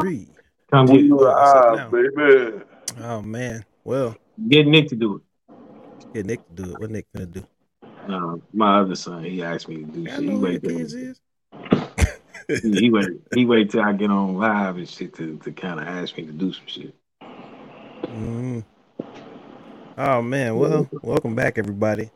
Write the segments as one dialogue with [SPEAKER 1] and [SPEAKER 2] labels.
[SPEAKER 1] three.
[SPEAKER 2] Come
[SPEAKER 3] We
[SPEAKER 2] get,
[SPEAKER 3] were
[SPEAKER 1] What's up
[SPEAKER 3] eyes,
[SPEAKER 1] now?
[SPEAKER 3] baby.
[SPEAKER 1] Oh man. Well,
[SPEAKER 2] get Nick to do it.
[SPEAKER 1] get Nick to do it. What Nick gonna do?
[SPEAKER 2] it. No, my other son, he asked me to do
[SPEAKER 1] I
[SPEAKER 2] shit. He
[SPEAKER 1] know who
[SPEAKER 2] wait, till,
[SPEAKER 1] kids is.
[SPEAKER 2] he, he wait, he wait till I get on live and shit to, to kind of ask me to do some shit.
[SPEAKER 1] Mm. Oh man, well, welcome back everybody.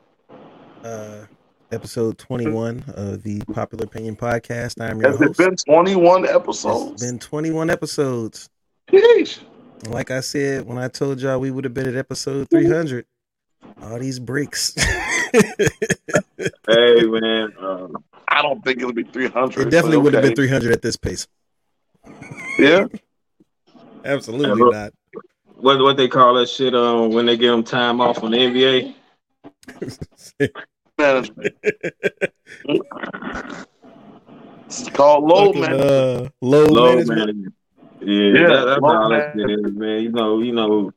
[SPEAKER 1] Uh episode 21 of the Popular Opinion Podcast. I'm your
[SPEAKER 3] Has it been 21
[SPEAKER 1] It's
[SPEAKER 3] episodes?
[SPEAKER 1] been 21 episodes.
[SPEAKER 3] Sheesh.
[SPEAKER 1] Like I said, when I told y'all we would have been at episode 300, all these breaks.
[SPEAKER 2] Hey man, uh,
[SPEAKER 3] I don't think it'll be 300.
[SPEAKER 1] It definitely
[SPEAKER 3] but
[SPEAKER 1] would have been 300 at this pace.
[SPEAKER 3] Yeah.
[SPEAKER 1] Absolutely
[SPEAKER 2] Yeah,
[SPEAKER 1] not.
[SPEAKER 2] what what they call that shit? Um, when they give them time off on the NBA.
[SPEAKER 3] Management. It's called low
[SPEAKER 1] Fucking,
[SPEAKER 3] management.
[SPEAKER 1] uh, low,
[SPEAKER 2] Low
[SPEAKER 1] management.
[SPEAKER 2] management. Yeah,
[SPEAKER 3] Yeah,
[SPEAKER 2] that, that's all that shit is, man. You know, you know,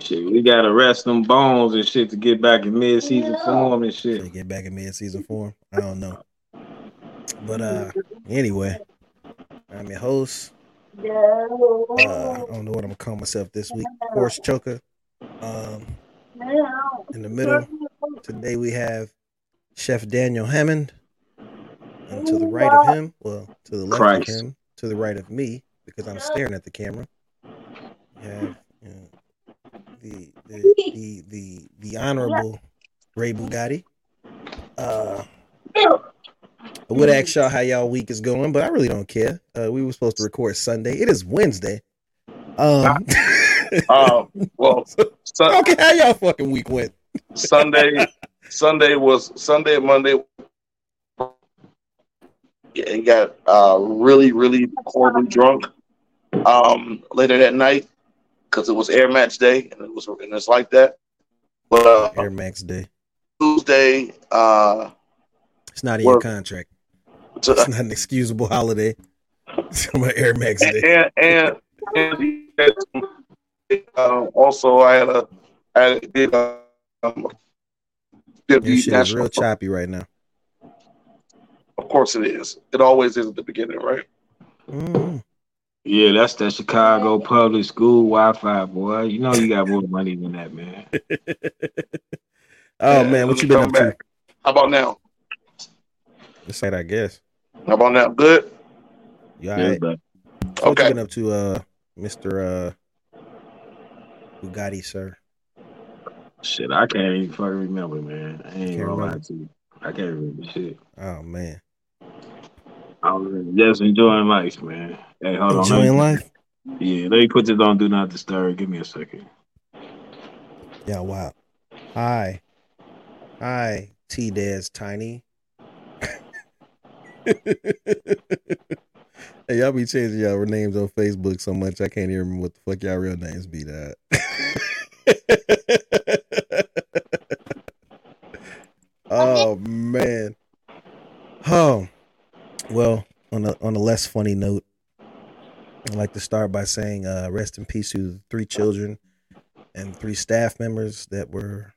[SPEAKER 2] shit. We gotta rest them bones and shit to get back in mid-season form and
[SPEAKER 1] Should
[SPEAKER 2] shit.
[SPEAKER 1] get back in mid-season form. I don't know. But uh anyway, I'm your host. Uh, I don't know what I'm gonna call myself this week. Horse choker. Um in the middle. Today we have Chef Daniel Hammond. And to the right of him, well, to the left
[SPEAKER 2] Christ.
[SPEAKER 1] of him, to the right of me, because I'm staring at the camera. We have you know, the, the the the the honorable Ray Bugatti. Uh I would ask y'all how y'all week is going, but I really don't care. Uh, we were supposed to record Sunday. It is Wednesday. Um,
[SPEAKER 3] Uh, well,
[SPEAKER 1] I
[SPEAKER 3] Sun-
[SPEAKER 1] how y'all fucking week went.
[SPEAKER 3] Sunday, Sunday was Sunday and Monday. And got uh, really, really horribly drunk um, later that night because it was Air Max Day and it was and it's like that. But uh,
[SPEAKER 1] Air Max Day.
[SPEAKER 3] Tuesday, uh,
[SPEAKER 1] It's not in your contract.
[SPEAKER 3] to,
[SPEAKER 1] It's not an excusable holiday. It's my Air Max Day.
[SPEAKER 3] and and, and uh, also I had a I did uh, um, did
[SPEAKER 1] Your
[SPEAKER 3] the
[SPEAKER 1] shit is real choppy right now.
[SPEAKER 3] Of course it is. It always is at the beginning, right?
[SPEAKER 1] Mm.
[SPEAKER 2] Yeah, that's that Chicago public school Wi-Fi, boy. You know you got more money than that, man.
[SPEAKER 1] Oh
[SPEAKER 3] Yeah,
[SPEAKER 1] man, what you been
[SPEAKER 3] come
[SPEAKER 1] up to?
[SPEAKER 3] How about now?
[SPEAKER 1] It's like I guess.
[SPEAKER 3] How about now? Good.
[SPEAKER 1] You all
[SPEAKER 2] Yeah,
[SPEAKER 1] right?
[SPEAKER 2] but
[SPEAKER 1] What
[SPEAKER 3] Okay.
[SPEAKER 1] you been up to, uh, Mister uh, Bugatti, sir?
[SPEAKER 2] Shit, I can't even fucking remember, man. I ain't
[SPEAKER 1] Can't
[SPEAKER 2] gonna lie to you. I can't remember shit.
[SPEAKER 1] Oh man,
[SPEAKER 2] I was just enjoying life, man. Hey, hold on.
[SPEAKER 1] enjoying life.
[SPEAKER 2] Yeah, let me put this on Do Not Disturb. Give me a second.
[SPEAKER 1] Yeah, wow. Hi, hi, T Daz Tiny. hey, y'all be changing y'all names on Facebook so much I can't even remember what the fuck y'all real names be. That. oh man. Oh, well. On a on a less funny note, I'd like to start by saying, uh, rest in peace to the three children and three staff members that were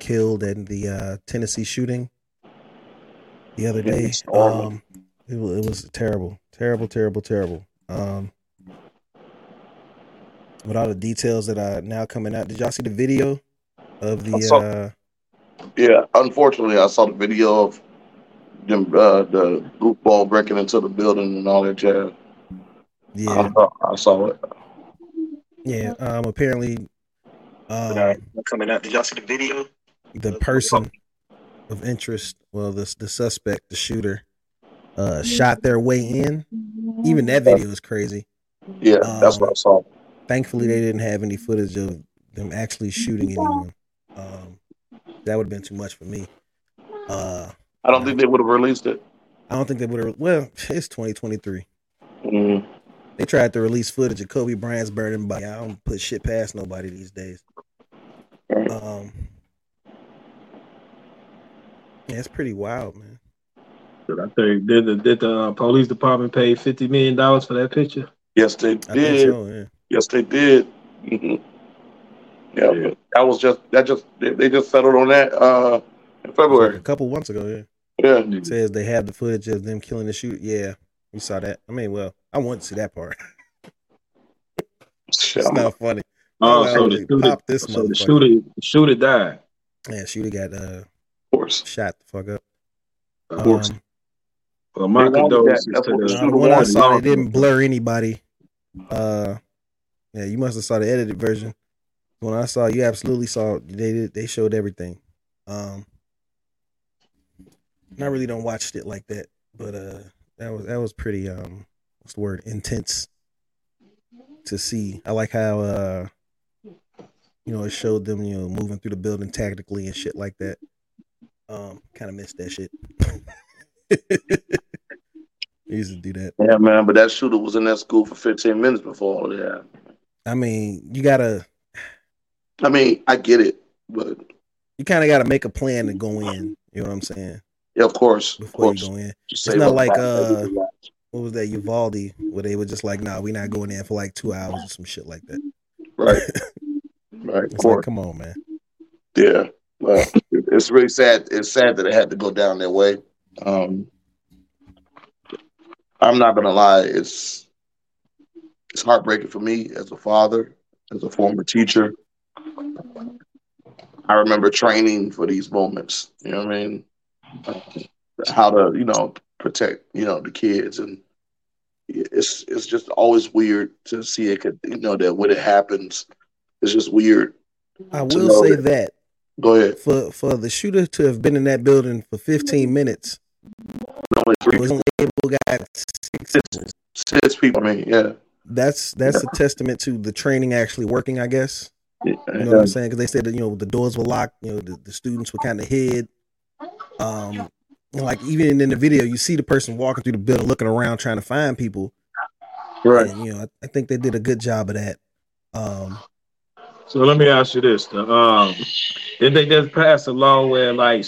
[SPEAKER 1] killed in the uh, Tennessee shooting the other day. Um, it, it was terrible, terrible, terrible, terrible. Um, with all the details that are now coming out, did y'all see the video of the?
[SPEAKER 3] Saw- Yeah. Unfortunately, I saw the video of them uh, the goofball breaking into the building and all that jazz.
[SPEAKER 1] yeah,
[SPEAKER 3] I, saw, I saw it.
[SPEAKER 1] yeah. Um, apparently, um,
[SPEAKER 3] Coming out. Did y'all see the video?
[SPEAKER 1] the person of interest, well, the the suspect, the shooter, uh, shot their way in. Even that video is crazy.
[SPEAKER 3] Yeah, that's
[SPEAKER 1] Um,
[SPEAKER 3] what I saw.
[SPEAKER 1] Thankfully, they didn't have any footage of them actually shooting anyone. Um, that would have been too much for me. Uh,
[SPEAKER 3] I don't think they would have released it.
[SPEAKER 1] I don't think they would have. Well, it's 2023.
[SPEAKER 3] Mm.
[SPEAKER 1] They tried to release footage of Kobe Bryant's burning body. I don't put shit past nobody these days. Um, yeah, it's pretty wild, man.
[SPEAKER 2] Did I tell you, did the, did the uh, police department pay $50 million for that picture?
[SPEAKER 3] Yes, they
[SPEAKER 1] I think
[SPEAKER 3] did.
[SPEAKER 1] so. Yeah.
[SPEAKER 3] Yes, they did. hmm Yeah,
[SPEAKER 2] Yeah.
[SPEAKER 3] that was just that just they, they just settled on that uh in February.
[SPEAKER 1] A couple months ago, yeah.
[SPEAKER 3] Yeah,
[SPEAKER 1] It says they have the footage of them killing the shoot. Yeah, We saw that. I mean, well, I want to see that part.
[SPEAKER 3] Shit,
[SPEAKER 1] It's
[SPEAKER 3] I'm-
[SPEAKER 1] not funny.
[SPEAKER 2] Oh,
[SPEAKER 1] Wow,
[SPEAKER 2] so
[SPEAKER 1] they
[SPEAKER 2] the shooter,
[SPEAKER 1] popped this
[SPEAKER 2] so the
[SPEAKER 1] motherfucker.
[SPEAKER 2] shooter, the shooter died.
[SPEAKER 1] Yeah, shooter got uh
[SPEAKER 3] of course.
[SPEAKER 1] shot the fuck up.
[SPEAKER 2] Of course.
[SPEAKER 1] Um,
[SPEAKER 2] Well, my
[SPEAKER 3] They
[SPEAKER 2] condolences.
[SPEAKER 3] That's
[SPEAKER 2] to
[SPEAKER 3] what the
[SPEAKER 2] the.
[SPEAKER 1] uh,
[SPEAKER 3] shooter
[SPEAKER 1] the one I
[SPEAKER 3] wanted.
[SPEAKER 1] saw, they didn't blur anybody. Uh, yeah, you must have saw the edited version. When I saw, you absolutely saw they did, they showed everything. Um, I really don't watch it like that, but uh, that was that was pretty um, what's the word? Intense to see. I like how uh, you know, it showed them you know moving through the building tactically and shit like that. Um, kind of missed that shit. They used to do that.
[SPEAKER 3] Yeah, man. But that shooter was in that school for 15 minutes before all that.
[SPEAKER 1] I mean, you gotta
[SPEAKER 3] I mean, I get it, but
[SPEAKER 1] you kind of gotta make a plan to go in. You know what I'm saying?
[SPEAKER 3] yeah, of course, of
[SPEAKER 1] Before
[SPEAKER 3] course.
[SPEAKER 1] you go in.
[SPEAKER 3] Just
[SPEAKER 1] It's not like, uh. What was that Uvalde where they were just like, nah, we're not going in for like two hours or some shit like that.
[SPEAKER 3] right, right, of
[SPEAKER 1] like, come on, man.
[SPEAKER 3] Yeah, well, it's really sad. It's sad that it had to go down that way. Um, I'm not gonna lie. It's it's heartbreaking for me as a father, as a former teacher. I remember training for these moments. You know what I mean? How to you know protect you know the kids and it's it's just always weird to see it. could- You know that when it happens, it's just weird.
[SPEAKER 1] I will say
[SPEAKER 3] that-
[SPEAKER 1] that
[SPEAKER 3] Go ahead.
[SPEAKER 1] for for the shooter to have been in that building for 15 minutes,
[SPEAKER 3] Only three
[SPEAKER 1] was only able got six people.
[SPEAKER 3] Six people. I mean, yeah.
[SPEAKER 1] That's that's a testament to the training actually working, I guess. You know what I'm saying? Because they said that you know the doors were locked. You know the, the students were kind of hid. Um, like even in the video, you see the person walking through the building, looking around, trying to find people.
[SPEAKER 3] Right.
[SPEAKER 1] And you know, I, I think they did a good job of that. Um,
[SPEAKER 2] So let me ask you this: the, um, did they just pass a law where like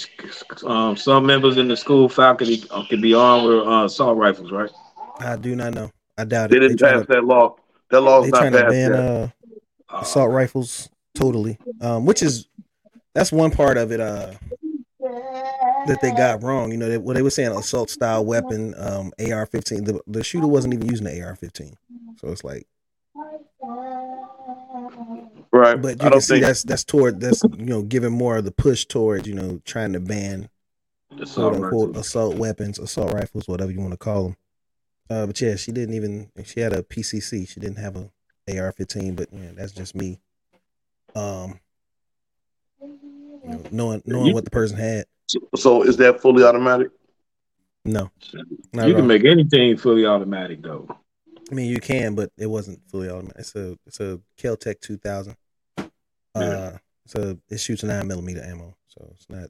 [SPEAKER 2] um, some members in the school faculty could be armed with uh, assault rifles, right?
[SPEAKER 1] I do not know. I doubt it.
[SPEAKER 3] They
[SPEAKER 1] it.
[SPEAKER 3] didn't
[SPEAKER 1] trying
[SPEAKER 3] pass
[SPEAKER 1] to,
[SPEAKER 3] that law. That law's
[SPEAKER 1] they
[SPEAKER 3] not passed
[SPEAKER 1] ban
[SPEAKER 3] yet.
[SPEAKER 1] uh, assault rifles totally. Um, which is that's one part of it. Uh, that they got wrong. You know, they, what they were saying assault style weapon, um, AR-15. The, the shooter wasn't even using the AR-15, so it's like.
[SPEAKER 3] right.
[SPEAKER 1] But you
[SPEAKER 3] don't
[SPEAKER 1] can see
[SPEAKER 3] think
[SPEAKER 1] that's that's toward that's you know giving more of the push towards you know trying to ban
[SPEAKER 2] assault
[SPEAKER 1] quote unquote
[SPEAKER 2] rifles.
[SPEAKER 1] assault weapons, assault rifles, whatever you want to call them. Uh, but yeah, she didn't even. She had a PCC. She didn't have a AR-15. But yeah, that's just me. Um, you know, knowing knowing
[SPEAKER 2] You-
[SPEAKER 1] what the person had.
[SPEAKER 3] so. Is that fully automatic?
[SPEAKER 1] No,
[SPEAKER 2] You can make anything fully automatic though.
[SPEAKER 1] I mean, you can, but it wasn't fully automatic. It's a it's a Keltec 2000. Uh,
[SPEAKER 2] Yeah.
[SPEAKER 1] so it shoots nine millimeter ammo. So it's not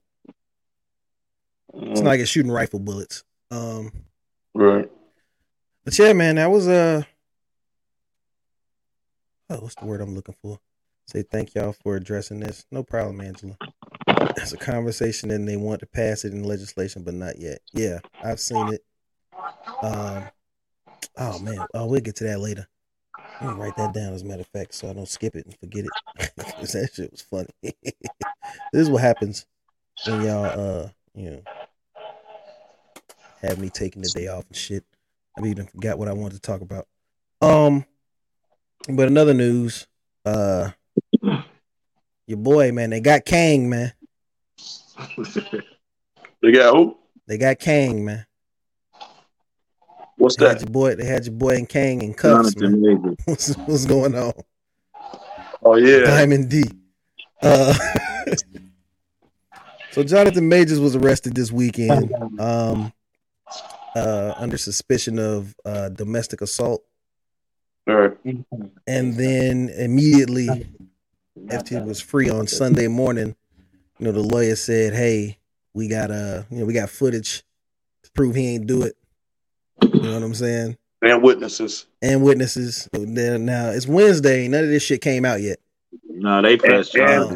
[SPEAKER 3] Mm,
[SPEAKER 1] it's not like it's shooting rifle bullets. Um,
[SPEAKER 3] right.
[SPEAKER 1] but yeah, man, that was uh oh, what's the word I'm looking for? Say thank y'all for addressing this. No problem, Angela. It's a conversation and they want to pass it in legislation, but not yet. Yeah, I've seen it. Um, oh man, oh we'll get to that later. Let me write that down as a matter of fact, so I don't skip it and forget it. that shit was funny. this is what happens when y'all, uh, you know, have me taking the day off and shit. I even forgot what I wanted to talk about. Um, but another news, uh, your boy, man, they got Kang, man.
[SPEAKER 3] They got who?
[SPEAKER 1] They got Kang, man.
[SPEAKER 3] What's
[SPEAKER 1] They had
[SPEAKER 3] that?
[SPEAKER 1] your boy. They had your boy and Kang in cuffs,
[SPEAKER 2] Jonathan
[SPEAKER 1] man. What's, what's going on?
[SPEAKER 3] Oh yeah.
[SPEAKER 1] Diamond D. Uh, so Jonathan Majors was arrested this weekend um, uh, under suspicion of uh, domestic assault,
[SPEAKER 3] All right.
[SPEAKER 1] and then immediately after he was free on Sunday morning, you know the lawyer said, "Hey, we got uh, you know, we got footage to prove he ain't do it." You know what I'm saying?
[SPEAKER 3] And witnesses.
[SPEAKER 1] And witnesses. Then now it's Wednesday. None of this shit came out yet.
[SPEAKER 2] No, they press
[SPEAKER 3] And-
[SPEAKER 2] charges.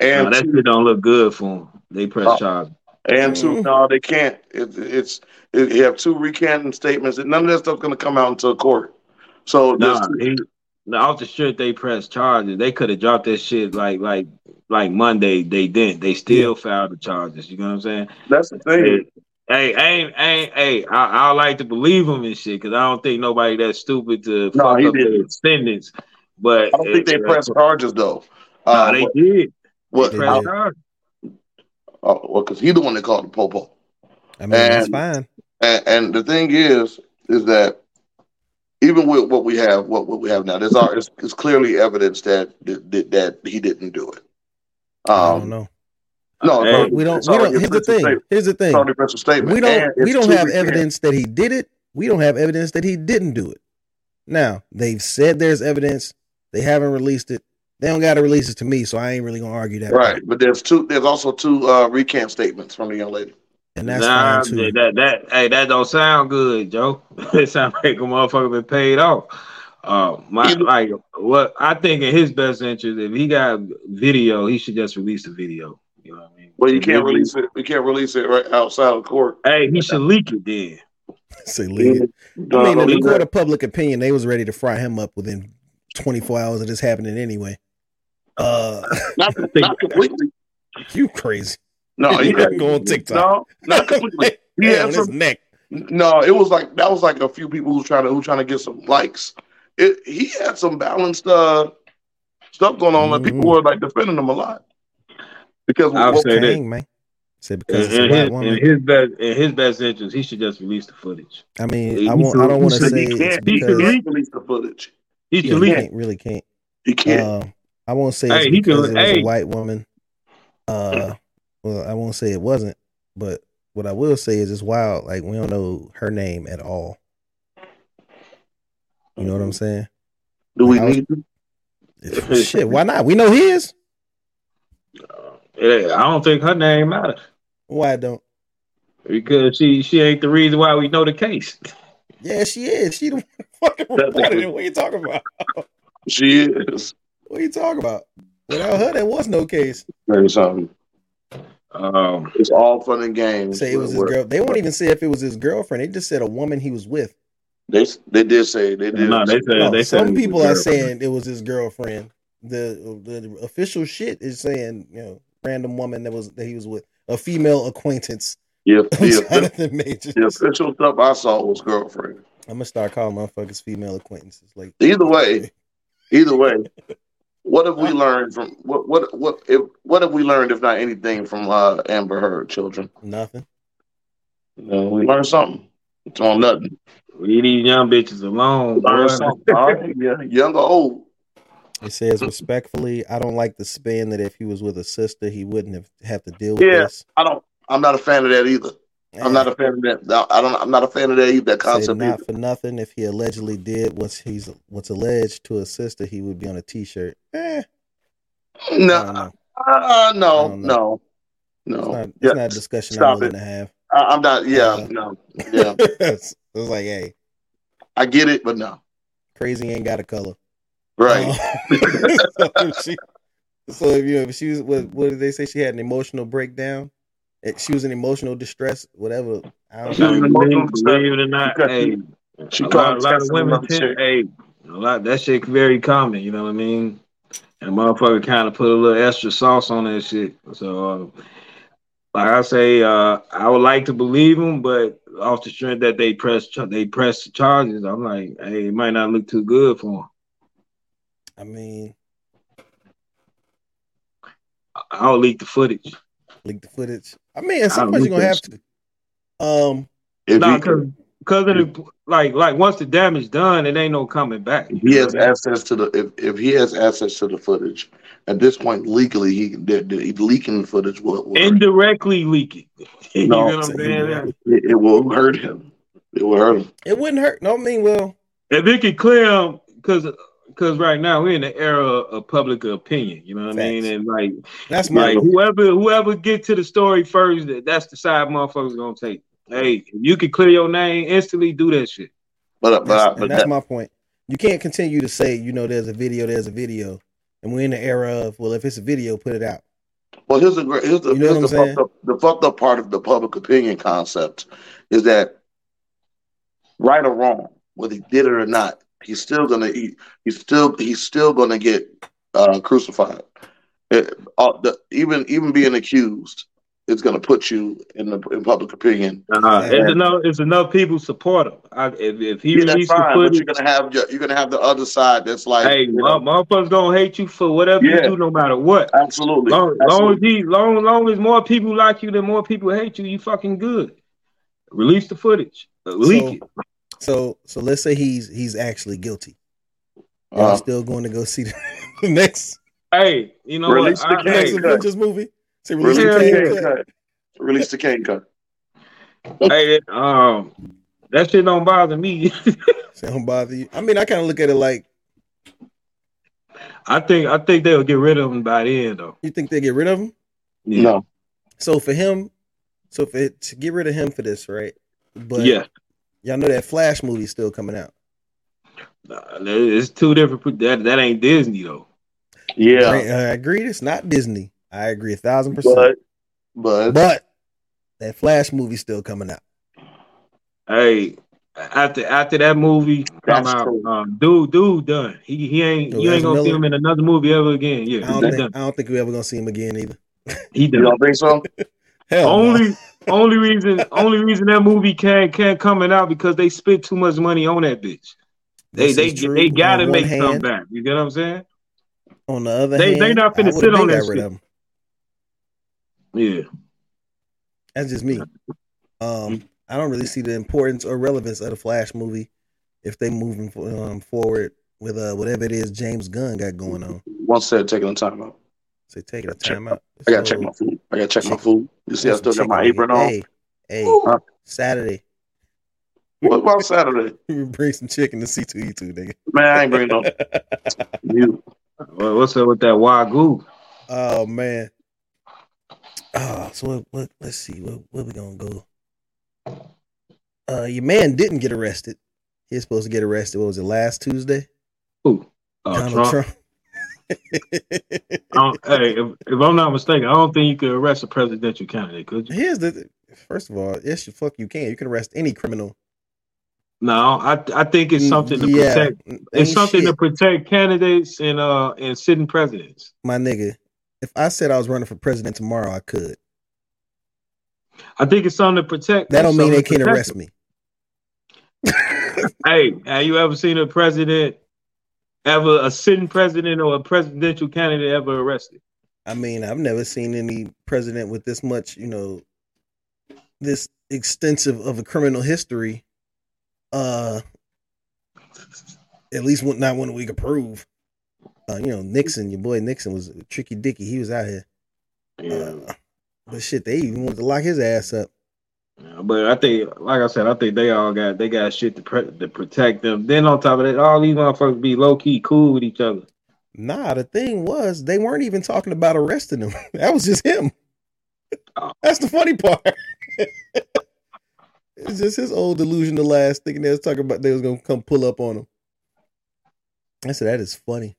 [SPEAKER 3] and-
[SPEAKER 2] No, that shit don't look good for them. They press
[SPEAKER 3] Oh.
[SPEAKER 2] charges.
[SPEAKER 3] and two.
[SPEAKER 1] Mhm.
[SPEAKER 3] No, they can't. It, it's it, you have two recanting statements. None of that stuff's gonna come out until court. So
[SPEAKER 2] Nah,
[SPEAKER 3] there's-
[SPEAKER 2] he, off the strip they press charges. They could have dropped that shit like like like Monday. They didn't. They still filed the charges. You know what I'm saying?
[SPEAKER 3] that's the thing.
[SPEAKER 2] Hey, ain't ain't hey, I, I like to believe him and shit because I don't think nobody that stupid to
[SPEAKER 3] No,
[SPEAKER 2] fuck up their
[SPEAKER 3] didn't.
[SPEAKER 2] sentence. But
[SPEAKER 3] I don't think they
[SPEAKER 2] uh,
[SPEAKER 3] pressed charges though.
[SPEAKER 2] Nah,
[SPEAKER 3] Uh,
[SPEAKER 2] they
[SPEAKER 3] what,
[SPEAKER 2] did.
[SPEAKER 3] what,
[SPEAKER 1] They
[SPEAKER 2] Press
[SPEAKER 1] did.
[SPEAKER 2] charges.
[SPEAKER 3] uh, well, because he's the one that called the popo.
[SPEAKER 1] I mean, that's fine.
[SPEAKER 3] And, and the thing is, is that even with what we have, what, what we have now, there's are it's, it's clearly evidence that, that that he didn't do it.
[SPEAKER 1] I don't
[SPEAKER 3] Um,
[SPEAKER 1] know.
[SPEAKER 3] no,
[SPEAKER 2] Hey,
[SPEAKER 3] no,
[SPEAKER 1] We don't. We don't. Here's the thing.
[SPEAKER 3] statement.
[SPEAKER 1] Here's the thing.
[SPEAKER 3] already a statement.
[SPEAKER 1] We don't.
[SPEAKER 3] And
[SPEAKER 1] We don't have
[SPEAKER 3] recant.
[SPEAKER 1] evidence that he did it. We don't have evidence that he didn't do it. Now they've said there's evidence. They haven't released it. They don't got to release it to me, so I ain't really gonna argue that.
[SPEAKER 3] Right,
[SPEAKER 1] part.
[SPEAKER 3] but there's two. There's also two uh, recant statements from the young lady.
[SPEAKER 1] And that's
[SPEAKER 2] nah,
[SPEAKER 1] fine too.
[SPEAKER 2] that that hey, that don't sound good, Joe. it sound like a motherfucker been paid off. Uh, my like what I think in his best interest, if he got video, he should just release the video. You know what I mean?
[SPEAKER 3] Well, you
[SPEAKER 2] If
[SPEAKER 3] can't release it. You can't release it right outside of court.
[SPEAKER 2] Hey, he should leak it then.
[SPEAKER 1] Say leave it. I mean, in the court of public opinion, they was ready to fry him up within 24 hours of this happening anyway. Uh,
[SPEAKER 3] not, not completely.
[SPEAKER 1] you crazy?
[SPEAKER 3] No,
[SPEAKER 1] You
[SPEAKER 3] he
[SPEAKER 1] gotta
[SPEAKER 3] had,
[SPEAKER 1] go on TikTok.
[SPEAKER 3] No, not completely. He
[SPEAKER 1] Hand
[SPEAKER 3] had
[SPEAKER 1] on his neck.
[SPEAKER 3] no, it was like that was like a few people who trying to who trying to get some likes. It he had some balanced uh stuff going on, and people were like defending him a lot because
[SPEAKER 2] I'll
[SPEAKER 3] well,
[SPEAKER 2] say this.
[SPEAKER 1] Dang, man. Said
[SPEAKER 2] In,
[SPEAKER 1] because it's a
[SPEAKER 2] in his, in his best in his best interest, he should just release the footage.
[SPEAKER 1] I mean,
[SPEAKER 2] he
[SPEAKER 1] I won't. I don't want to say
[SPEAKER 3] he can't, he
[SPEAKER 1] because
[SPEAKER 3] can't release the footage.
[SPEAKER 2] He
[SPEAKER 1] yeah, he can't really can't.
[SPEAKER 3] He can't.
[SPEAKER 1] Uh, I won't say
[SPEAKER 2] Hey,
[SPEAKER 1] it's
[SPEAKER 2] he can-
[SPEAKER 1] because it was
[SPEAKER 2] hey.
[SPEAKER 1] a white woman. Uh, well, I won't say it wasn't, but what I will say is it's wild. Like we don't know her name at all. You know what I'm mm-hmm. saying?
[SPEAKER 3] Do we
[SPEAKER 1] was-
[SPEAKER 3] need to?
[SPEAKER 1] Shit, why not? We know his.
[SPEAKER 2] Uh, yeah, I don't think her name matters
[SPEAKER 1] Why don't?
[SPEAKER 2] because she she ain't the reason why we know the case.
[SPEAKER 1] Yeah, she is. She the fucking reported it. What you talking about?
[SPEAKER 3] She is.
[SPEAKER 1] What are you talking about? Without her, there was no case.
[SPEAKER 3] Maybe something.
[SPEAKER 2] Um,
[SPEAKER 3] It's all fun and games.
[SPEAKER 1] Say it was his girl. They won't even say if it was his girlfriend. They just said a woman he was with.
[SPEAKER 3] They they did say they did.
[SPEAKER 2] no, they said
[SPEAKER 1] No,
[SPEAKER 2] they said
[SPEAKER 1] some
[SPEAKER 2] it
[SPEAKER 1] people are saying it was his girlfriend. The, the official shit is saying you know random woman that was that he was with a female acquaintance.
[SPEAKER 3] yeah,
[SPEAKER 1] of
[SPEAKER 3] the,
[SPEAKER 1] Jonathan Majors.
[SPEAKER 3] the official stuff I saw was girlfriend.
[SPEAKER 1] I'm gonna start calling motherfuckers female acquaintances. Like
[SPEAKER 3] Either way, either way, what have we learned from what what what if what have we learned if not anything from uh, Amber Heard children?
[SPEAKER 1] nothing.
[SPEAKER 3] No, we learned something. It's on nothing.
[SPEAKER 2] Leave these young bitches alone, boy.
[SPEAKER 3] Learned something. All right, yeah, young or old.
[SPEAKER 1] It says respectfully, I don't like the spin that if he was with a sister, he wouldn't have have to deal with
[SPEAKER 3] Yeah.
[SPEAKER 1] this.
[SPEAKER 3] I don't. I'm not a fan of that either. I'm not a fan of that. I don't. I'm not a fan of that. That concept.
[SPEAKER 1] not
[SPEAKER 3] Either.
[SPEAKER 1] for nothing. If he allegedly did what's he's what's alleged to a sister, he would be on a T-shirt. Eh,
[SPEAKER 3] No, uh, no,
[SPEAKER 1] I
[SPEAKER 3] no,
[SPEAKER 1] It's
[SPEAKER 3] no.
[SPEAKER 1] not, it's
[SPEAKER 3] Yeah,
[SPEAKER 1] not a discussion
[SPEAKER 3] stop
[SPEAKER 1] I'm willing
[SPEAKER 3] it.
[SPEAKER 1] to have.
[SPEAKER 3] I, I'm not. Yeah,
[SPEAKER 1] Uh,
[SPEAKER 3] no, yeah.
[SPEAKER 1] it's it's like, hey,
[SPEAKER 3] I get it, but no.
[SPEAKER 1] crazy ain't got a color.
[SPEAKER 3] Right.
[SPEAKER 1] Uh, so, she, so if you know, if she was, what, what did they say? She had an emotional breakdown. It, she was in emotional distress, whatever. I don't
[SPEAKER 3] She
[SPEAKER 1] know.
[SPEAKER 3] in
[SPEAKER 2] believe, believe it or not,
[SPEAKER 3] Because
[SPEAKER 2] hey,
[SPEAKER 3] she
[SPEAKER 2] a
[SPEAKER 3] called
[SPEAKER 2] lot, a lot of women
[SPEAKER 3] another
[SPEAKER 2] tend, hey, a lot that shit very common. You know what I mean? And motherfucker kind of put a little extra sauce on that shit. So, uh, like I say, uh, I would like to believe them, but off the strength that they press they press the charges, I'm like, hey, it might not look too good for them.
[SPEAKER 1] I mean,
[SPEAKER 2] I'll leak the footage.
[SPEAKER 1] leak the footage. I mean, at some point you're gonna have to. Um,
[SPEAKER 3] If
[SPEAKER 2] Nah, cause, cause of like, like once the damage done, it ain't no coming back.
[SPEAKER 3] if he has access to the if, if he has access to the footage at this point legally he the, the, leaking footage will, will
[SPEAKER 2] indirectly leak it. you
[SPEAKER 3] No,
[SPEAKER 2] know what I'm saying?
[SPEAKER 3] it, it will hurt him. It will hurt him.
[SPEAKER 1] it wouldn't hurt. No, I mean, well,
[SPEAKER 2] If it could clear them, because because right now we're in the era of public opinion. You know what I mean?
[SPEAKER 1] Facts.
[SPEAKER 2] And like,
[SPEAKER 1] that's my.
[SPEAKER 2] like whoever whoever get to the story first, that- that's the side motherfuckers gonna take. Hey, if you can clear your name instantly, do that shit.
[SPEAKER 3] But but,
[SPEAKER 1] That's,
[SPEAKER 3] but
[SPEAKER 1] that's
[SPEAKER 3] that,
[SPEAKER 1] my point. You can't continue to say, you know, there's a video, there's a video, and we're in the era of, well, if it's a video, put it out.
[SPEAKER 3] well here's the great- here's the,
[SPEAKER 1] You know
[SPEAKER 3] here's
[SPEAKER 1] what
[SPEAKER 3] the
[SPEAKER 1] I'm
[SPEAKER 3] fucked up the fucked up part of the public opinion concept is that right or wrong, whether he did it or not, he's still gonna he, he's still he's still gonna get uh, crucified. It, uh, the, even even being accused is going to put you in the in public opinion.
[SPEAKER 2] Uh,
[SPEAKER 1] Exactly.
[SPEAKER 2] it's enough. It's enough people support him. I, if, if he
[SPEAKER 3] Yeah, that's
[SPEAKER 2] releases
[SPEAKER 3] fine,
[SPEAKER 2] footage,
[SPEAKER 3] you're gonna have your- you're gonna have the other side that's like,
[SPEAKER 2] hey,
[SPEAKER 3] you know,
[SPEAKER 2] motherfuckers gonna hate you for whatever
[SPEAKER 3] Yeah.
[SPEAKER 2] you do, no matter what.
[SPEAKER 3] absolutely,
[SPEAKER 2] Long, long as he, long, long as more people like you than more people hate you, you fucking good. Release the footage. Leak
[SPEAKER 1] So-
[SPEAKER 2] it.
[SPEAKER 1] So so let's say he's he's actually guilty. Y'all
[SPEAKER 3] Uh,
[SPEAKER 1] still going to go see the, the next
[SPEAKER 2] Hey, you know
[SPEAKER 3] Release
[SPEAKER 2] what?
[SPEAKER 3] the
[SPEAKER 2] I-
[SPEAKER 1] next
[SPEAKER 3] cut.
[SPEAKER 1] Avengers movie? Say release
[SPEAKER 3] release
[SPEAKER 1] the
[SPEAKER 3] the
[SPEAKER 2] Yeah,
[SPEAKER 1] Kang
[SPEAKER 3] Kang
[SPEAKER 1] cut.
[SPEAKER 3] cut. Release the Kang cut.
[SPEAKER 2] hey, um, that shit don't bother me.
[SPEAKER 1] Say don't bother you. I mean, I kind of look at it like
[SPEAKER 2] I think, I think they'll get rid of him by the end, though.
[SPEAKER 1] you think they get rid of him.
[SPEAKER 2] Yeah.
[SPEAKER 3] No,
[SPEAKER 1] So for him, so for to get rid of him for this, right? But
[SPEAKER 2] yeah,
[SPEAKER 1] y'all know that Flash movie's still coming out.
[SPEAKER 2] Nah, it's two different. That that ain't Disney though.
[SPEAKER 3] yeah,
[SPEAKER 1] Right, I agree. It's not Disney. I agree a thousand percent.
[SPEAKER 3] but but
[SPEAKER 1] But that Flash movie's still coming out.
[SPEAKER 2] Hey, after after that movie come
[SPEAKER 3] That's
[SPEAKER 2] out,
[SPEAKER 3] true.
[SPEAKER 2] um, dude, dude done. He he ain't
[SPEAKER 1] Oh,
[SPEAKER 2] you ain't gonna see him in another movie ever again. Yeah,
[SPEAKER 1] I don't think. I don't think we're ever gonna see him again either.
[SPEAKER 2] He
[SPEAKER 3] you don't think so?
[SPEAKER 1] Hell, no.
[SPEAKER 2] only only reason only reason that movie can't can't coming out because they spent too much money on that bitch. They
[SPEAKER 1] This
[SPEAKER 2] they
[SPEAKER 1] is true.
[SPEAKER 2] they gotta
[SPEAKER 1] On
[SPEAKER 2] make
[SPEAKER 1] one
[SPEAKER 2] something back. You get what I'm saying?
[SPEAKER 1] On the other
[SPEAKER 2] They-
[SPEAKER 1] hand,
[SPEAKER 2] they not finna
[SPEAKER 1] I
[SPEAKER 2] sit on
[SPEAKER 1] been
[SPEAKER 2] that shit.
[SPEAKER 1] of.
[SPEAKER 2] Yeah.
[SPEAKER 1] That's just me. Um, I don't really see the importance or relevance of the Flash movie if they moving um, forward with uh, whatever it is James Gunn got going on.
[SPEAKER 3] One said taking the time out.
[SPEAKER 1] So take a time out.
[SPEAKER 3] I gotta check my food. I gotta check my food. You see, I still got my apron on.
[SPEAKER 1] Hey, hey,
[SPEAKER 3] Huh?
[SPEAKER 1] Saturday.
[SPEAKER 3] What about Saturday?
[SPEAKER 1] Bring some chicken to C2E2, nigga.
[SPEAKER 3] Man, I ain't bringing no. You.
[SPEAKER 2] What's up with that wagyu?
[SPEAKER 1] Oh man. Oh, so what, what let's see, what where we gonna go? Uh your man didn't get arrested. He was supposed to get arrested. What was it last Tuesday?
[SPEAKER 2] Who? Uh,
[SPEAKER 1] Donald
[SPEAKER 2] Trump.
[SPEAKER 1] Trump.
[SPEAKER 2] Hey, if, if I'm not mistaken, I don't think you could arrest a presidential candidate, could you?
[SPEAKER 1] Here's the first of all, yes, you fuck you can. You can arrest any criminal.
[SPEAKER 2] No, I I think it's something to
[SPEAKER 1] Yeah,
[SPEAKER 2] protect. It's something
[SPEAKER 1] shit,
[SPEAKER 2] to protect candidates and uh and sitting presidents.
[SPEAKER 1] my nigga. If I said I was running for president tomorrow, I could.
[SPEAKER 2] I think it's something to protect.
[SPEAKER 1] That don't mean they can't arrest me.
[SPEAKER 2] Hey, have you ever seen a president, ever a sitting president or a presidential candidate ever arrested?
[SPEAKER 1] I mean, I've never seen any president with this much, you know, this extensive of a criminal history. Uh, at least one, not one we could prove. Uh, you know, Nixon, your boy Nixon was tricky dicky. He was out here.
[SPEAKER 2] Yeah.
[SPEAKER 1] Uh, but shit, they even wanted to lock his ass up.
[SPEAKER 2] Yeah, But I think, like I said, I think they all got they got shit to pre- to protect them. Then on top of that, all these motherfuckers be low key cool with each other.
[SPEAKER 1] Nah, the thing was, they weren't even talking about arresting him. that was just him.
[SPEAKER 2] Oh.
[SPEAKER 1] That's the funny part. it's just his old delusion of last thinking they was talking about they was gonna come pull up on him. I said that is funny.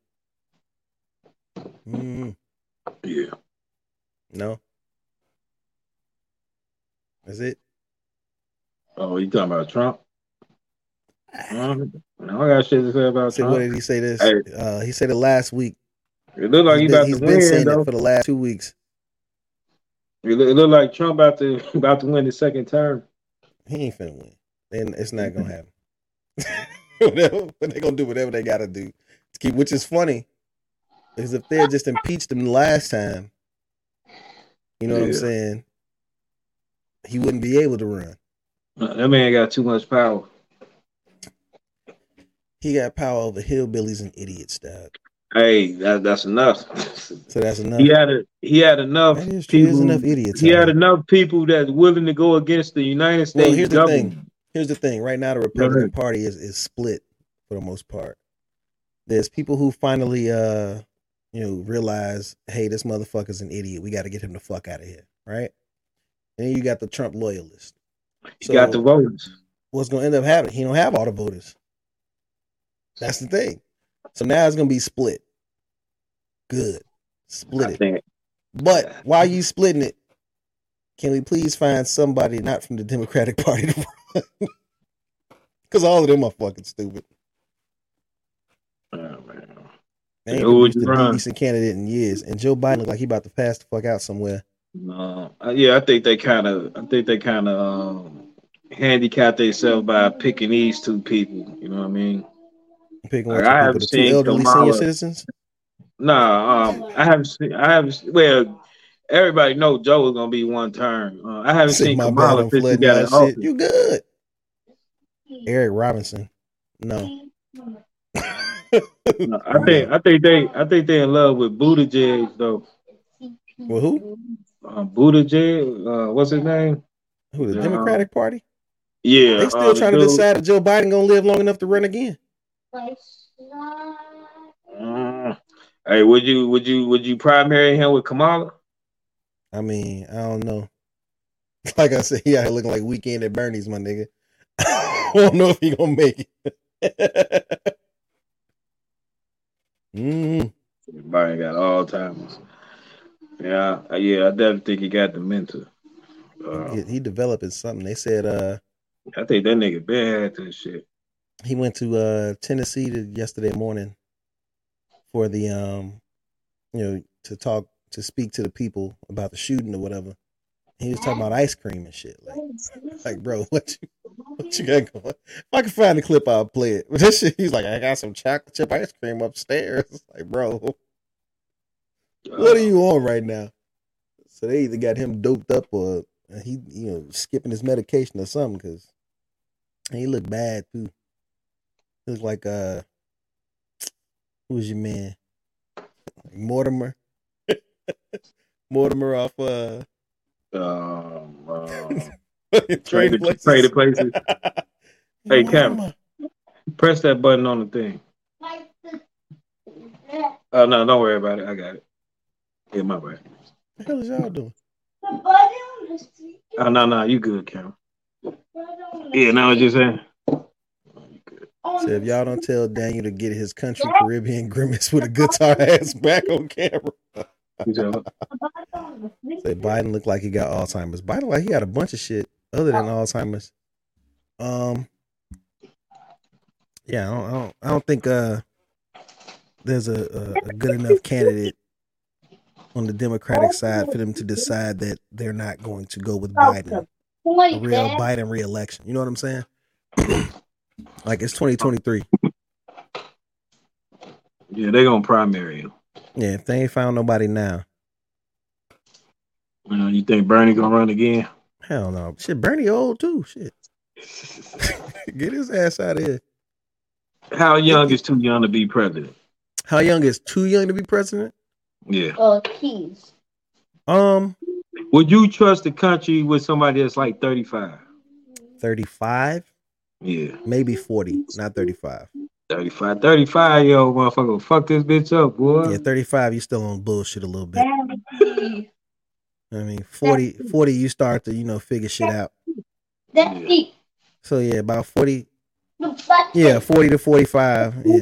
[SPEAKER 1] Mm,
[SPEAKER 2] Yeah.
[SPEAKER 1] no. That's it.
[SPEAKER 2] Oh, you talking about Trump? Um, I got shit to say about
[SPEAKER 1] Say, what did he say this?
[SPEAKER 2] Hey.
[SPEAKER 1] Uh, he said it last week.
[SPEAKER 2] It look like he
[SPEAKER 1] he's been,
[SPEAKER 2] about
[SPEAKER 1] he's
[SPEAKER 2] to
[SPEAKER 1] been
[SPEAKER 2] win,
[SPEAKER 1] saying
[SPEAKER 2] though.
[SPEAKER 1] it for the last two weeks.
[SPEAKER 2] It look, it look like Trump about to about to win the second term.
[SPEAKER 1] He ain't finna win. And it's not gonna happen. whatever, but they gonna do whatever they gotta do to keep. Which is funny, because if they had just impeached him last time, you know what I'm saying, he wouldn't be able to run.
[SPEAKER 2] That man got too much power.
[SPEAKER 1] He got power over hillbillies and idiots, dog.
[SPEAKER 2] Hey, that, that's enough.
[SPEAKER 1] So that's enough.
[SPEAKER 2] he had a, he had enough
[SPEAKER 1] that is true. There's
[SPEAKER 2] people.
[SPEAKER 1] enough idiots.
[SPEAKER 2] He had enough people that's willing to go against the United States
[SPEAKER 1] Well, here's the
[SPEAKER 2] government.
[SPEAKER 1] thing. Here's the thing. Right now, the Republican Party is is split for the most part. There's people who finally, uh, you know, realize, hey, this motherfucker's an idiot. We got to get him the fuck out of here, right? And then you got the Trump loyalists.
[SPEAKER 2] He got the voters.
[SPEAKER 1] what's going to end up happening? He don't have all the voters. That's the thing. So now it's going to be split. Good, split it.
[SPEAKER 2] think.
[SPEAKER 1] But while you splitting it, can we please find somebody not from the Democratic Party to run? Because all of them are fucking stupid.
[SPEAKER 2] Oh, man.
[SPEAKER 1] They ain't
[SPEAKER 2] Who would you
[SPEAKER 1] a
[SPEAKER 2] run?
[SPEAKER 1] decent candidate in years. And Joe Biden look like he about to pass the fuck out somewhere.
[SPEAKER 2] Uh, yeah, I think they kind of, I think they kind of um, handicap themselves by picking these two people. You know what I mean?
[SPEAKER 1] Picking
[SPEAKER 2] Like, I have
[SPEAKER 1] people, the two
[SPEAKER 2] seen
[SPEAKER 1] elderly
[SPEAKER 2] Kamala-
[SPEAKER 1] senior citizens.
[SPEAKER 2] Nah, um, I haven't seen. I haven't. Well, everybody know Joe is gonna be one term. Uh, I haven't
[SPEAKER 1] Say
[SPEAKER 2] seen
[SPEAKER 1] my bad
[SPEAKER 2] Kamala
[SPEAKER 1] on
[SPEAKER 2] since she got
[SPEAKER 1] y'all shit. You good? Eric Robinson. No.
[SPEAKER 2] No, I think. I think they. I think they in love with Buttigieg though.
[SPEAKER 1] Well, who?
[SPEAKER 2] Uh, Buttigieg. Uh, what's his name?
[SPEAKER 1] Who? The
[SPEAKER 2] Yeah.
[SPEAKER 1] Democratic Party?
[SPEAKER 2] Yeah.
[SPEAKER 1] They still
[SPEAKER 2] uh,
[SPEAKER 1] trying to decide if Joe Biden gonna live long enough to run again.
[SPEAKER 2] Uh, hey, would you? Would you? Would you primary him with Kamala?
[SPEAKER 1] I mean, I don't know. Like I said, he out looking like weekend at Bernie's, my nigga. I don't know if he gonna make it. mm
[SPEAKER 2] Biden got all timers. Yeah, yeah. I definitely think he got the mentor. Uh,
[SPEAKER 1] he, he developing something. They said uh
[SPEAKER 2] I think that nigga bad this shit.
[SPEAKER 1] he went to uh Tennessee to yesterday morning for the um you know to talk to speak to the people about the shooting or whatever. He was talking about ice cream and shit. Like, like bro, what you what you got going? If I can find the clip, I'll play it. But this shit, he's like, I got some chocolate chip ice cream upstairs. Like, bro, what are you on right now? So they either got him doped up or he, you know, skipping his medication or something because he looked bad too. He looked like uh, who's your man? Mortimer. Mortimer off uh,
[SPEAKER 2] Um, uh,
[SPEAKER 1] Trading
[SPEAKER 2] Trading
[SPEAKER 1] Places.
[SPEAKER 2] Trading Places. Hey, Cam. Press that button on the thing. Oh no, don't worry about it. I got it. Yeah, my bad.
[SPEAKER 1] What the hell is y'all doing?
[SPEAKER 2] Oh no, no, you good, Cam. Yeah, now what you saying?
[SPEAKER 1] So if y'all don't tell Daniel to get his country Caribbean grimace with a guitar ass back on camera. Say Biden looked like he got Alzheimer's. Biden like he got a bunch of shit other than Alzheimer's. Um, yeah, I don't, I don't, I don't think uh there's a, a, a good enough candidate on the Democratic side for them to decide that they're not going to go with Biden, a real Biden reelection. You know what I'm saying? like it's 2023.
[SPEAKER 2] yeah, they're gonna primary him.
[SPEAKER 1] Yeah, if they ain't found nobody now,
[SPEAKER 2] You know, you think Bernie gonna run again?
[SPEAKER 1] hell no. Shit, Bernie old too. Shit, get his ass out of here.
[SPEAKER 2] How young is too young to be president?
[SPEAKER 1] How young is too young to be president?
[SPEAKER 2] Yeah.
[SPEAKER 4] Oh, keys.
[SPEAKER 1] Um,
[SPEAKER 2] Would you trust the country with somebody that's like 35?
[SPEAKER 1] 35,
[SPEAKER 2] Yeah.
[SPEAKER 1] maybe 40, not 35.
[SPEAKER 2] 35. 35 year old motherfucker. Fuck this bitch up, boy.
[SPEAKER 1] Yeah, 35, you still on bullshit a little bit. I mean, 40, 40, you start to, you know, figure shit out.
[SPEAKER 4] Daddy.
[SPEAKER 1] So yeah, about 40, yeah, 40 to 45. Yeah,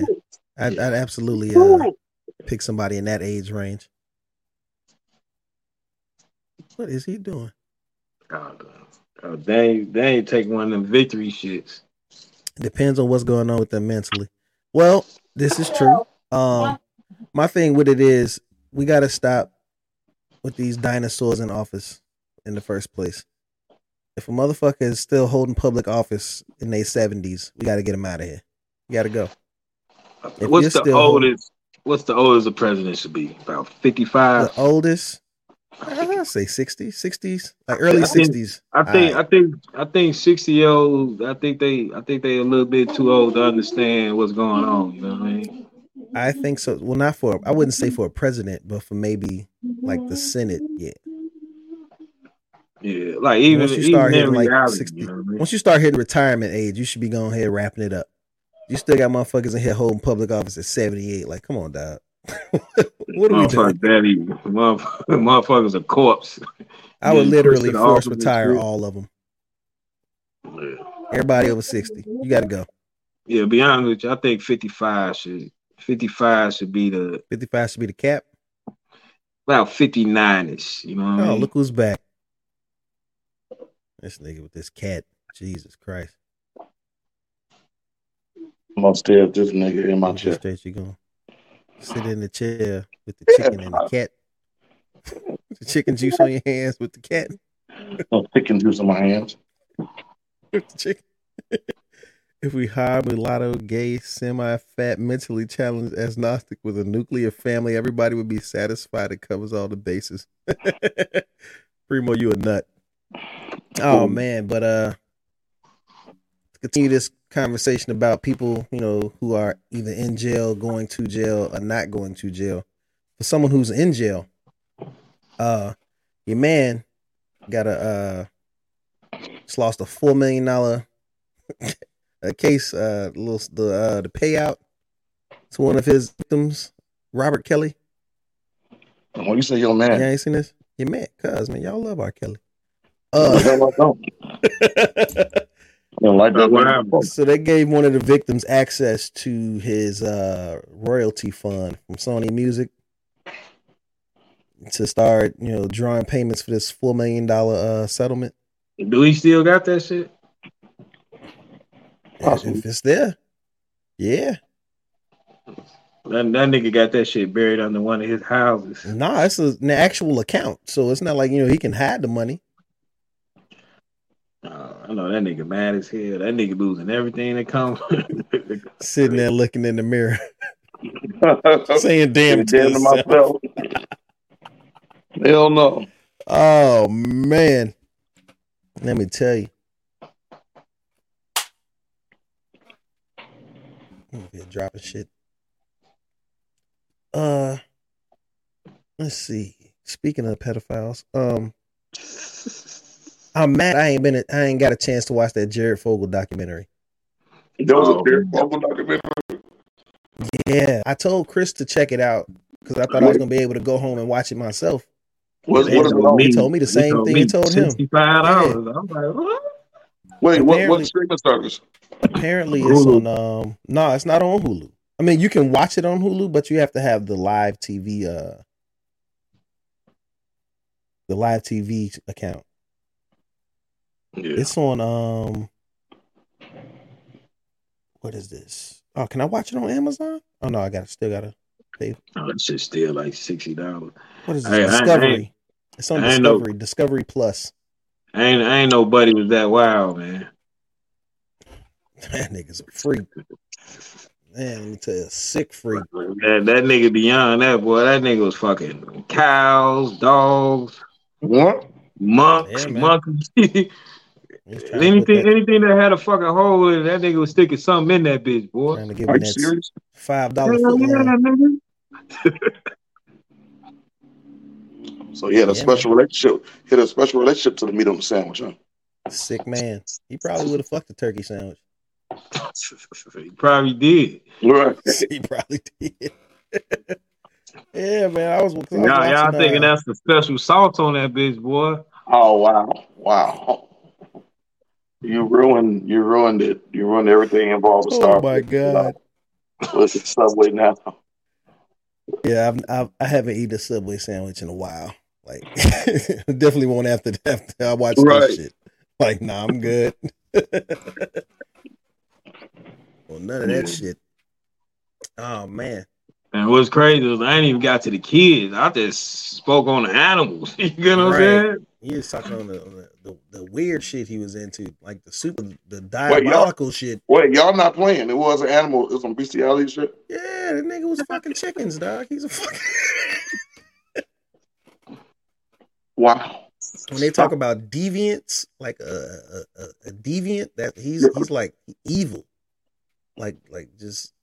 [SPEAKER 1] I'd, I'd absolutely uh, pick somebody in that age range. What is he doing?
[SPEAKER 2] Oh, oh, they, ain't- they ain't take one of them victory shits.
[SPEAKER 1] Depends on what's going on with them mentally. Well, this is true. Um, my thing with it is we got to stop with these dinosaurs in office in the first place. If a motherfucker is still holding public office in their seventies, we got to get him out of here. You got to go. If
[SPEAKER 2] what's the oldest? What's the oldest a president should be? About 55?
[SPEAKER 1] The oldest, I say 60s, 60s, like early
[SPEAKER 2] I think-
[SPEAKER 1] sixties.
[SPEAKER 2] I think I think I think sixty year old. I think they I think they a little bit too old to understand what's going on. You know what I mean?
[SPEAKER 1] I think so. Well, not for I wouldn't say for a president, but for maybe like the Senate. Yeah.
[SPEAKER 2] Yeah, like even
[SPEAKER 1] Once you start
[SPEAKER 2] in
[SPEAKER 1] hitting, like,
[SPEAKER 2] reality,
[SPEAKER 1] 60
[SPEAKER 2] you know I mean?
[SPEAKER 1] Once you start hitting retirement age, you should be going ahead wrapping it up. You still got motherfuckers in here holding public office at 78. Like, come on, dog. what are we doing?
[SPEAKER 2] Daddy, motherfuckers a corpse.
[SPEAKER 1] I would literally
[SPEAKER 2] pushed to the
[SPEAKER 1] force retire all of them.
[SPEAKER 2] Yeah.
[SPEAKER 1] Everybody over 60. You got to go.
[SPEAKER 2] yeah, be honest with you, I think fifty five should fifty five should be the
[SPEAKER 1] 55 should be the cap.
[SPEAKER 2] about fifty nine ish. You know what I
[SPEAKER 1] Oh,
[SPEAKER 2] mean?
[SPEAKER 1] look who's back. This nigga with this cat. Jesus Christ.
[SPEAKER 3] I'm gonna stay up this nigga in my chair.
[SPEAKER 1] straight you going? Sit in the chair with the chicken and the cat. the chicken juice on your hands with the cat.
[SPEAKER 3] No chicken juice in my hands.
[SPEAKER 1] With the chicken. if we hire mulatto, gay, semi-fat, mentally challenged agnostic with a nuclear family, everybody would be satisfied. It covers all the bases. Primo, you a nut. Oh man, but uh, to continue this conversation about people, you know, who are either in jail, going to jail, or not going to jail. For someone who's in jail, uh, your man got a uh, just lost a four million dollar a case, uh, little the uh the payout to one of his victims, Robert Kelly.
[SPEAKER 3] When you say your
[SPEAKER 1] You
[SPEAKER 3] man,
[SPEAKER 1] ain't seen this? Your man, cuz man, y'all love R. Kelly. Uh,
[SPEAKER 3] hell don't. Like that.
[SPEAKER 2] What
[SPEAKER 1] so they gave one of the victims access to his uh royalty fund from Sony Music to start, you know, drawing payments for this four million dollar uh settlement.
[SPEAKER 2] Do he still got that shit?
[SPEAKER 3] Possibly.
[SPEAKER 1] If it's there, yeah.
[SPEAKER 2] That, that nigga got that shit buried under one of his houses.
[SPEAKER 1] Nah, it's a, an actual account, so it's not like you know he can hide the money.
[SPEAKER 2] I know that nigga mad as hell. That nigga losing everything that comes.
[SPEAKER 1] Sitting there looking in the mirror, saying "damn" to
[SPEAKER 3] Damn to myself. Hell no.
[SPEAKER 1] Oh man, let me tell you. I'm over here dropping shit. Uh, let's see. Speaking of pedophiles, um, I'm mad. I ain't been. I ain't got a chance to watch that Jared Fogle documentary.
[SPEAKER 3] There was
[SPEAKER 2] Oh,
[SPEAKER 3] a Derek
[SPEAKER 2] man.
[SPEAKER 3] Fogle documentary.
[SPEAKER 1] Yeah, I told Chris to check it out because I thought I was gonna be able to go home and watch it myself.
[SPEAKER 3] What,
[SPEAKER 1] They
[SPEAKER 3] what is it
[SPEAKER 1] told
[SPEAKER 3] on?
[SPEAKER 1] He told me the same thing he told him.
[SPEAKER 2] Sixty-five dollars. I'm like, what?
[SPEAKER 3] Wait, what, what
[SPEAKER 1] Apparently-
[SPEAKER 3] streaming service?
[SPEAKER 1] Apparently, it's on. Um, no, it's not on Hulu. I mean, you can watch it on Hulu, but you have to have the live TV. Uh, the live TV account.
[SPEAKER 2] Yeah.
[SPEAKER 1] It's on. Um, what is this? Oh, can I watch it on Amazon? Oh no, I got to still gotta. pay.
[SPEAKER 2] Oh, it's shit's still like sixty dollars.
[SPEAKER 1] What is this?
[SPEAKER 2] Hey, I- I
[SPEAKER 1] Discovery. it's on
[SPEAKER 2] I ain't know-
[SPEAKER 1] Discovery. Discovery Plus.
[SPEAKER 2] I ain't, I ain't nobody was that wild, man.
[SPEAKER 1] That nigga's a freak. Man, let me tell you, sick freak.
[SPEAKER 2] That, that nigga beyond that, boy. That nigga was fucking cows, dogs,
[SPEAKER 3] What?
[SPEAKER 2] monks,
[SPEAKER 1] Yeah, man.
[SPEAKER 2] monkeys. anything,
[SPEAKER 1] that-
[SPEAKER 2] anything that had a fucking hole in it, that nigga was sticking something in that bitch, boy.
[SPEAKER 1] trying to give
[SPEAKER 3] Are you serious?
[SPEAKER 1] five dollar
[SPEAKER 2] Hell
[SPEAKER 1] foot
[SPEAKER 2] yeah, nigga.
[SPEAKER 3] So he had a
[SPEAKER 1] Yeah,
[SPEAKER 3] special relationship. He had a special relationship to the meat on the sandwich, huh?
[SPEAKER 1] Sick man. He probably would have fucked a turkey sandwich.
[SPEAKER 2] he probably did.
[SPEAKER 3] Right.
[SPEAKER 1] he probably did. yeah, man. I was, 'cause I was
[SPEAKER 2] Y'all, y'all thinking
[SPEAKER 1] uh,
[SPEAKER 2] that's the special sauce on that bitch, boy.
[SPEAKER 3] Oh wow, wow! You ruined, you ruined it. You ruined everything involved with
[SPEAKER 1] Oh
[SPEAKER 3] Starbucks.
[SPEAKER 1] my god.
[SPEAKER 3] With the Subway now.
[SPEAKER 1] Yeah, I've, I've I haven't eaten a Subway sandwich in a while. Like, definitely won't after after I watch
[SPEAKER 3] Right.
[SPEAKER 1] this shit. Like, nah, I'm good. well, none of that shit. Oh man.
[SPEAKER 2] And what's crazy is I ain't even got to the kids. I just spoke on the animals. you get what I'm
[SPEAKER 1] Right.
[SPEAKER 2] saying?
[SPEAKER 1] He was talking on the, on the, the the weird shit he was into, like the super, the diabolical shit.
[SPEAKER 3] Wait, y'all not playing? It was an animal. It was some bestiality shit.
[SPEAKER 1] Yeah, the nigga was fucking chickens, dog. He's a fucking.
[SPEAKER 3] Wow.
[SPEAKER 1] when they talk about deviants, like a, a, a, deviant, that he's he's like evil, like like just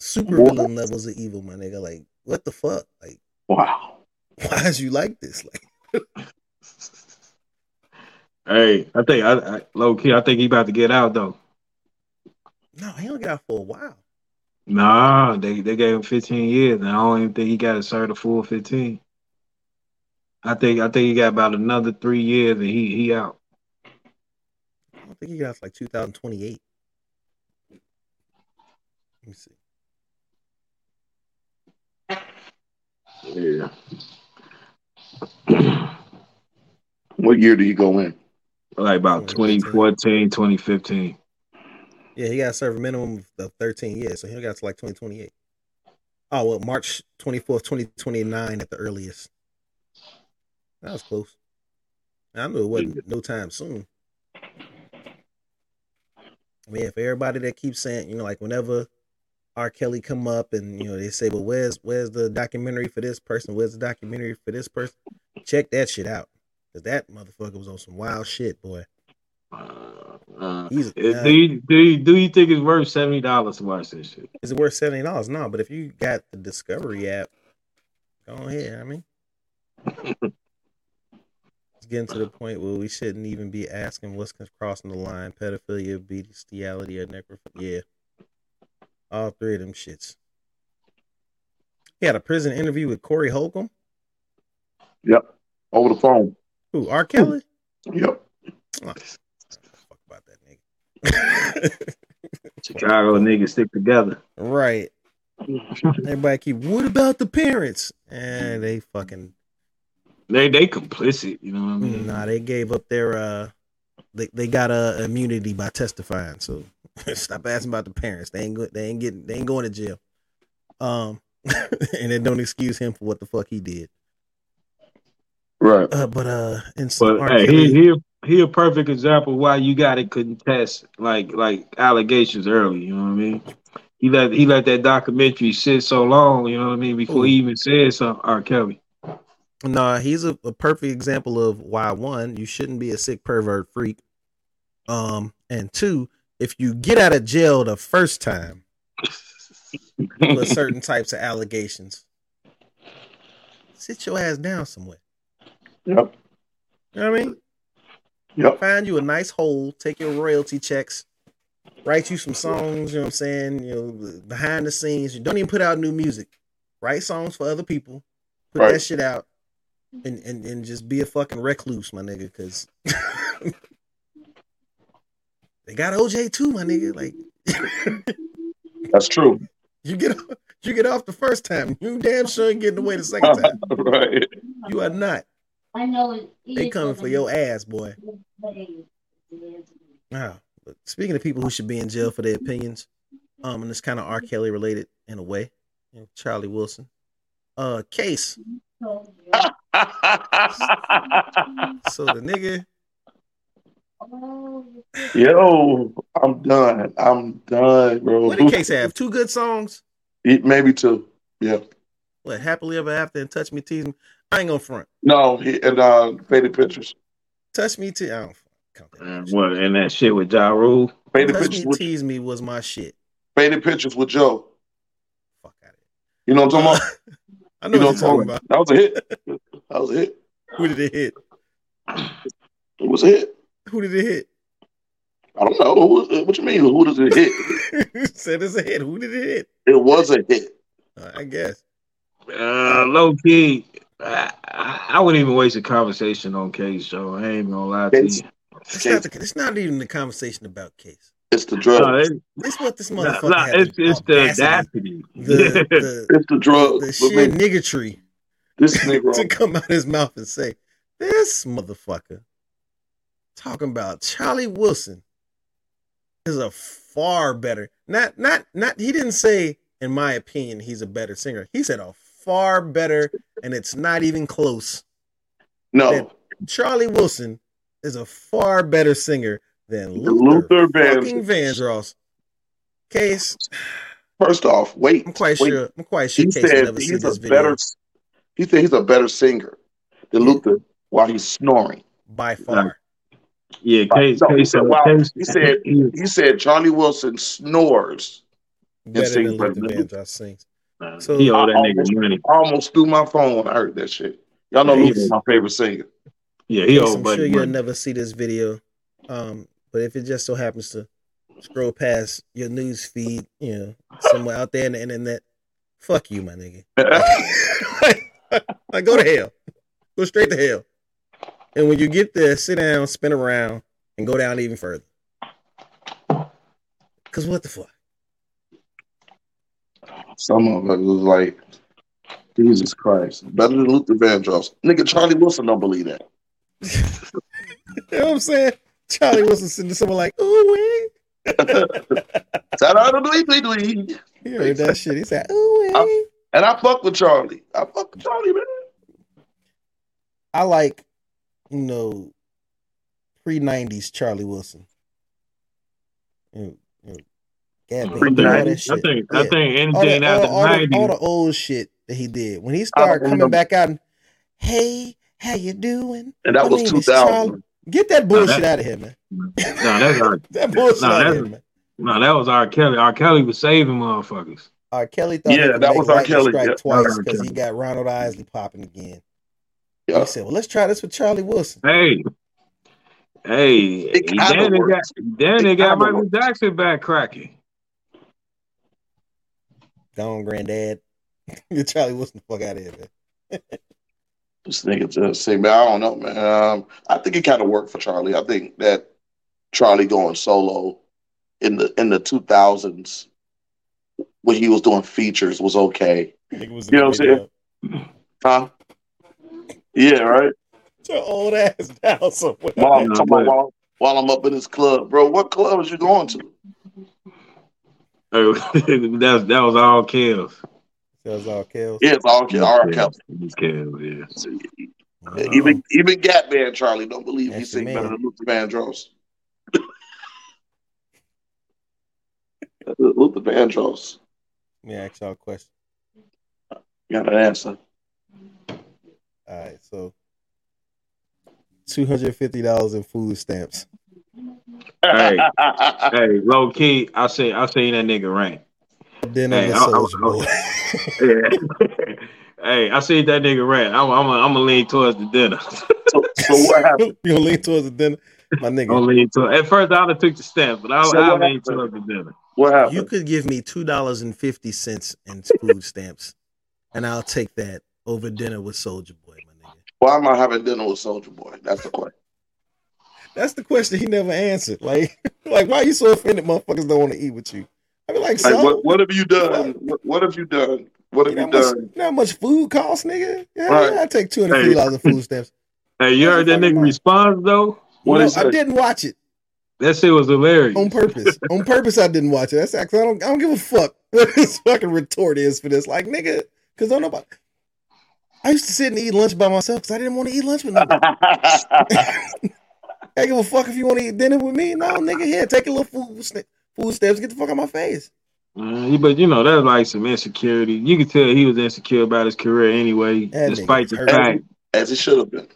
[SPEAKER 1] super
[SPEAKER 3] What?
[SPEAKER 1] villain levels of evil, my nigga. Like what the fuck? Like
[SPEAKER 3] Wow.
[SPEAKER 1] why is you like this? Like
[SPEAKER 2] Hey, I think I, I low key. I think he about to get out though.
[SPEAKER 1] no, he only got out for a while.
[SPEAKER 2] Nah, they they gave him 15 years, and I don't even think he got to serve the full 15. I think I think he got about another three years, and he he out.
[SPEAKER 1] I don't think he got like 2028. Let me see.
[SPEAKER 2] Yeah.
[SPEAKER 3] What year do you go in?
[SPEAKER 2] Like about 2014, 2015.
[SPEAKER 1] Yeah, he got to serve a minimum of 13 years, so he got to like 2028. Oh well, March 24th, 2029 at the earliest. That was close. I knew it wasn't no time soon. I mean, if everybody that keeps saying, you know, like whenever R. Kelly come up and you know they say, "Well, where's where's the documentary for this person? Where's the documentary for this person?" Check that shit out, cause that motherfucker was on some wild shit, boy.
[SPEAKER 2] Uh, uh,
[SPEAKER 1] He's-
[SPEAKER 2] do
[SPEAKER 1] uh,
[SPEAKER 2] you do you, do you think it's worth seventy dollars to watch this shit?
[SPEAKER 1] Is it worth seventy dollars? No, but if you got the Discovery app, go ahead. I mean, it's getting to the point where we shouldn't even be asking what's crossing the line: pedophilia, bestiality, or necrophilia. Yeah, all three of them shits. He had a prison interview with Corey Holcomb.
[SPEAKER 3] Yep. Over the phone.
[SPEAKER 1] Who? R. Kelly?
[SPEAKER 3] Yep.
[SPEAKER 1] Oh, fuck about that nigga.
[SPEAKER 2] Chicago niggas stick together.
[SPEAKER 1] right. Everybody keep. What about the parents? And they fucking
[SPEAKER 2] They they complicit. You know what I mean?
[SPEAKER 1] Nah, they gave up their uh they, they got uh, immunity by testifying. So stop asking about the parents. They ain't go, they ain't getting they ain't going to jail. Um and it don't excuse him for what the fuck he did.
[SPEAKER 3] Right.
[SPEAKER 1] Uh but uh and some
[SPEAKER 2] But hey,
[SPEAKER 1] Kelly-
[SPEAKER 2] he he he a perfect example why you got to contest like like allegations early. You know what I mean? He let he let that documentary sit so long. You know what I mean? Before he even said something. R. Kelly.
[SPEAKER 1] Nah, he's a, a perfect example of why one, you shouldn't be a sick pervert freak. Um, and two, if you get out of jail the first time for certain types of allegations, sit your ass down somewhere.
[SPEAKER 3] Yep.
[SPEAKER 1] You know what I mean?
[SPEAKER 3] Yep.
[SPEAKER 1] Find you a nice hole, take your royalty checks, write you some songs, you know what I'm saying? You know, behind the scenes. You don't even put out new music. Write songs for other people. Put
[SPEAKER 3] Right.
[SPEAKER 1] that shit out. And, and and just be a fucking recluse, my nigga, because they got OJ too, my nigga. Like
[SPEAKER 3] That's true.
[SPEAKER 1] you get you get off the first time, you damn sure ain't getting away the second time.
[SPEAKER 3] right.
[SPEAKER 1] You are not.
[SPEAKER 4] I know it.
[SPEAKER 1] They coming for your ass, boy. Now, but speaking of people who should be in jail for their opinions, um, and it's kind of R. Kelly related in a way, you know, Charlie Wilson. Uh, case. So the nigga,
[SPEAKER 3] Yo, I'm done. I'm done, bro.
[SPEAKER 1] what did Case have? Two good songs.
[SPEAKER 3] It- Maybe two. Yeah.
[SPEAKER 1] What? Happily ever after and touch me, tease me. I ain't gonna front.
[SPEAKER 3] No, he, and uh, faded pictures.
[SPEAKER 1] Touch me, te- I don't count that.
[SPEAKER 2] And
[SPEAKER 1] shit.
[SPEAKER 2] what and that shit with Ja Rule.
[SPEAKER 3] Faded
[SPEAKER 1] Touch
[SPEAKER 3] pictures
[SPEAKER 1] me,
[SPEAKER 3] with
[SPEAKER 1] tease me was my shit.
[SPEAKER 3] faded pictures with Joe.
[SPEAKER 1] Fuck out of
[SPEAKER 3] You know what I'm talking
[SPEAKER 1] about? I know
[SPEAKER 3] You know
[SPEAKER 1] what you're talking
[SPEAKER 3] what
[SPEAKER 1] about.
[SPEAKER 3] That was a hit. That was a hit.
[SPEAKER 1] Who did it hit?
[SPEAKER 3] It was a hit.
[SPEAKER 1] Who did it hit?
[SPEAKER 3] I don't know. Who what you mean? Who does it hit?
[SPEAKER 1] Said it's a hit. Who did it hit?
[SPEAKER 3] It was a hit.
[SPEAKER 1] Uh, I guess.
[SPEAKER 2] Uh, low key, I, I I wouldn't even waste a conversation on Case, so I ain't gonna lie to you.
[SPEAKER 1] It's not, the, it's not even the conversation about case.
[SPEAKER 3] It's the
[SPEAKER 2] No,
[SPEAKER 3] drugs.
[SPEAKER 2] it-
[SPEAKER 1] This what this
[SPEAKER 2] nah,
[SPEAKER 1] motherfucker
[SPEAKER 2] nah,
[SPEAKER 1] had
[SPEAKER 2] it's it's the
[SPEAKER 1] audacity,
[SPEAKER 2] audacity.
[SPEAKER 1] the the,
[SPEAKER 3] It's the drugs.
[SPEAKER 1] the
[SPEAKER 3] But
[SPEAKER 1] sheer
[SPEAKER 3] man,
[SPEAKER 1] niggatry
[SPEAKER 3] this nigga to
[SPEAKER 1] come out his mouth and say, "This motherfucker talking about Charlie Wilson is a far better not not not." He didn't say, in my opinion, he's a better singer. He said a far better, and it's not even close.
[SPEAKER 3] no,
[SPEAKER 1] Charlie Wilson is a far better singer than Luther,
[SPEAKER 3] Luther Vandross.
[SPEAKER 1] Vandross. Case,
[SPEAKER 3] first off, wait.
[SPEAKER 1] I'm quite
[SPEAKER 3] wait.
[SPEAKER 1] sure. I'm quite sure
[SPEAKER 3] He
[SPEAKER 1] Case
[SPEAKER 3] said
[SPEAKER 1] never see
[SPEAKER 3] he's
[SPEAKER 1] this
[SPEAKER 3] a
[SPEAKER 1] video
[SPEAKER 3] better. He said he's a better singer than Luther while he's snoring.
[SPEAKER 1] by far.
[SPEAKER 2] Yeah, Case.
[SPEAKER 3] No, he
[SPEAKER 2] Case,
[SPEAKER 3] said,
[SPEAKER 2] uh,
[SPEAKER 3] wow.
[SPEAKER 2] Case-
[SPEAKER 3] He said he said Charlie Wilson snores.
[SPEAKER 1] Better
[SPEAKER 3] sings
[SPEAKER 1] than
[SPEAKER 3] better
[SPEAKER 1] Luther
[SPEAKER 3] than
[SPEAKER 1] Vandross sings.
[SPEAKER 2] Uh,
[SPEAKER 1] So-
[SPEAKER 2] he owe that
[SPEAKER 3] I
[SPEAKER 2] nigga
[SPEAKER 3] almost-
[SPEAKER 2] money.
[SPEAKER 3] Almost threw my phone when I heard that shit. Y'all know
[SPEAKER 1] Yeah,
[SPEAKER 3] Luther's my favorite singer.
[SPEAKER 2] Yeah, he
[SPEAKER 1] Case,
[SPEAKER 2] owe
[SPEAKER 1] I'm
[SPEAKER 2] Buddy
[SPEAKER 1] sure you'll never see this video. Um, but if it just so happens to scroll past your news feed, you know, somewhere out there in the internet, fuck you, my nigga. like, go to hell. Go straight to hell. And when you get there, sit down, spin around, and go down even further. Cause what the fuck?
[SPEAKER 3] Some of it was like, Jesus Christ, better than Luther Vandross. Nigga, Charlie Wilson don't believe that.
[SPEAKER 1] You know what I'm saying? Charlie Wilson sitting there somewhere like, ooh wee.
[SPEAKER 3] Shout out to Dwee Dwee Dwee.
[SPEAKER 1] He heard that shit. He said, ooh wee.
[SPEAKER 3] And I fuck with Charlie. I fuck with Charlie, man.
[SPEAKER 1] I like, you know, pre nineties Charlie Wilson. You know, you know, Gap Band,
[SPEAKER 3] Pre-
[SPEAKER 1] all that
[SPEAKER 2] I think
[SPEAKER 1] Yeah.
[SPEAKER 2] I think
[SPEAKER 1] all,
[SPEAKER 2] anything
[SPEAKER 1] the,
[SPEAKER 2] after
[SPEAKER 1] all, all, the, all the old shit that he did when he started coming
[SPEAKER 3] remember.
[SPEAKER 1] back out and hey how you doing
[SPEAKER 3] And that
[SPEAKER 1] My
[SPEAKER 3] was
[SPEAKER 1] name
[SPEAKER 3] two
[SPEAKER 1] is Charlie.
[SPEAKER 3] thousand.
[SPEAKER 1] get that bullshit
[SPEAKER 2] that-
[SPEAKER 1] out of here man
[SPEAKER 2] No, that's our,
[SPEAKER 1] that bullshit
[SPEAKER 2] No,
[SPEAKER 1] out of here man
[SPEAKER 2] no, that was R. Kelly. R. Kelly was saving motherfuckers.
[SPEAKER 1] R. Kelly thought
[SPEAKER 3] Yeah, that was R. Kelly.
[SPEAKER 1] strike twice
[SPEAKER 2] that was R.
[SPEAKER 1] because he got Ronald Isley popping again
[SPEAKER 3] Yeah.
[SPEAKER 1] he said well let's try this with Charlie Wilson
[SPEAKER 2] Hey, hey, then they got then they got
[SPEAKER 3] kinda
[SPEAKER 2] Michael
[SPEAKER 3] works.
[SPEAKER 2] Jackson back cracking.
[SPEAKER 1] Gone granddad get Charlie Wilson the fuck out of here man
[SPEAKER 3] This nigga just say, man, I don't know, man. Um, I think it kind of worked for Charlie. I think that Charlie going solo in the in the two thousands when he was doing features was okay.
[SPEAKER 1] Was
[SPEAKER 3] You know what I'm saying? Huh? Yeah, right.
[SPEAKER 1] your old ass down somewhere
[SPEAKER 3] While, I'm
[SPEAKER 2] No,
[SPEAKER 3] talking
[SPEAKER 2] but-
[SPEAKER 3] about while, while I'm up in this club, bro. What club is you going to?
[SPEAKER 2] Oh, that that was all Kels.
[SPEAKER 1] that was all Kels
[SPEAKER 3] Yeah, it's all Kelly. All Kelly.
[SPEAKER 2] It's Kels, yeah.
[SPEAKER 1] Wow.
[SPEAKER 3] Even even Gap Band Charlie don't believe he
[SPEAKER 1] That's
[SPEAKER 3] sing
[SPEAKER 1] your
[SPEAKER 3] better
[SPEAKER 1] man.
[SPEAKER 3] than Luther Vandross. Luther Vandross.
[SPEAKER 1] Let me ask y'all a question.
[SPEAKER 3] Got an answer.
[SPEAKER 1] All right, so two hundred fifty dollars in food stamps.
[SPEAKER 2] Hey. Hey, low key, I say I seen that nigga rank.
[SPEAKER 1] Dinner
[SPEAKER 2] Hey,
[SPEAKER 1] with
[SPEAKER 2] I- I-
[SPEAKER 1] Soulja Boy.
[SPEAKER 2] Yeah. hey, I seen that nigga rank. I'm I'm I'm gonna lean towards the dinner.
[SPEAKER 3] so, so what happened?
[SPEAKER 1] you gonna lean towards the dinner, my
[SPEAKER 2] I'm
[SPEAKER 1] nigga?
[SPEAKER 2] gonna lean to at first I'd have took the stamp, but I
[SPEAKER 3] So
[SPEAKER 2] I
[SPEAKER 3] what
[SPEAKER 2] lean towards the dinner.
[SPEAKER 3] What happened?
[SPEAKER 1] You could give me two dollars and fifty cents in food stamps, and I'll take that over dinner with Soulja Boy, my nigga.
[SPEAKER 3] Why am I having dinner with Soulja Boy? That's the question.
[SPEAKER 1] That's the question he never answered. Like, like why you so offended? Motherfuckers don't want to eat with you. I be like,
[SPEAKER 3] Like, what, what have you done? What, what have you done? What
[SPEAKER 1] you
[SPEAKER 3] have
[SPEAKER 1] know
[SPEAKER 3] you
[SPEAKER 1] how much,
[SPEAKER 3] done?
[SPEAKER 1] you know how much food costs, nigga? Yeah,
[SPEAKER 3] Right.
[SPEAKER 1] I take two hundred fifty dollars in food stamps.
[SPEAKER 2] Hey, you heard that nigga
[SPEAKER 1] man.
[SPEAKER 2] response though?
[SPEAKER 3] What
[SPEAKER 1] No,
[SPEAKER 3] is
[SPEAKER 1] I
[SPEAKER 3] it?
[SPEAKER 1] didn't watch it.
[SPEAKER 2] That shit was hilarious.
[SPEAKER 1] on purpose. on purpose, I didn't watch it. That's actually I don't. I don't give a fuck what his fucking retort is for this. Like nigga, because don't nobody. I used to sit and eat lunch by myself because I didn't want to eat lunch with nobody. I give a fuck if you want to eat dinner with me. No, nigga, here, take a little food st- food steps. Get the fuck out my face.
[SPEAKER 2] Uh, but you know, that's like some insecurity. You could tell he was insecure about his career anyway,
[SPEAKER 1] That
[SPEAKER 2] despite the
[SPEAKER 1] hurt.
[SPEAKER 2] fact.
[SPEAKER 3] As it should have been.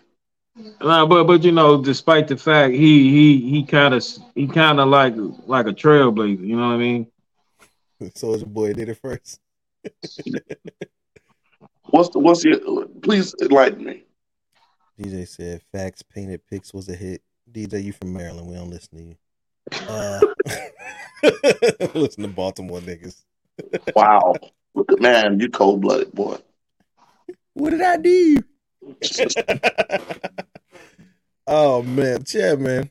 [SPEAKER 2] Nah, but but you know, despite the fact he he he kind of he kind of like like a trailblazer. You know what I mean?
[SPEAKER 1] Soulja Boy did it first.
[SPEAKER 3] What's the what's the please enlighten me.
[SPEAKER 1] DJ said facts painted pics was a hit. DJ, you from Maryland? We don't listen to you. Uh, listen to Baltimore niggas.
[SPEAKER 3] Wow. Look at man, you cold blooded boy.
[SPEAKER 1] What did I do? oh man, yeah, man.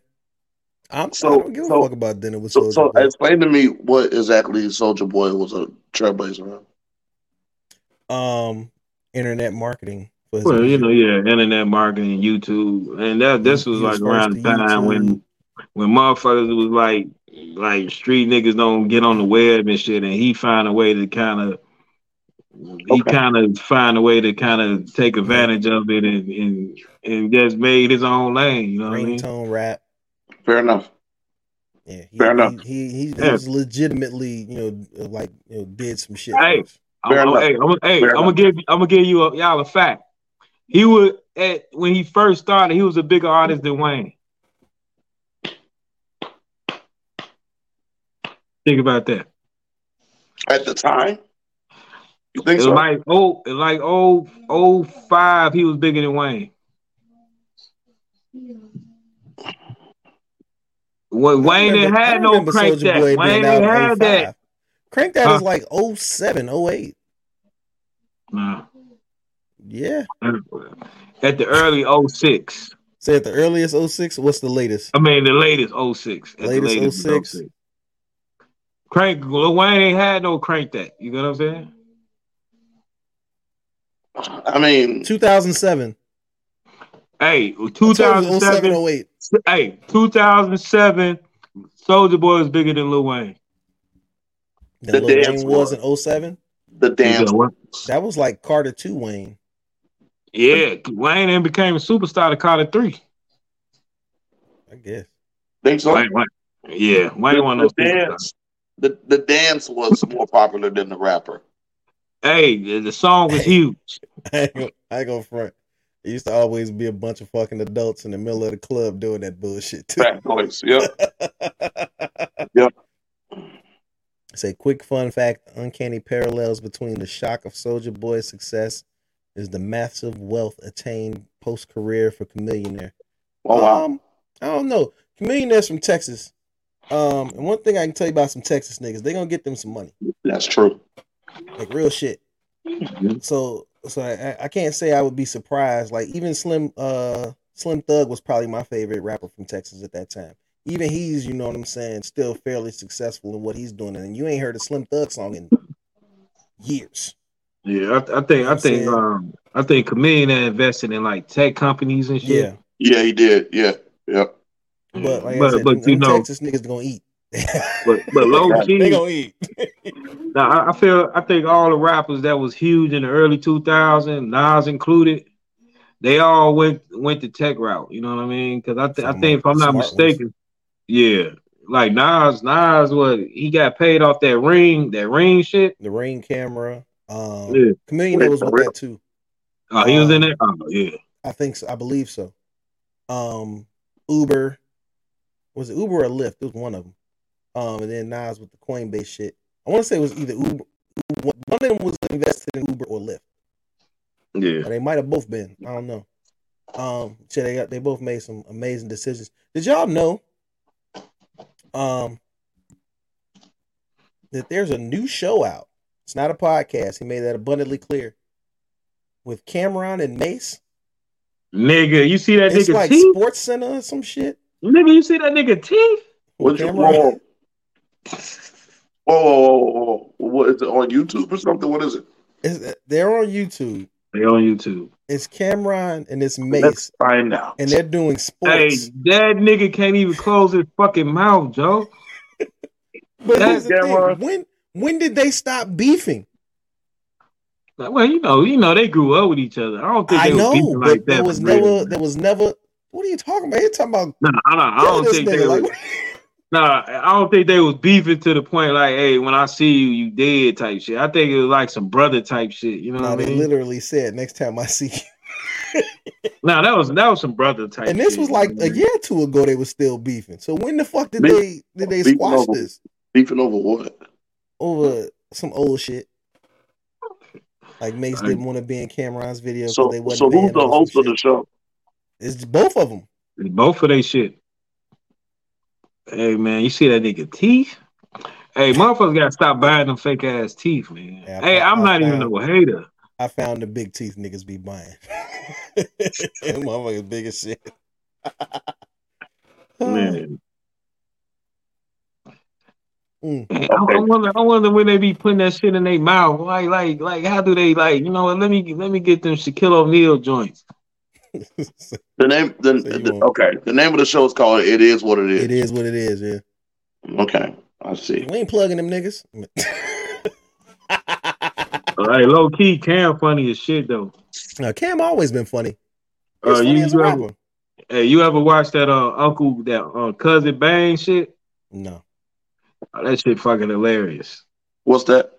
[SPEAKER 1] I'm,
[SPEAKER 3] So-
[SPEAKER 1] I don't give a
[SPEAKER 3] so-
[SPEAKER 1] fuck about dinner with
[SPEAKER 3] So,
[SPEAKER 1] Soulja
[SPEAKER 3] so
[SPEAKER 1] Boy.
[SPEAKER 3] explain to me what exactly Soulja Boy was a trailblazer on.
[SPEAKER 1] Um, internet marketing. For his
[SPEAKER 2] Well, you know, yeah, internet marketing, YouTube, and that this
[SPEAKER 1] He-
[SPEAKER 2] was like around the time when
[SPEAKER 1] YouTube.
[SPEAKER 2] when motherfuckers was like like street niggas don't get on the web and shit, and he find a way to kind of he
[SPEAKER 3] Okay.
[SPEAKER 2] kind of find a way to kind of take advantage of it and, and and just made his own lane. You know what I mean?
[SPEAKER 1] ringtone rap.
[SPEAKER 3] Fair enough.
[SPEAKER 1] Yeah, he,
[SPEAKER 3] Fair enough.
[SPEAKER 1] He he, he, he
[SPEAKER 2] Yeah.
[SPEAKER 1] was legitimately, you know, like you know, did some shit.
[SPEAKER 2] Hey. I'm, I'm, hey, I'm, hey,
[SPEAKER 3] Fair
[SPEAKER 2] I'm gonna give I'm gonna give you a, y'all a fact. He was at when he first started, he was a bigger artist than Wayne. Think about that.
[SPEAKER 3] At the time? You think so?
[SPEAKER 2] like oh, like oh, oh five, he was bigger than Wayne. When
[SPEAKER 1] I
[SPEAKER 2] Wayne didn't
[SPEAKER 1] remember- I
[SPEAKER 2] have no crank
[SPEAKER 1] Soulja
[SPEAKER 2] that.
[SPEAKER 1] Boy
[SPEAKER 2] Wayne didn't have that.
[SPEAKER 1] Oh crank that
[SPEAKER 2] Huh?
[SPEAKER 1] is like 07, 08.
[SPEAKER 2] Nah.
[SPEAKER 1] Yeah.
[SPEAKER 2] At the early 06.
[SPEAKER 1] Say at the earliest 06, what's the latest?
[SPEAKER 2] I mean the latest 06. At the
[SPEAKER 1] Latest
[SPEAKER 2] was
[SPEAKER 1] 06.
[SPEAKER 2] Crank Lil Wayne ain't had no crank that. You know what I'm saying?
[SPEAKER 3] I mean,
[SPEAKER 1] 2007.
[SPEAKER 2] Hey,
[SPEAKER 1] I told you 07,
[SPEAKER 2] 2007.
[SPEAKER 1] 08.
[SPEAKER 2] Hey, 2007. Soulja Boy is bigger than Lil Wayne.
[SPEAKER 1] Then
[SPEAKER 3] The
[SPEAKER 1] Lil
[SPEAKER 3] dance
[SPEAKER 1] Wayne was
[SPEAKER 3] floor.
[SPEAKER 1] in 07.
[SPEAKER 3] the dance.
[SPEAKER 2] What?
[SPEAKER 1] That was like Carter 2 Wayne.
[SPEAKER 2] Yeah, Wayne then became a superstar to Carter three.
[SPEAKER 1] I guess.
[SPEAKER 3] Think so?
[SPEAKER 2] Wayne, Wayne. Yeah, Wayne one of those superstars.
[SPEAKER 3] dance, the, the dance was more popular than the rapper.
[SPEAKER 2] Hey, the, the song was huge.
[SPEAKER 1] I ain't gonna, I ain't gonna front. It used to always be a bunch of fucking adults in the middle of the club doing that bullshit too.
[SPEAKER 3] Fat Boys. Yep. Yep.
[SPEAKER 1] Say quick fun fact: uncanny parallels between the shock of Soulja Boy's success is the massive wealth attained post career for Chamillionaire.
[SPEAKER 3] Oh wow.
[SPEAKER 1] Um, I don't know. Chamillionaire's from Texas. Um, and one thing I can tell you about some Texas niggas, they gonna get them some money,
[SPEAKER 3] That's true.
[SPEAKER 1] like real shit. So, so I, I can't say I would be surprised. Like even Slim, uh, Slim Thug was probably my favorite rapper from Texas at that time. Even he's, you know what I'm saying, still fairly successful in what he's doing, and you ain't heard a Slim Thug song in years.
[SPEAKER 2] Yeah, I, I think I
[SPEAKER 1] I'm
[SPEAKER 2] think um I think Chameleon invested in like tech companies and shit.
[SPEAKER 1] Yeah,
[SPEAKER 3] Yeah, he did. Yeah. Yep.
[SPEAKER 1] but like
[SPEAKER 2] but
[SPEAKER 1] I said,
[SPEAKER 2] but
[SPEAKER 1] them,
[SPEAKER 2] you
[SPEAKER 1] them
[SPEAKER 2] know,
[SPEAKER 1] Texas niggas gonna eat.
[SPEAKER 2] but but low
[SPEAKER 1] they
[SPEAKER 2] key,
[SPEAKER 1] gonna eat.
[SPEAKER 2] now I, I feel I think all the rappers that was huge in the early 2000s, Nas included, they all went went the tech route. You know what I mean? Because I th- I think if I'm not
[SPEAKER 1] smart ones.
[SPEAKER 2] mistaken, yeah, like Nas Nas what he got paid off that ring that ring shit.
[SPEAKER 1] the ring camera. Um,
[SPEAKER 2] Yeah.
[SPEAKER 1] Chameleon was with that too.
[SPEAKER 2] Oh, he was in
[SPEAKER 1] Um,
[SPEAKER 2] there. Oh yeah.
[SPEAKER 1] I think so. I believe so. Um, Uber was it Uber or Lyft? It was one of them. Um, and then Nas with the Coinbase shit. I want to say it was either Uber. One of them was invested in Uber or Lyft.
[SPEAKER 2] Yeah.
[SPEAKER 1] Or they might have both been. I don't know. Um, shit, they got they both made some amazing decisions. Did y'all know? Um, that there's a new show out. It's not a podcast. He made that abundantly clear. With Cam'ron and Mase.
[SPEAKER 2] Nigga, you see that
[SPEAKER 1] It's
[SPEAKER 2] nigga
[SPEAKER 1] like
[SPEAKER 2] teeth?
[SPEAKER 1] Sports Center or some shit.
[SPEAKER 2] Nigga, you see that nigga teeth?
[SPEAKER 1] With
[SPEAKER 3] What's your
[SPEAKER 1] Cam'ron.
[SPEAKER 3] whoa, whoa, whoa, whoa, whoa. What is it on YouTube or something? What is it?
[SPEAKER 1] It's, they're on YouTube.
[SPEAKER 2] They're on YouTube.
[SPEAKER 1] It's Cam'ron and it's
[SPEAKER 3] Mase.
[SPEAKER 1] Let's
[SPEAKER 3] find out.
[SPEAKER 1] and they're doing sports.
[SPEAKER 2] Hey, that nigga can't even close his fucking mouth, Joe.
[SPEAKER 1] but
[SPEAKER 2] that
[SPEAKER 1] here's the
[SPEAKER 3] Cam'ron-
[SPEAKER 1] thing: when when did they stop beefing?
[SPEAKER 2] Like, Well, you know, you know, they grew up with each other. I don't think
[SPEAKER 1] I
[SPEAKER 2] they
[SPEAKER 1] know,
[SPEAKER 2] were beefing
[SPEAKER 1] but
[SPEAKER 2] like that.
[SPEAKER 1] there was
[SPEAKER 2] for real.
[SPEAKER 1] never, there was never. What are you talking about? You're talking about
[SPEAKER 2] No, I don't, I don't think they
[SPEAKER 1] nigga.
[SPEAKER 2] was,
[SPEAKER 1] Like,
[SPEAKER 2] Nah, I don't think they was beefing to the point like, hey, when I see you, you dead type shit. I think it was like some brother type shit. You know
[SPEAKER 1] no,
[SPEAKER 2] what I
[SPEAKER 1] they
[SPEAKER 2] mean?
[SPEAKER 1] literally said next time I see you.
[SPEAKER 2] Nah, that was that was some brother type.
[SPEAKER 1] And this
[SPEAKER 2] shit,
[SPEAKER 1] was like
[SPEAKER 2] you know
[SPEAKER 1] a
[SPEAKER 2] what I mean?
[SPEAKER 1] year or two ago. They were still beefing. So when the fuck did
[SPEAKER 3] Beef-
[SPEAKER 1] they did they squash
[SPEAKER 3] over-
[SPEAKER 1] this
[SPEAKER 3] Beefing over what?
[SPEAKER 1] Over some old shit? Like Mase
[SPEAKER 2] Like-
[SPEAKER 1] didn't want to be in Cam'ron's video because
[SPEAKER 3] So,
[SPEAKER 1] they wasn't.
[SPEAKER 3] so who's
[SPEAKER 1] banned
[SPEAKER 3] the
[SPEAKER 1] on
[SPEAKER 3] host of the show?
[SPEAKER 1] It's both of them.
[SPEAKER 2] It's both of they shit. Hey man, you see that nigga teeth? Hey, motherfuckers gotta stop buying them fake ass teeth, man.
[SPEAKER 1] Yeah,
[SPEAKER 2] hey,
[SPEAKER 1] found-
[SPEAKER 2] I'm
[SPEAKER 1] I
[SPEAKER 2] not even
[SPEAKER 1] found-
[SPEAKER 2] no hater.
[SPEAKER 1] I found the big teeth niggas be buying. Motherfuckers big as shit.
[SPEAKER 2] Man.
[SPEAKER 1] Mm.
[SPEAKER 2] I, I wonder, I wonder when they be putting that shit in their mouth. Like, like, like, how do they like? You know? Let me let me get them Shaquille O'Neal joints.
[SPEAKER 3] The name, the,
[SPEAKER 1] So
[SPEAKER 3] the- okay. The name of the show is called "It Is What It Is."
[SPEAKER 1] it is what it is, yeah.
[SPEAKER 3] Okay, I see.
[SPEAKER 1] We ain't plugging them niggas.
[SPEAKER 2] Like, low key, Cam funny as shit though.
[SPEAKER 1] now, Cam always been funny.
[SPEAKER 2] Uh,
[SPEAKER 1] funny
[SPEAKER 2] you, you ever, hey, you ever watched that uh uncle that uh, cousin Bang shit?
[SPEAKER 1] No.
[SPEAKER 2] Oh, that shit fucking hilarious.
[SPEAKER 3] What's that?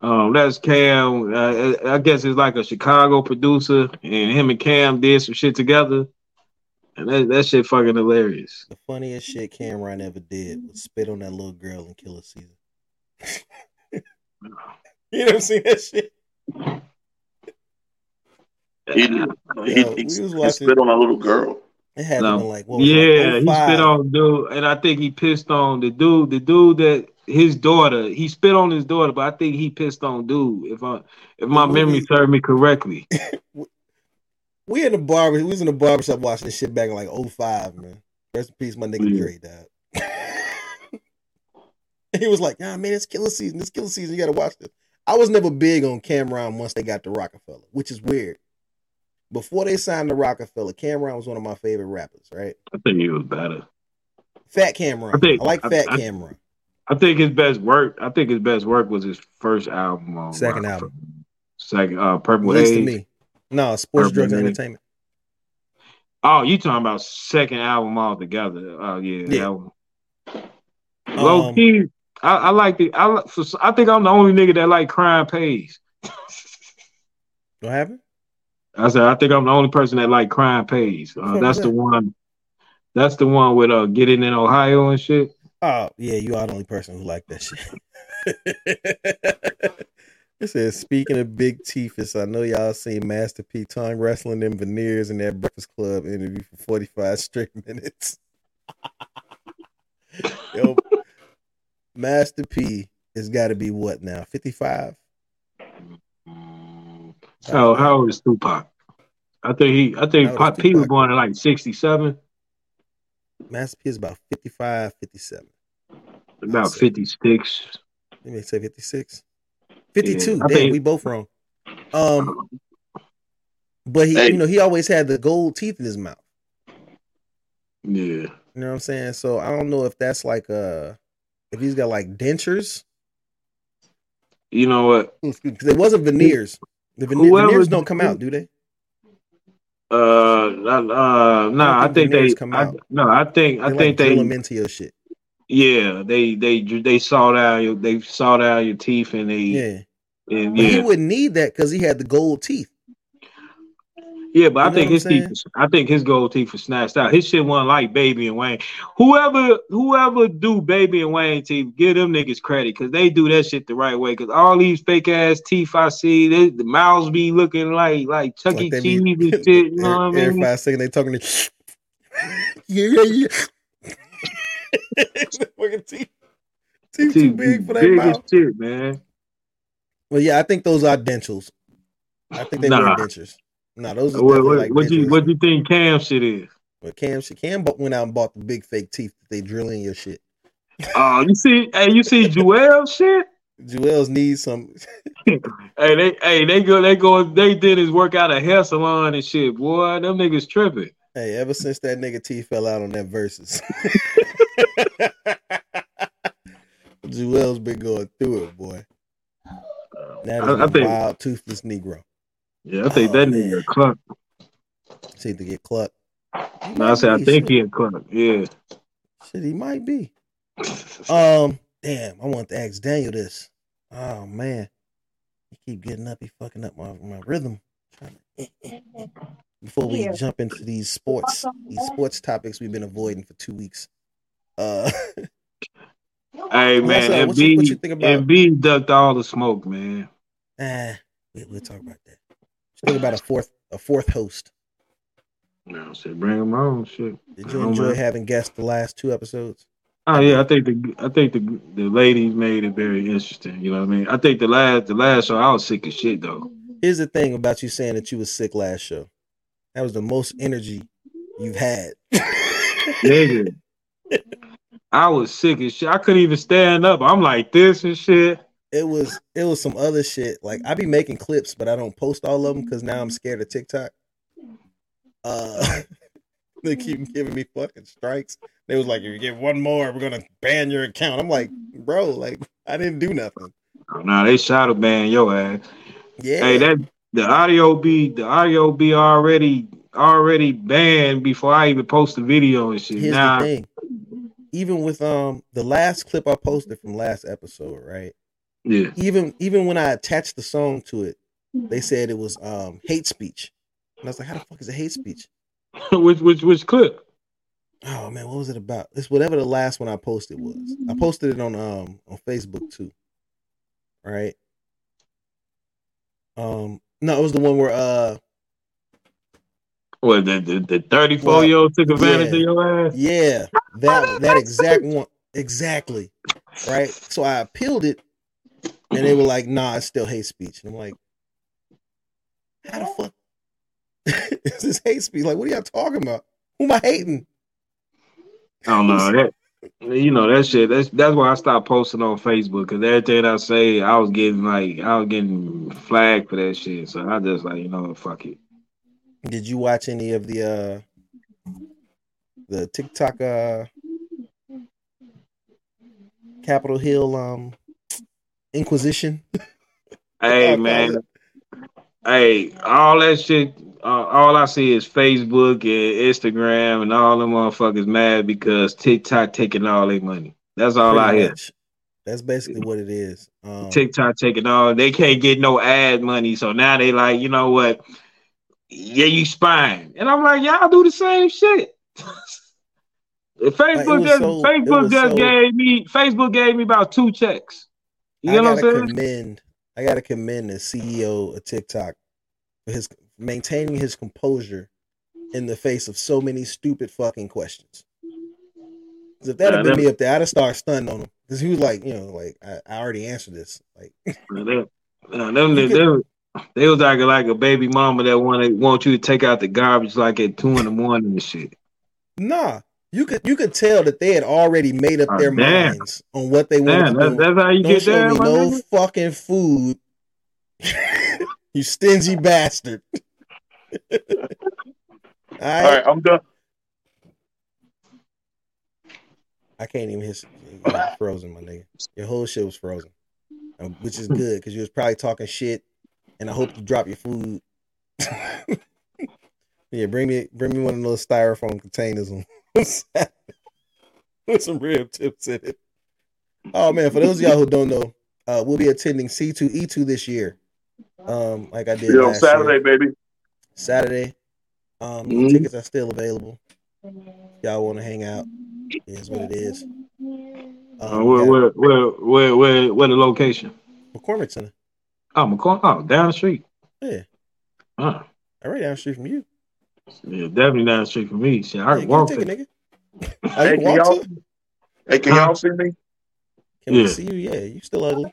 [SPEAKER 2] Um, that's Cam. Uh, I guess it's like a Chicago producer, and him and Cam did some shit together, and that, that shit fucking hilarious.
[SPEAKER 1] The funniest shit Cam'ron ever did was spit on that little girl and Killa Season. you never seen that shit?
[SPEAKER 3] He, he,
[SPEAKER 1] Yo,
[SPEAKER 3] he, he spit on a little girl.
[SPEAKER 1] It had
[SPEAKER 2] No.
[SPEAKER 1] been like, what was
[SPEAKER 2] Yeah,
[SPEAKER 1] like
[SPEAKER 2] he spit oh on dude, and I think he pissed on the dude. The dude that his daughter, he spit on his daughter, but I think he pissed on dude. If I, if my memory served me correctly.
[SPEAKER 1] We in the barber. We was in the barbershop watching this shit back in like 05, man. Rest in peace, my nigga
[SPEAKER 2] Yeah.
[SPEAKER 1] Dre died. he was like, "Nah, man, it's Killa Season. It's Killa Season. You gotta watch this." I was never big on Cam'ron once they got to Roc-A-Fella, which is weird. Before they signed to Roc-A-Fella, Cam'ron was one of my favorite rappers. Right,
[SPEAKER 2] I think he was better.
[SPEAKER 1] Fat Cam'ron.
[SPEAKER 2] I think-
[SPEAKER 1] I like
[SPEAKER 2] I-
[SPEAKER 1] Fat
[SPEAKER 2] I-
[SPEAKER 1] Cam'ron.
[SPEAKER 2] I think his best work. I think his best work was his first album. On
[SPEAKER 1] Second album.
[SPEAKER 2] Second, uh, Purple
[SPEAKER 1] least to
[SPEAKER 2] Haze.
[SPEAKER 1] me. No, sports, drugs, and entertainment.
[SPEAKER 2] Oh, you talking about second album altogether? Oh yeah,
[SPEAKER 1] Yeah.
[SPEAKER 2] Low
[SPEAKER 1] Um,
[SPEAKER 2] key, I, I like the. I I think I'm the only nigga that like crime pays.
[SPEAKER 1] What happened?
[SPEAKER 2] I said I think I'm the only person that like crime pays. Uh, that's the one. That's the one with uh getting in Ohio and shit.
[SPEAKER 1] Oh, yeah, you are the only person who like that shit. it says, speaking of big teethus, I know y'all seen Master P tongue wrestling them veneers in that Breakfast Club interview for 45 straight minutes. Yo, Master P has got to be what now? 55?
[SPEAKER 2] How how old is Tupac? I think he. I think Pop P was born in like '67,
[SPEAKER 1] Master P is about 55, 57.
[SPEAKER 2] about 56.
[SPEAKER 1] Let me say 56. 52.
[SPEAKER 2] I
[SPEAKER 1] Damn,
[SPEAKER 2] think-
[SPEAKER 1] we both wrong. Um, but he,
[SPEAKER 3] Hey.
[SPEAKER 1] you know, he always had the gold teeth in his mouth.
[SPEAKER 2] Yeah,
[SPEAKER 1] You know what I'm saying? So I don't know if that's like uh if he's got like dentures.
[SPEAKER 2] you know what?
[SPEAKER 1] Because it wasn't veneers. The vene-
[SPEAKER 2] Whoever-
[SPEAKER 1] veneers don't come out, do they?
[SPEAKER 2] Uh, uh, uh nah, I
[SPEAKER 1] think
[SPEAKER 2] think they.
[SPEAKER 1] veneers come
[SPEAKER 2] I,
[SPEAKER 1] out.
[SPEAKER 2] no, I think I
[SPEAKER 1] They,
[SPEAKER 2] think
[SPEAKER 1] like drill
[SPEAKER 2] they.
[SPEAKER 1] them into your shit.
[SPEAKER 2] Yeah, they they they sawed out your they sawed out your teeth and they
[SPEAKER 1] Yeah.
[SPEAKER 2] and
[SPEAKER 1] But he wouldn't need that because he had the gold teeth.
[SPEAKER 2] Yeah. But
[SPEAKER 1] You
[SPEAKER 2] I think his teeth. was- I think his gold teeth was snatched out. His shit wasn't like Baby and Wayne. Whoever whoever do Baby and Wayne teeth, give them niggas credit because they do that shit the right way. Because all these fake ass teeth I see, they, the mouths be looking like like Chuck E.
[SPEAKER 1] Like they
[SPEAKER 2] Cheese
[SPEAKER 1] be
[SPEAKER 2] and shit. You know what
[SPEAKER 1] every,
[SPEAKER 2] I
[SPEAKER 1] every
[SPEAKER 2] mean?
[SPEAKER 1] five seconds they talking to Yeah, yeah, yeah. Fucking teeth. Teeth too big for that
[SPEAKER 2] big
[SPEAKER 1] mouth.
[SPEAKER 2] shit, man.
[SPEAKER 1] Well, yeah, I think those are dentals. I think they
[SPEAKER 2] Nah.
[SPEAKER 1] wear dentures. No, those are
[SPEAKER 2] What, what,
[SPEAKER 1] like
[SPEAKER 2] what you what you think Cam shit is?
[SPEAKER 1] But Cam, she Cam bu- went out and bought the big fake teeth that they drill in your shit.
[SPEAKER 2] Oh, you see, hey, you see Joel shit?
[SPEAKER 1] Joel's needs some.
[SPEAKER 2] Hey, they hey, they go they go they did his work out a hair salon and shit, boy. Them niggas tripping.
[SPEAKER 1] Hey, ever since that nigga teeth fell out on that versus, Joel's been going through it, boy. That is
[SPEAKER 2] I- I
[SPEAKER 1] a
[SPEAKER 2] think-
[SPEAKER 1] wild toothless Negro.
[SPEAKER 2] Yeah, I think
[SPEAKER 1] Oh,
[SPEAKER 2] that
[SPEAKER 1] man.
[SPEAKER 2] nigga cluck.
[SPEAKER 1] See to get clucked. He
[SPEAKER 2] No, I
[SPEAKER 1] might
[SPEAKER 2] said I think
[SPEAKER 1] shit.
[SPEAKER 2] he a cluck. Yeah.
[SPEAKER 1] Shit, he might be. Um, damn, I want to ask Daniel this. Oh man, he keep getting up. He fucking up my my rhythm. Before we
[SPEAKER 4] Here.
[SPEAKER 1] jump into these sports, these sports topics we've been avoiding for two weeks. Uh,
[SPEAKER 2] Hey man, and
[SPEAKER 1] What what
[SPEAKER 2] B
[SPEAKER 1] you think about-
[SPEAKER 2] and B ducked all the smoke, man.
[SPEAKER 1] ah, we, we'll talk about that. Think about a fourth a fourth host?
[SPEAKER 2] No, I said bring him on, shit.
[SPEAKER 1] Did you enjoy having guests the last two episodes?
[SPEAKER 2] Oh yeah, I think the I think the the ladies made it very interesting. You know what I mean? I think the last the last show I was sick as shit though.
[SPEAKER 1] Here's the thing about you saying that you was sick last show. That was the most energy you've had.
[SPEAKER 2] Nigga. I was sick as shit. I couldn't even stand up. I'm like this and shit.
[SPEAKER 1] It was it was some other shit. Like I be making clips, but I don't post all of them because now I'm scared of TikTok. Uh, they keep giving me fucking strikes. They was like, if you get one more, we're gonna ban your account. I'm like, bro, like I didn't do nothing.
[SPEAKER 2] Oh, nah, they shadow ban your ass.
[SPEAKER 1] Yeah,
[SPEAKER 2] Hey, that the audio be the audio be already already banned before I even post the video and shit.
[SPEAKER 1] here's thing. Even with um the last clip I posted from last episode, right?
[SPEAKER 2] Yeah.
[SPEAKER 1] Even even when I attached the song to it, they said it was um hate speech. And I was like, how the fuck is it hate speech?
[SPEAKER 2] which which which clip?
[SPEAKER 1] Oh man, what was it about? It's whatever the last one I posted was. I posted it on um on Facebook too. Right? Um no, it was the one where uh
[SPEAKER 2] What the the, the 34
[SPEAKER 1] Well,
[SPEAKER 2] year old took advantage
[SPEAKER 1] yeah.
[SPEAKER 2] of your ass?
[SPEAKER 1] yeah, that that exact one exactly. Right? So I appealed it and they were like, nah, it's still hate speech. And I'm like, how the fuck is this hate speech? Like, what are y'all talking about? Who am I hating?
[SPEAKER 2] I don't know that. You know that shit. That's that's why I stopped posting on Facebook because everything I say, I was getting like I was getting flagged for that shit. So I just like you know fuck it.
[SPEAKER 1] Did you watch any of the uh the TikTok uh Capitol Hill um Inquisition?
[SPEAKER 2] Hey man, Hey, all that shit. Uh, all I see is Facebook and Instagram, and all them motherfuckers mad because TikTok taking all their money. That's all I
[SPEAKER 1] Pretty
[SPEAKER 2] hear.
[SPEAKER 1] much. That's basically what it is. Um,
[SPEAKER 2] TikTok taking all. They can't get no ad money, so now they like, you know what? Yeah, you spying, and I'm like, y'all do the same shit. Facebook
[SPEAKER 1] was
[SPEAKER 2] just
[SPEAKER 1] so-
[SPEAKER 2] Facebook just
[SPEAKER 1] so-
[SPEAKER 2] gave me Facebook gave me about two checks. You know
[SPEAKER 1] I
[SPEAKER 2] what I'm
[SPEAKER 1] gotta
[SPEAKER 2] saying?
[SPEAKER 1] commend. I gotta commend the CEO of TikTok for his maintaining his composure in the face of so many stupid fucking questions. 'Cause if that had been me up there, I'd have started stunning on him because he was like, you know, like I, I already answered this. Like,
[SPEAKER 2] They, uh, them, they,
[SPEAKER 1] could-
[SPEAKER 2] they, they was acting like a baby mama that want want you to take out the garbage like at two in the morning and shit.
[SPEAKER 1] nah, you could you could tell that they had already made up
[SPEAKER 2] Oh,
[SPEAKER 1] their
[SPEAKER 2] damn.
[SPEAKER 1] minds on what they wanted
[SPEAKER 2] Damn,
[SPEAKER 1] to
[SPEAKER 2] that,
[SPEAKER 1] do.
[SPEAKER 2] that's how you
[SPEAKER 1] Don't
[SPEAKER 2] get
[SPEAKER 1] show
[SPEAKER 2] there,
[SPEAKER 1] me no
[SPEAKER 2] nigga?
[SPEAKER 1] fucking food. you stingy bastard. All
[SPEAKER 3] All right, I'm done.
[SPEAKER 1] I can't even hit frozen, my nigga. Your whole shit was frozen, Um, which is good because you was probably talking shit, and I hope you drop your food. yeah, bring me bring me one of those styrofoam containers with some rib tips in it. Oh man, for those of y'all who don't know, uh, we'll be attending C2E2 this year. Um, like I did
[SPEAKER 3] know,
[SPEAKER 1] last
[SPEAKER 3] Saturday,
[SPEAKER 1] year.
[SPEAKER 3] baby.
[SPEAKER 1] Saturday. Um,
[SPEAKER 3] Mhm.
[SPEAKER 1] tickets are still available. Y'all want to hang out? Is what it is.
[SPEAKER 2] Uh,
[SPEAKER 1] Um,
[SPEAKER 2] where,
[SPEAKER 1] we
[SPEAKER 2] where, where, where, where, where the location?
[SPEAKER 1] McCormick Center.
[SPEAKER 2] Oh, McCoy. Oh, down the street.
[SPEAKER 1] Yeah,
[SPEAKER 2] Uh,
[SPEAKER 1] right down the street from you.
[SPEAKER 2] Yeah, definitely down the street from me. Shit, I
[SPEAKER 1] Yeah,
[SPEAKER 2] can
[SPEAKER 1] get a
[SPEAKER 2] walk
[SPEAKER 1] ticket,
[SPEAKER 2] there.
[SPEAKER 1] nigga. Oh,
[SPEAKER 3] Hey, can y'all,
[SPEAKER 1] to?
[SPEAKER 3] hey, can y'all see me?
[SPEAKER 1] Can we see you? Yeah, you still ugly.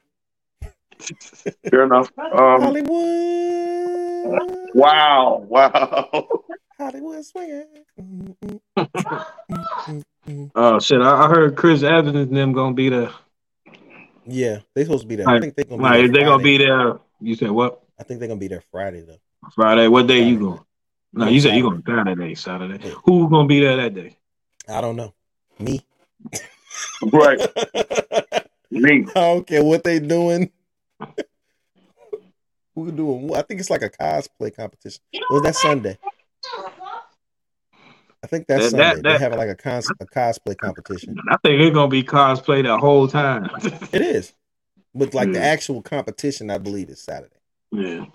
[SPEAKER 3] Fair enough. Um,
[SPEAKER 1] Hollywood.
[SPEAKER 3] wow, wow.
[SPEAKER 1] Hollywood swinging.
[SPEAKER 2] Oh shit, I, I heard Chris Evans and them gonna be there.
[SPEAKER 1] Yeah, they supposed to be there. I think they're gonna be
[SPEAKER 2] Like,
[SPEAKER 1] there.
[SPEAKER 2] is they gonna be there? You said what?
[SPEAKER 1] I think they're gonna be there Friday though.
[SPEAKER 2] Friday? What day you going? No, you said you're going Saturday, Saturday.
[SPEAKER 1] Yeah.
[SPEAKER 2] Who gonna be there that day?
[SPEAKER 1] I don't know. Me.
[SPEAKER 3] Right, Me.
[SPEAKER 1] I don't care what they doing. Who doing? I think it's like a cosplay competition. Was that Sunday? I think that's
[SPEAKER 2] That-
[SPEAKER 1] Sunday.
[SPEAKER 2] that-
[SPEAKER 1] They're
[SPEAKER 2] that-
[SPEAKER 1] having like a, cons- a cosplay competition.
[SPEAKER 2] I think it's gonna be cosplay the whole time.
[SPEAKER 1] It is, but like the actual competition, I believe is Saturday.
[SPEAKER 2] yeah.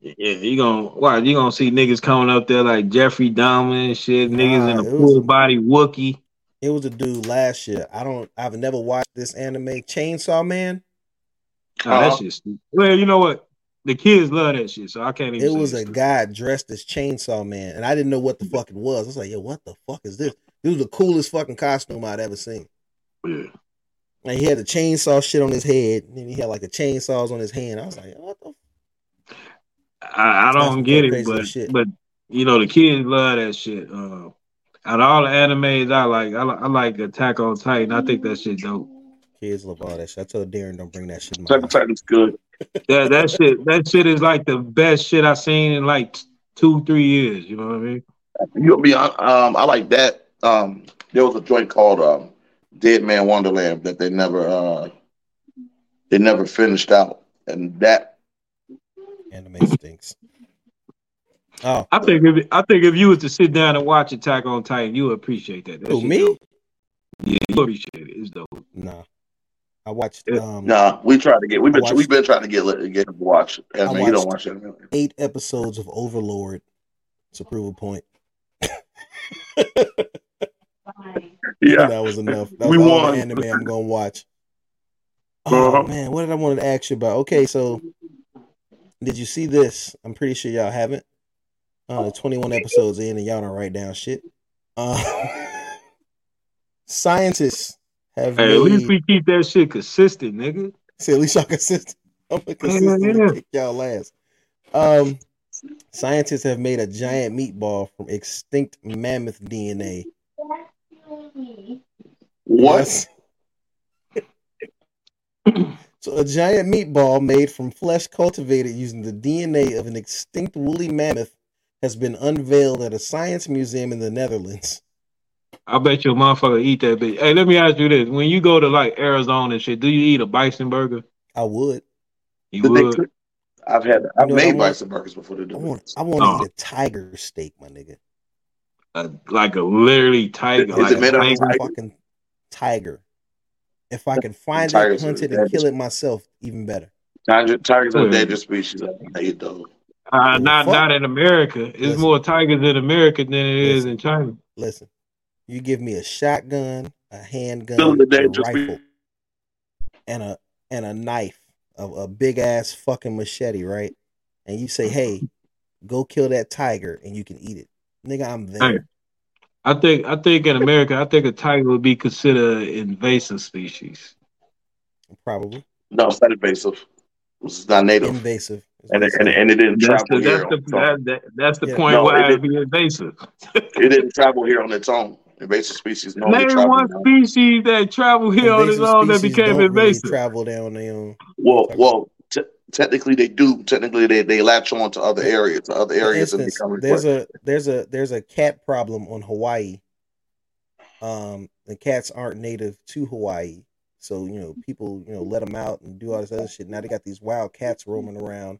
[SPEAKER 2] Yeah, you gonna why you gonna see niggas coming up there like Jeffrey Dahmer and shit, niggas in
[SPEAKER 1] Nah,
[SPEAKER 2] a full body Wookie.
[SPEAKER 1] It was a dude last year. I don't. I've never watched this anime, Chainsaw Man.
[SPEAKER 2] Oh, that
[SPEAKER 3] Uh-huh.
[SPEAKER 2] shit's. Well, you know what? The kids love that shit, so I can't even.
[SPEAKER 1] It was a guy dressed as Chainsaw Man, and I didn't know what the fuck it was. I was like, "Yo, what the fuck is this?" It was the coolest fucking costume I'd ever seen.
[SPEAKER 2] Yeah.
[SPEAKER 1] Like he had the chainsaw shit on his head, and then he had like the chainsaws on his hand. I was like, "What the?"
[SPEAKER 2] I, I don't
[SPEAKER 1] some
[SPEAKER 2] get it, but
[SPEAKER 1] shit.
[SPEAKER 2] but you know the kids love that shit. Uh, out of all the animes I like, I, I like Attack on Titan. I think that shit dope.
[SPEAKER 1] Kids love all that shit. I told Darren, don't bring that shit in my
[SPEAKER 3] Second
[SPEAKER 1] house.
[SPEAKER 3] Titan's good.
[SPEAKER 2] That that shit that shit is like the best shit I've seen in like two three years. You know what I mean?
[SPEAKER 3] You'll be on. Um, I like that. Um, there was a joint called um, Dead Man Wonderland that they never uh, they never finished out, and that
[SPEAKER 1] Anime stinks. Oh,
[SPEAKER 2] I think if I think if you was to sit down and watch Attack on Titan, you would appreciate that. that
[SPEAKER 1] who me?
[SPEAKER 2] dope. Yeah, you appreciate it. It's dope.
[SPEAKER 1] Nah, I watched
[SPEAKER 2] Yeah.
[SPEAKER 1] um
[SPEAKER 3] nah, we tried to get we've been
[SPEAKER 1] watched-
[SPEAKER 3] we've been trying to get get him to watch anime. He don't watch anime.
[SPEAKER 1] eight episodes of Overlord. It's approval point.
[SPEAKER 3] Yeah,
[SPEAKER 1] that was enough. That
[SPEAKER 3] We
[SPEAKER 1] was all
[SPEAKER 3] won.
[SPEAKER 1] the anime I'm gonna watch. Oh
[SPEAKER 3] Uh-huh.
[SPEAKER 1] man, what did I want to ask you about? Okay, so did you see this? I'm pretty sure y'all haven't. Uh, 21 episodes in, and y'all don't write down shit. Uh, scientists have
[SPEAKER 2] Hey,
[SPEAKER 1] made.
[SPEAKER 2] at least we keep that shit consistent, nigga.
[SPEAKER 1] See, at least y'all consistent. I'm gonna consistently
[SPEAKER 2] yeah.
[SPEAKER 1] kick y'all last. Um, scientists have made a giant meatball from extinct mammoth DNA.
[SPEAKER 3] what?
[SPEAKER 1] Yes. so a giant meatball made from flesh cultivated using the DNA of an extinct woolly mammoth has been unveiled at a science museum in the Netherlands.
[SPEAKER 2] I bet your motherfucker eat that bitch. Hey, let me ask you this: When you go to like Arizona and shit, do you eat a bison burger?
[SPEAKER 1] I would.
[SPEAKER 2] You
[SPEAKER 3] Did they
[SPEAKER 2] would.
[SPEAKER 3] cook- I've had I've
[SPEAKER 1] know
[SPEAKER 3] made
[SPEAKER 1] want?
[SPEAKER 3] bison burgers before The
[SPEAKER 1] I want. I want to
[SPEAKER 2] Oh.
[SPEAKER 1] eat a tiger steak, my nigga.
[SPEAKER 2] Uh, like a literally tiger.
[SPEAKER 3] Is
[SPEAKER 2] like
[SPEAKER 3] it made
[SPEAKER 2] a
[SPEAKER 3] of
[SPEAKER 2] tiger.
[SPEAKER 3] tiger?
[SPEAKER 1] fucking tiger. If I can find
[SPEAKER 3] Tigers
[SPEAKER 1] it, hunt it, and kill it myself, even better.
[SPEAKER 3] Tigers are a dangerous species. I think they though.
[SPEAKER 2] Uh, not
[SPEAKER 1] fuck.
[SPEAKER 2] not in America. It's
[SPEAKER 1] Listen.
[SPEAKER 2] more tigers in America than it is
[SPEAKER 1] Listen.
[SPEAKER 2] in China.
[SPEAKER 1] Listen, you give me a shotgun, a handgun,
[SPEAKER 3] a
[SPEAKER 1] a rifle,
[SPEAKER 3] species.
[SPEAKER 1] and a and a knife, a, a big ass fucking machete, right? And you say, "Hey, go kill that tiger, and you can eat it." Nigga, I'm there.
[SPEAKER 2] Hey. I think I think in America, I think a tiger would be considered an invasive species.
[SPEAKER 1] Probably
[SPEAKER 3] No, it's not invasive. It's not native,
[SPEAKER 1] invasive.
[SPEAKER 3] and it, and, and it didn't
[SPEAKER 2] That's
[SPEAKER 3] travel
[SPEAKER 2] the
[SPEAKER 3] here.
[SPEAKER 2] that's
[SPEAKER 3] on
[SPEAKER 2] the
[SPEAKER 3] its
[SPEAKER 2] that, that, that's the
[SPEAKER 1] Yeah.
[SPEAKER 2] point
[SPEAKER 3] No,
[SPEAKER 2] why
[SPEAKER 3] it
[SPEAKER 2] it'd be invasive.
[SPEAKER 3] It didn't travel here on its own. Invasive species normally
[SPEAKER 2] Name
[SPEAKER 3] travel.
[SPEAKER 2] one
[SPEAKER 3] down-
[SPEAKER 2] species that travel here on its own that became
[SPEAKER 1] don't really
[SPEAKER 2] invasive.
[SPEAKER 1] travel down their own.
[SPEAKER 3] Well, well, te- technically they do. Technically, they, they latch on to other areas, to other
[SPEAKER 1] For
[SPEAKER 3] areas, and become
[SPEAKER 1] there's a there's a there's a cat problem on Hawaii. Um, the cats aren't native to Hawaii, so you know people you know let them out and do all this other shit. Now they got these wild cats roaming around.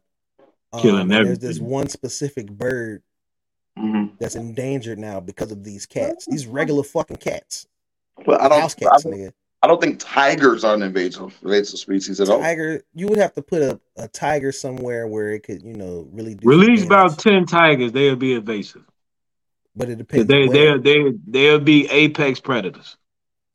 [SPEAKER 1] Um,
[SPEAKER 2] Killing
[SPEAKER 1] everything. there's this one specific bird
[SPEAKER 3] Mhm.
[SPEAKER 1] that's endangered now because of these cats. These regular fucking cats,
[SPEAKER 3] But I don't.
[SPEAKER 1] house
[SPEAKER 3] I
[SPEAKER 1] cats,
[SPEAKER 3] don't,
[SPEAKER 1] nigga.
[SPEAKER 3] I don't think tigers are an invasive invasive species at all.
[SPEAKER 1] Tiger, you would have to put a, a tiger somewhere where it could you know really do.
[SPEAKER 2] Release about ten tigers, they'll be invasive.
[SPEAKER 1] but it depends.
[SPEAKER 2] They
[SPEAKER 1] where.
[SPEAKER 2] they they they'll be apex predators.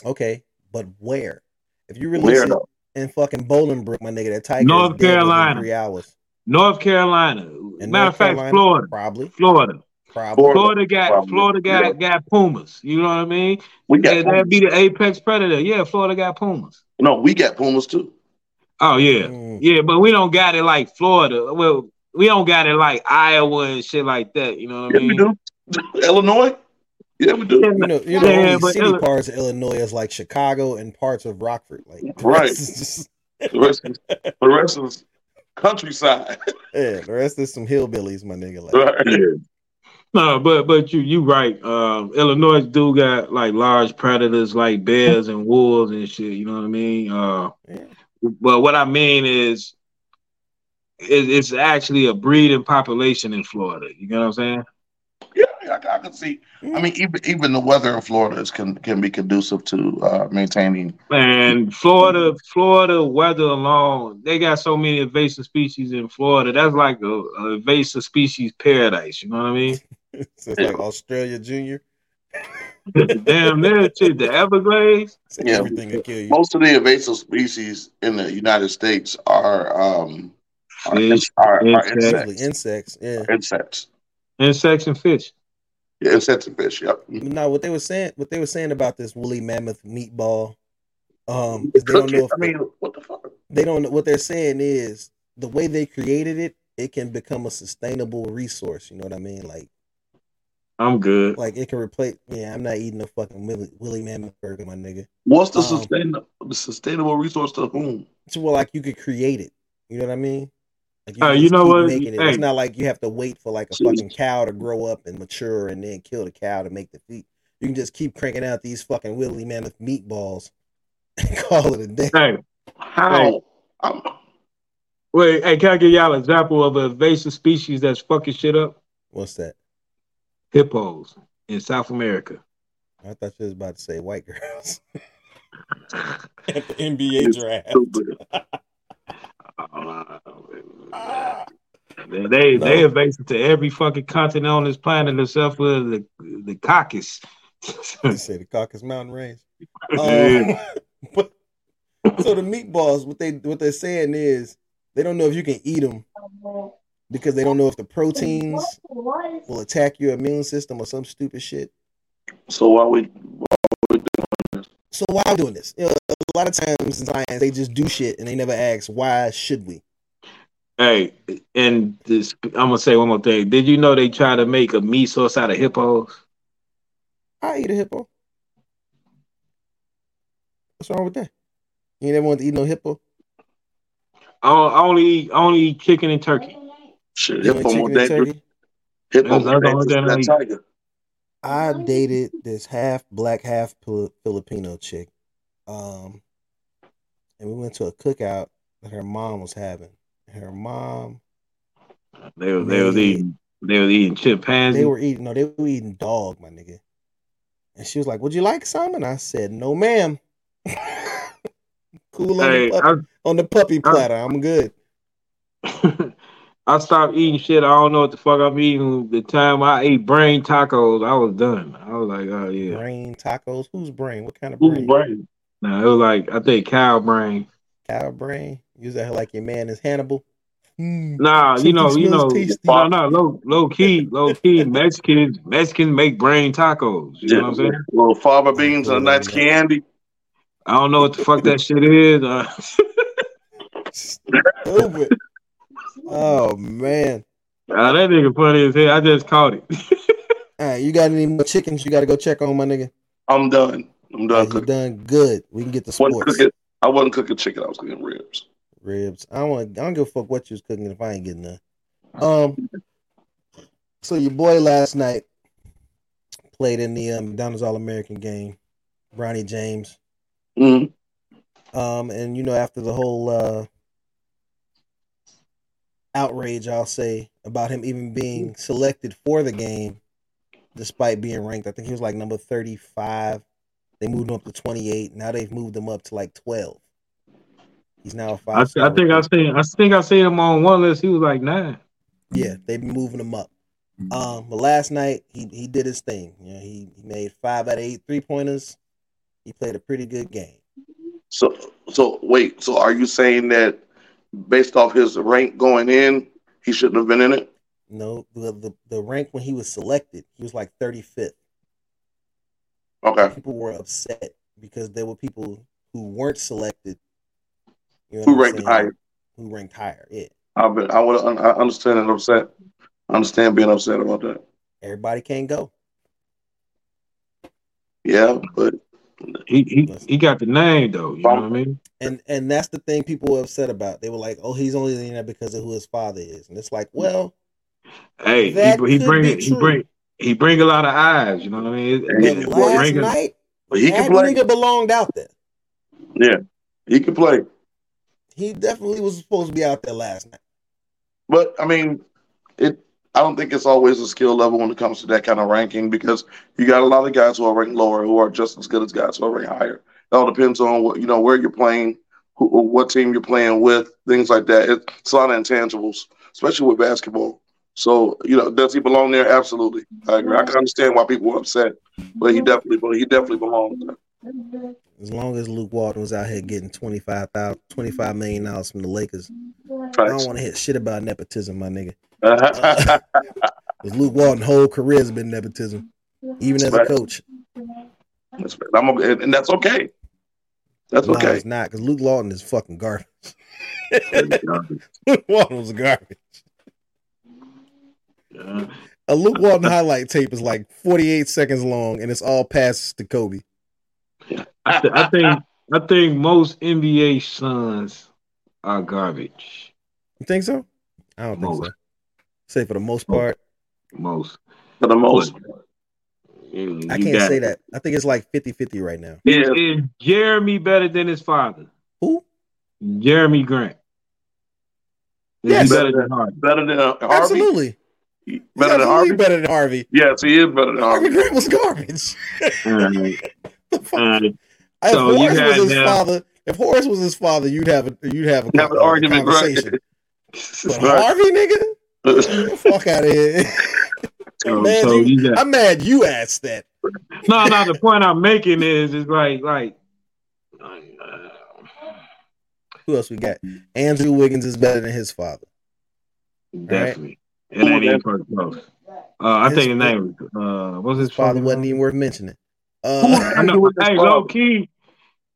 [SPEAKER 1] Okay, but where? If you release
[SPEAKER 3] Where
[SPEAKER 1] it
[SPEAKER 3] though?
[SPEAKER 1] in fucking Bolingbrook, my nigga, that tiger
[SPEAKER 2] North
[SPEAKER 1] is
[SPEAKER 2] Carolina.
[SPEAKER 1] three hours.
[SPEAKER 2] North Carolina.
[SPEAKER 1] In
[SPEAKER 2] Matter of fact,
[SPEAKER 1] Carolina,
[SPEAKER 2] Florida.
[SPEAKER 1] probably,
[SPEAKER 2] Florida.
[SPEAKER 1] Probably.
[SPEAKER 3] Florida.
[SPEAKER 2] Florida got
[SPEAKER 3] Probably.
[SPEAKER 2] Florida got
[SPEAKER 3] Yeah.
[SPEAKER 2] got pumas. You know what I mean?
[SPEAKER 3] We got
[SPEAKER 2] They, they'll
[SPEAKER 3] pumas.
[SPEAKER 2] be the apex predator. Yeah, Florida got pumas.
[SPEAKER 3] no, we got pumas too.
[SPEAKER 2] Oh yeah,
[SPEAKER 1] Mm.
[SPEAKER 2] yeah, but we don't got it like Florida. Well, we don't got it like Iowa and shit like that. You know what I
[SPEAKER 3] Yeah, we
[SPEAKER 2] mean?
[SPEAKER 3] do. Illinois. Yeah, we do.
[SPEAKER 1] You know, you know,
[SPEAKER 2] Yeah,
[SPEAKER 1] only
[SPEAKER 2] but
[SPEAKER 1] city
[SPEAKER 2] Illi-
[SPEAKER 1] parts of Illinois is like Chicago and parts of Rockford. Like, the
[SPEAKER 3] Right.
[SPEAKER 1] rest just-
[SPEAKER 3] The rest, is, the rest is countryside.
[SPEAKER 1] yeah, the rest is some hillbillies, my nigga. Like,
[SPEAKER 3] Right.
[SPEAKER 2] Yeah. No, but but you you right. Um, Illinois do got like large predators like bears and wolves and shit. You know what I mean? Uh,
[SPEAKER 1] Yeah.
[SPEAKER 2] but what I mean is, it, it's actually a breeding population in Florida. You know what I'm saying?
[SPEAKER 3] Yeah, I, I can see. I mean, even even the weather in Florida is can can be conducive to uh, maintaining.
[SPEAKER 2] And Florida, Florida weather alone, they got so many invasive species in Florida. That's like a, a invasive species paradise. You know what I mean?
[SPEAKER 1] it's like Australia Junior.
[SPEAKER 2] Damn, there shit. The Everglades.
[SPEAKER 3] Yeah.
[SPEAKER 1] Everything will kill you.
[SPEAKER 3] Most of the invasive species in the United States are um are,
[SPEAKER 2] Fish,
[SPEAKER 3] are, are
[SPEAKER 2] insects.
[SPEAKER 1] Usually
[SPEAKER 3] insects.
[SPEAKER 1] insects. Yeah.
[SPEAKER 3] Insects.
[SPEAKER 2] Insects and fish.
[SPEAKER 3] Yeah, insects and fish. Yep.
[SPEAKER 1] But no, what they were saying, what they were saying about this woolly mammoth meatball, um, is they don't know if
[SPEAKER 3] I mean, what the fuck?
[SPEAKER 1] they don't know what they're saying is the way they created it, it can become a sustainable resource. You know what I mean? Like,
[SPEAKER 2] I'm good.
[SPEAKER 1] like it can replace. Yeah, I'm not eating a fucking woolly, woolly mammoth burger, my nigga.
[SPEAKER 3] What's the
[SPEAKER 1] Um,
[SPEAKER 3] sustainable the sustainable resource to whom?
[SPEAKER 1] So, well, like you could create it. You know what I mean? Like
[SPEAKER 2] Uh, you know what?
[SPEAKER 1] Making it.
[SPEAKER 2] Hey.
[SPEAKER 1] It's not like you have to wait for like a fucking cow to grow up and mature and then kill the cow to make the feet. You can just keep cranking out these fucking woolly mammoth meatballs and call it a day.
[SPEAKER 2] Hey,
[SPEAKER 3] How? I'm,
[SPEAKER 2] wait, hey, can I give y'all an example of an invasive species that's fucking shit up?
[SPEAKER 1] What's that?
[SPEAKER 2] Hippos in South America.
[SPEAKER 1] I thought you was about to say white girls at the NBA draft.
[SPEAKER 3] stupid.
[SPEAKER 2] Uh, they they, they
[SPEAKER 1] No.
[SPEAKER 2] invasive to every fucking continent on this planet except for the the Caucasus.
[SPEAKER 1] They say the caucus Mountain Range. Um, but so the meatballs, what they what they're saying is they don't know if you can eat them because they don't know if the proteins will attack your immune system or some stupid shit.
[SPEAKER 3] So why we why we doing this?
[SPEAKER 1] So why are we doing this? You know, a lot of times in science they just do shit and they never ask why should we.
[SPEAKER 2] Hey, and this I'm gonna say one more thing. Did you know they try to make a meat sauce out of hippos?
[SPEAKER 1] I eat a hippo. What's wrong with that? You ain't never want to eat no hippo?
[SPEAKER 2] I on- I only eat, I only eat chicken and turkey.
[SPEAKER 3] Shit,
[SPEAKER 1] You
[SPEAKER 3] hippo
[SPEAKER 1] ain't
[SPEAKER 3] more
[SPEAKER 1] chicken and
[SPEAKER 3] dangerous.
[SPEAKER 1] turkey?
[SPEAKER 3] Hippo more
[SPEAKER 2] that's the only
[SPEAKER 3] dangerous than that
[SPEAKER 2] I
[SPEAKER 3] tiger.
[SPEAKER 1] I dated this half black, half Filipino chick. Um, and we went to a cookout that her mom was having. Her mom
[SPEAKER 2] They were they was eating they was eating chimpanzee.
[SPEAKER 1] They were eating. No, they were eating dog, my nigga. And she was like, "Would you like some?" And I said, "No, ma'am." cool on,
[SPEAKER 2] hey,
[SPEAKER 1] the puppy, on the puppy platter. I'm good.
[SPEAKER 2] I, I stopped eating shit. I don't know what the fuck I'm eating. The time I ate brain tacos, I was done. I was like, oh yeah.
[SPEAKER 1] Brain tacos. Whose brain? What kind of
[SPEAKER 3] Who's
[SPEAKER 1] brain?
[SPEAKER 3] brain?
[SPEAKER 2] No, it was like I think cow brain.
[SPEAKER 1] Cow brain. Use that like your man is Hannibal. Mm,
[SPEAKER 2] Nah, you know, you know,
[SPEAKER 1] tasty.
[SPEAKER 2] no, no, low, low key, low key. Mexicans, Mexicans make brain tacos. You know what I'm saying?
[SPEAKER 3] Little fava beans and a nice candy.
[SPEAKER 2] I don't know what the fuck that shit is. Uh,
[SPEAKER 1] Stupid. Oh man.
[SPEAKER 2] uh, that nigga funny as hell. I just caught it.
[SPEAKER 1] All right, you got any more chickens you got to go check on, my nigga?
[SPEAKER 3] I'm done. I'm done
[SPEAKER 1] right, you
[SPEAKER 3] cooking.
[SPEAKER 1] done good. We can get the
[SPEAKER 3] Wasn't
[SPEAKER 1] sports
[SPEAKER 3] cooking. I wasn't cooking chicken. I was cooking ribs.
[SPEAKER 1] ribs. I don't want. I don't give a fuck what you was cooking if I ain't getting none. Um. So your boy last night played in the um, McDonald's All American game. Bronny James.
[SPEAKER 3] Mm.
[SPEAKER 1] Um, and you know, after the whole uh outrage, I'll say, about him even being selected for the game, despite being ranked, I think he was like number 35. They moved him up to 28. Now they've moved him up to like 12. He's now a five.
[SPEAKER 2] I, I think I seen. I think I seen him on one list. He was like nine.
[SPEAKER 1] Yeah, they've been moving him up. Um, but last night he he did his thing. You know, he, he made five out of eight three pointers. He played a pretty good game.
[SPEAKER 3] So, so wait. So, are you saying that based off his rank going in, he shouldn't have been in it?
[SPEAKER 1] No, the, the the rank when he was selected, he was like 35th.
[SPEAKER 3] Okay.
[SPEAKER 1] People were upset because there were people who weren't selected. You know
[SPEAKER 3] Who ranked
[SPEAKER 1] saying?
[SPEAKER 3] higher?
[SPEAKER 1] Who ranked higher? Yeah.
[SPEAKER 3] I bet I would. I understand and upset. I understand being upset about that.
[SPEAKER 1] Everybody can't go.
[SPEAKER 3] Yeah, but
[SPEAKER 2] He he he got the name though. You know what I mean?
[SPEAKER 1] And and that's the thing people were upset about. They were like, "Oh, he's only in there because of who his father is." And it's like, well,
[SPEAKER 2] Hey,
[SPEAKER 1] That
[SPEAKER 2] he, he
[SPEAKER 1] could
[SPEAKER 2] bring
[SPEAKER 1] be
[SPEAKER 2] it. He
[SPEAKER 1] true.
[SPEAKER 2] bring he bring a lot of eyes. You know what I mean?
[SPEAKER 3] Yeah,
[SPEAKER 1] but
[SPEAKER 2] He
[SPEAKER 1] last
[SPEAKER 2] bring a-
[SPEAKER 1] night
[SPEAKER 3] but he
[SPEAKER 1] that
[SPEAKER 3] can play.
[SPEAKER 1] nigga belonged out there.
[SPEAKER 3] Yeah, he could play.
[SPEAKER 1] He definitely was supposed to be out there last night.
[SPEAKER 3] But I mean, it. I don't think it's always a skill level when it comes to that kind of ranking because you got a lot of guys who are ranked lower who are just as good as guys who are ranked higher. It all depends on what you know where you're playing, who, what team you're playing with, things like that. It's a lot of intangibles, especially with basketball. So you know, does he belong there? Absolutely, I agree. I can understand why people were upset, but he definitely, he definitely belongs there.
[SPEAKER 1] As long as Luke Walton was out here getting 25, 25 million dollars from the Lakers, I don't want to hear shit about nepotism, my nigga. Luke Walton's whole career has been nepotism, even as a coach.
[SPEAKER 3] That's- okay, and that's okay. That's
[SPEAKER 1] No,
[SPEAKER 3] okay.
[SPEAKER 1] it's not because Luke Walton is fucking garbage. Luke Walton was garbage.
[SPEAKER 2] Yeah.
[SPEAKER 1] A Luke Walton highlight tape is like 48 seconds long and it's all passes to Kobe.
[SPEAKER 2] I, th- I think I think most NBA sons are garbage.
[SPEAKER 1] You think so? I don't think so.
[SPEAKER 2] Most.
[SPEAKER 1] Say for the most part.
[SPEAKER 2] Most.
[SPEAKER 3] For the most.
[SPEAKER 2] You-
[SPEAKER 1] I can't say
[SPEAKER 2] it.
[SPEAKER 1] that. I think it's like 50 50 right now.
[SPEAKER 2] Is, is Jeremy better than his father?
[SPEAKER 1] Who?
[SPEAKER 2] Jerami Grant. Is
[SPEAKER 1] Yes.
[SPEAKER 2] he better than Harden?
[SPEAKER 3] Better than uh, Harvey.
[SPEAKER 1] Absolutely.
[SPEAKER 3] Better
[SPEAKER 1] He's
[SPEAKER 3] than Harvey.
[SPEAKER 1] better than Harvey.
[SPEAKER 3] Yes, he is better than
[SPEAKER 1] Harvey
[SPEAKER 3] Harvey.
[SPEAKER 1] Grant was garbage.
[SPEAKER 2] Alright,
[SPEAKER 1] The fuck?
[SPEAKER 2] alright.
[SPEAKER 1] if
[SPEAKER 2] so
[SPEAKER 1] Horace was his
[SPEAKER 2] now-
[SPEAKER 1] father, if Horace was his father, you'd have a you'd have a,
[SPEAKER 3] Have an argument, right?
[SPEAKER 1] conversation. But
[SPEAKER 3] Right.
[SPEAKER 1] Harvey, nigga, get the fuck out of here.
[SPEAKER 2] So,
[SPEAKER 1] Man,
[SPEAKER 2] so
[SPEAKER 1] you-
[SPEAKER 2] you got
[SPEAKER 1] I'm mad you asked that.
[SPEAKER 2] no, no. The point I'm making is, is like, like, uh,
[SPEAKER 1] Who else we got? Andrew Wiggins is better than his father.
[SPEAKER 2] definitely. It ain't even close. Uh, I
[SPEAKER 1] His-
[SPEAKER 2] think his name was, uh, what's his
[SPEAKER 1] His father
[SPEAKER 2] fucking
[SPEAKER 1] wasn't even worth mentioning. Uh,
[SPEAKER 2] I know. Hey, low key,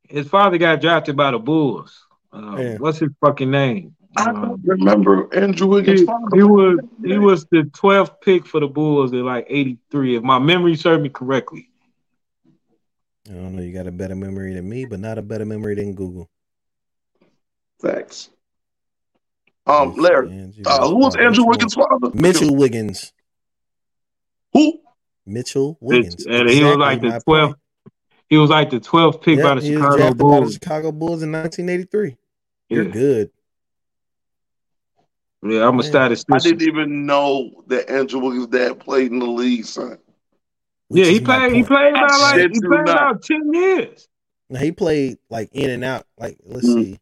[SPEAKER 2] his father got drafted by the Bulls. Uh, What's his fucking name?
[SPEAKER 3] I
[SPEAKER 2] Um,
[SPEAKER 3] don't remember Andrew Wiggins'
[SPEAKER 2] he, he was he was the 12th pick for the Bulls in like 83, if my memory served me correctly.
[SPEAKER 1] I don't know. You got a better memory than me, but not a better memory than Google.
[SPEAKER 3] Facts. Um, Larry, uh, who was Andrew. Wiggins' father?
[SPEAKER 1] Mitchell Wiggins.
[SPEAKER 3] Who?
[SPEAKER 1] Mitchell Wiggins.
[SPEAKER 2] and he was like the 12th
[SPEAKER 1] point.
[SPEAKER 2] He was like the 12th pick
[SPEAKER 1] Yep,
[SPEAKER 2] by the Chicago
[SPEAKER 1] drafted by the
[SPEAKER 2] Bulls.
[SPEAKER 1] Chicago Bulls in 1983. You're
[SPEAKER 2] Yeah.
[SPEAKER 1] good.
[SPEAKER 2] Yeah, I'm a
[SPEAKER 1] Man.
[SPEAKER 2] statistician.
[SPEAKER 3] I didn't even know that Andrew Wiggins' dad played in the league, son.
[SPEAKER 1] Which
[SPEAKER 2] yeah, he played. He played about
[SPEAKER 3] I
[SPEAKER 2] like he played
[SPEAKER 3] not.
[SPEAKER 2] about ten years.
[SPEAKER 1] No, he played like in and out. Like let's
[SPEAKER 3] Mm.
[SPEAKER 1] see.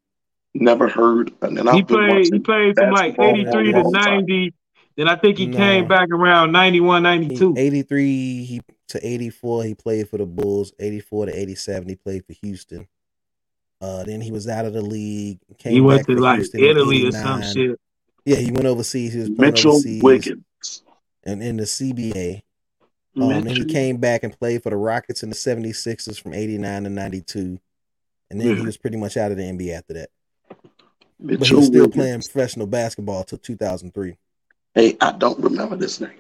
[SPEAKER 3] Never heard. And then
[SPEAKER 2] He
[SPEAKER 3] I've been
[SPEAKER 2] played. He played from like eighty three to
[SPEAKER 3] long time.
[SPEAKER 2] ninety. Then I think he
[SPEAKER 1] No.
[SPEAKER 2] came back around 91,
[SPEAKER 1] He,
[SPEAKER 2] 92.
[SPEAKER 1] 83 he to 84 he played for the Bulls. 84 to 87 he played for Houston. Uh, then he was out of the league. Came
[SPEAKER 2] He went
[SPEAKER 1] back
[SPEAKER 2] to like
[SPEAKER 1] Houston
[SPEAKER 2] Italy or some shit.
[SPEAKER 1] Yeah, he went overseas. He was
[SPEAKER 3] Mitchell
[SPEAKER 1] overseas
[SPEAKER 3] Wiggins.
[SPEAKER 1] and in the CBA. Um, then he came back and played for the Rockets and the 76ers from 89 to 92. And then
[SPEAKER 2] Yeah.
[SPEAKER 1] he was pretty much out of the NBA after that. But he was still
[SPEAKER 3] Wiggins.
[SPEAKER 1] playing professional basketball till 2003.
[SPEAKER 3] Hey, I don't remember this nigga.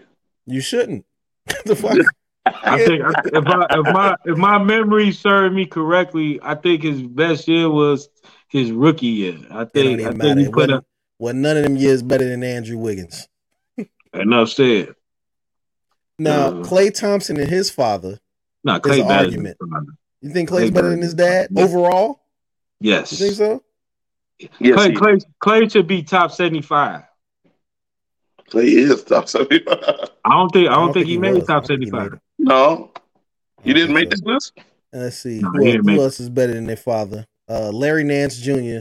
[SPEAKER 1] You shouldn't. the fuck?
[SPEAKER 2] I think I, if I, if my if my memory served me correctly, I think his best year was his rookie year. I think I think
[SPEAKER 1] matter.
[SPEAKER 2] he put up
[SPEAKER 1] wasn't none of them years better than Andrew Wiggins.
[SPEAKER 2] enough said.
[SPEAKER 1] Now,
[SPEAKER 2] Uh,
[SPEAKER 1] Klay Thompson and his father,
[SPEAKER 2] No, Klay
[SPEAKER 1] an
[SPEAKER 2] better
[SPEAKER 1] argument.
[SPEAKER 2] than Bron.
[SPEAKER 1] you think Klay's
[SPEAKER 2] Klay
[SPEAKER 1] better
[SPEAKER 2] better
[SPEAKER 1] than his dad
[SPEAKER 2] Bron.
[SPEAKER 1] overall?
[SPEAKER 2] Yes.
[SPEAKER 1] You think so?
[SPEAKER 3] Yes,
[SPEAKER 2] Klay,
[SPEAKER 3] he,
[SPEAKER 2] Klay, Klay should be top seventy five.
[SPEAKER 3] Klay is top seventy.
[SPEAKER 2] I don't think I don't, think, he, made.
[SPEAKER 1] I
[SPEAKER 2] top
[SPEAKER 1] don't think
[SPEAKER 2] seventy
[SPEAKER 1] he made
[SPEAKER 2] five.
[SPEAKER 1] it.
[SPEAKER 3] no,
[SPEAKER 1] I
[SPEAKER 3] you
[SPEAKER 1] don't
[SPEAKER 3] didn't make
[SPEAKER 1] so.
[SPEAKER 3] this list.
[SPEAKER 1] Let's see.
[SPEAKER 2] No,
[SPEAKER 1] who,
[SPEAKER 2] he
[SPEAKER 1] el-
[SPEAKER 2] didn't
[SPEAKER 1] who else is better than their father? Uh, Larry Nance Jr.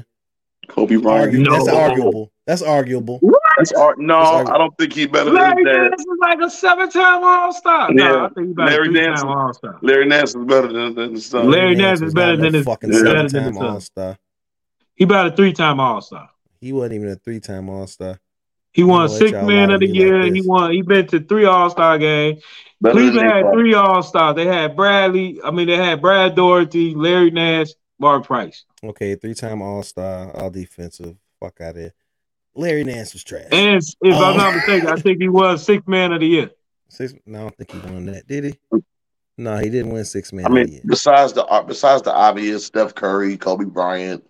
[SPEAKER 3] Kobe Bryant.
[SPEAKER 1] Argu- That's arguable. That's arguable.
[SPEAKER 3] That's ar- no,
[SPEAKER 1] That's arguable.
[SPEAKER 3] I don't think he's better than
[SPEAKER 2] Larry
[SPEAKER 3] his.
[SPEAKER 2] Nance is like a seven time All Star. No, I think he's about
[SPEAKER 3] Larry
[SPEAKER 2] a three
[SPEAKER 3] Nance
[SPEAKER 2] time
[SPEAKER 3] is-
[SPEAKER 2] All Star.
[SPEAKER 3] Larry Nance is better than, than his son.
[SPEAKER 2] Larry Nance is better than
[SPEAKER 1] no
[SPEAKER 2] his-
[SPEAKER 1] fucking
[SPEAKER 3] yeah.
[SPEAKER 2] better than
[SPEAKER 1] seven-time
[SPEAKER 2] his son.
[SPEAKER 1] All Star.
[SPEAKER 2] He about a three time All Star.
[SPEAKER 1] He wasn't even a three-time All Star.
[SPEAKER 2] He won six man of the
[SPEAKER 1] me like
[SPEAKER 2] he
[SPEAKER 1] this.
[SPEAKER 2] won. He been to three All Star games.
[SPEAKER 3] Better than
[SPEAKER 2] Cleveland had three All Stars. They had Bradley. I mean, they had Brad Daugherty, Larry Nance, Mark Price,
[SPEAKER 1] Okay, three-time All Star, all defensive. Fuck out of here. Larry Nance was trash.
[SPEAKER 2] and if
[SPEAKER 1] Oh.
[SPEAKER 2] I'm not mistaken, I think he was sixth man of the year.
[SPEAKER 1] Six, no, I don't think he won that. Did he? No, he didn't win six man.
[SPEAKER 3] I mean,
[SPEAKER 1] year.
[SPEAKER 3] besides the uh, besides the obvious, Steph Curry, Kobe Bryant,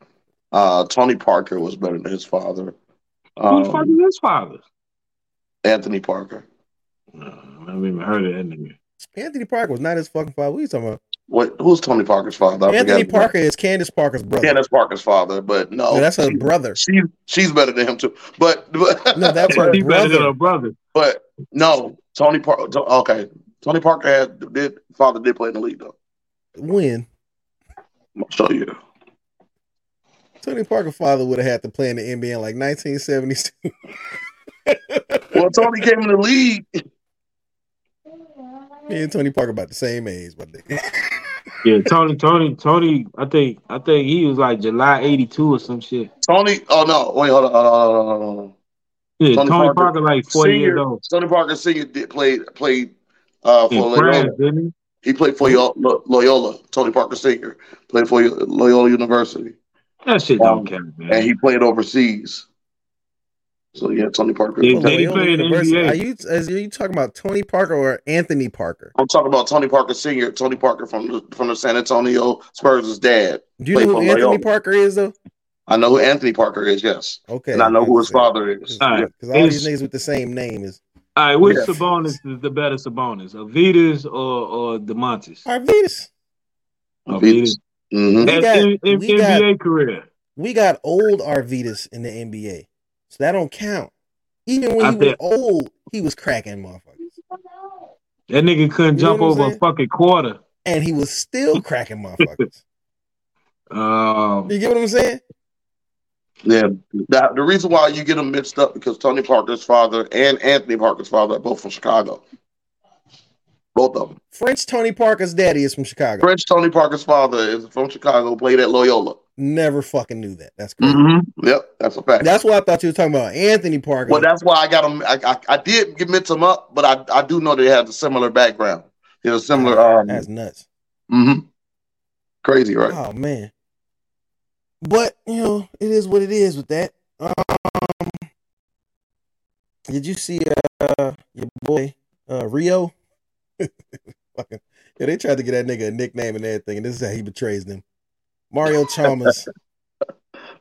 [SPEAKER 3] uh, Tony Parker was better than his father.
[SPEAKER 2] Who the fuck
[SPEAKER 3] Um,
[SPEAKER 2] is his father?
[SPEAKER 3] Anthony Parker.
[SPEAKER 2] No, I haven't even heard of that nigga.
[SPEAKER 1] Anthony Parker was not his fucking father. What are you talking about?
[SPEAKER 3] What? Who's Tony Parker's father? I
[SPEAKER 1] Anthony. Parker is Candace Parker's brother.
[SPEAKER 3] Candace Parker's father, but no,
[SPEAKER 1] No, that's her
[SPEAKER 3] she-
[SPEAKER 1] brother.
[SPEAKER 3] She she's better than him too. But but
[SPEAKER 1] No, that's her
[SPEAKER 2] He better than
[SPEAKER 1] brother.
[SPEAKER 2] her brother.
[SPEAKER 3] but no, Tony Parker. Okay, Tony Parker had did father did play in the league though.
[SPEAKER 1] When
[SPEAKER 3] I'll show you.
[SPEAKER 1] Tony Parker's father would have had to play in the NBA in like 1972.
[SPEAKER 3] Well, Tony came in the league.
[SPEAKER 1] Me and Tony Parker about the same age, my nigga.
[SPEAKER 2] Yeah, Tony, Tony, Tony. I think, I think he was like July '82 or some shit.
[SPEAKER 3] Tony. Oh no, wait, hold on, hold on, hold on, hold on.
[SPEAKER 2] Yeah,
[SPEAKER 3] Tony
[SPEAKER 2] Tony,
[SPEAKER 3] Parker,
[SPEAKER 2] Parker, like 40 years
[SPEAKER 3] Senior,
[SPEAKER 2] old.
[SPEAKER 3] Tony Parker Senior did played played uh, for Loyola.
[SPEAKER 2] France, didn't
[SPEAKER 3] He played for Yo- Loyola. Tony Parker Senior played for Loyola University.
[SPEAKER 2] That shit
[SPEAKER 3] Um,
[SPEAKER 2] don't count, man.
[SPEAKER 3] and he played overseas. So yeah, Tony Parker.
[SPEAKER 2] Yeah,
[SPEAKER 1] For
[SPEAKER 2] Did he
[SPEAKER 1] Loyola
[SPEAKER 2] play in the
[SPEAKER 1] University.
[SPEAKER 2] NBA?
[SPEAKER 1] Are you, is, are you talking about Tony Parker or Anthony Parker?
[SPEAKER 3] I'm talking about Tony Parker Senior. Tony Parker from the from the San Antonio Spurs' dad.
[SPEAKER 1] Do you know who Anthony
[SPEAKER 3] Loyola.
[SPEAKER 1] Parker is, though?
[SPEAKER 3] I know who Anthony Parker is. Yes,
[SPEAKER 1] Okay.
[SPEAKER 3] and I know who his father is.
[SPEAKER 2] All right.
[SPEAKER 1] Because all these
[SPEAKER 2] Is-
[SPEAKER 1] niggas with the same name is
[SPEAKER 2] All right, which
[SPEAKER 3] Yeah.
[SPEAKER 2] Sabonis is the better Sabonis, Arvydas or or Domantas?
[SPEAKER 1] Arvydas.
[SPEAKER 3] Arvydas. hmm
[SPEAKER 1] We got-
[SPEAKER 2] in, in
[SPEAKER 1] we got-
[SPEAKER 2] NBA career.
[SPEAKER 1] We got old Arvydas in the NBA. So that don't count. Even when
[SPEAKER 2] I
[SPEAKER 1] he was old, he was cracking motherfuckers.
[SPEAKER 2] That nigga couldn't
[SPEAKER 1] You know
[SPEAKER 2] jump
[SPEAKER 1] what I'm
[SPEAKER 2] over a fucking quarter.
[SPEAKER 1] And he was still cracking motherfuckers.
[SPEAKER 2] Um,
[SPEAKER 1] You get what I'm saying?
[SPEAKER 3] Yeah, the, the reason why you get them mixed up because Tony Parker's father and Anthony Parker's father are both from Chicago. Both of them.
[SPEAKER 1] French Tony Parker's daddy is from Chicago.
[SPEAKER 3] French Tony Parker's father is from Chicago, played at Loyola.
[SPEAKER 1] Never fucking knew that. That's crazy.
[SPEAKER 3] Mm-hmm. Yep, that's a fact.
[SPEAKER 1] That's what I thought you were talking about. Anthony Parker.
[SPEAKER 3] well, that's why I got them. I, I, I did get mix them up, but I, I do know they have a similar background. Have a similar. Um,
[SPEAKER 1] That's nuts.
[SPEAKER 3] mhm. Crazy, right?
[SPEAKER 1] Oh man. But you know, it is what it is with that. Um Did you see uh your boy uh Rio? Fucking yeah, they tried to get that nigga a nickname and everything, and this is how he betrays them. Mario Chalmers.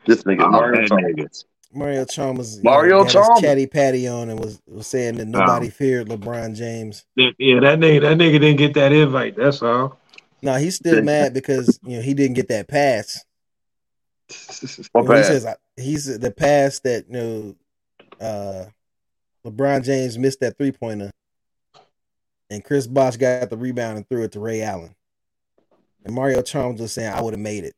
[SPEAKER 3] This nigga,
[SPEAKER 2] oh,
[SPEAKER 3] Mario Chalmers.
[SPEAKER 1] Mario Chalmers. you
[SPEAKER 3] Mario
[SPEAKER 1] got his
[SPEAKER 3] Chalmers.
[SPEAKER 1] chatty patty on and was, was saying that nobody feared LeBron James.
[SPEAKER 2] Yeah, yeah, that nigga, that nigga didn't get that invite. That's all.
[SPEAKER 1] No, he's still mad because you know he didn't get that pass.
[SPEAKER 3] What
[SPEAKER 1] You know, he says he's the pass that you know uh, LeBron James missed that three pointer, and Chris Bosh got the rebound and threw it to Ray Allen. And Mario Chalmers was saying, "I would have made it."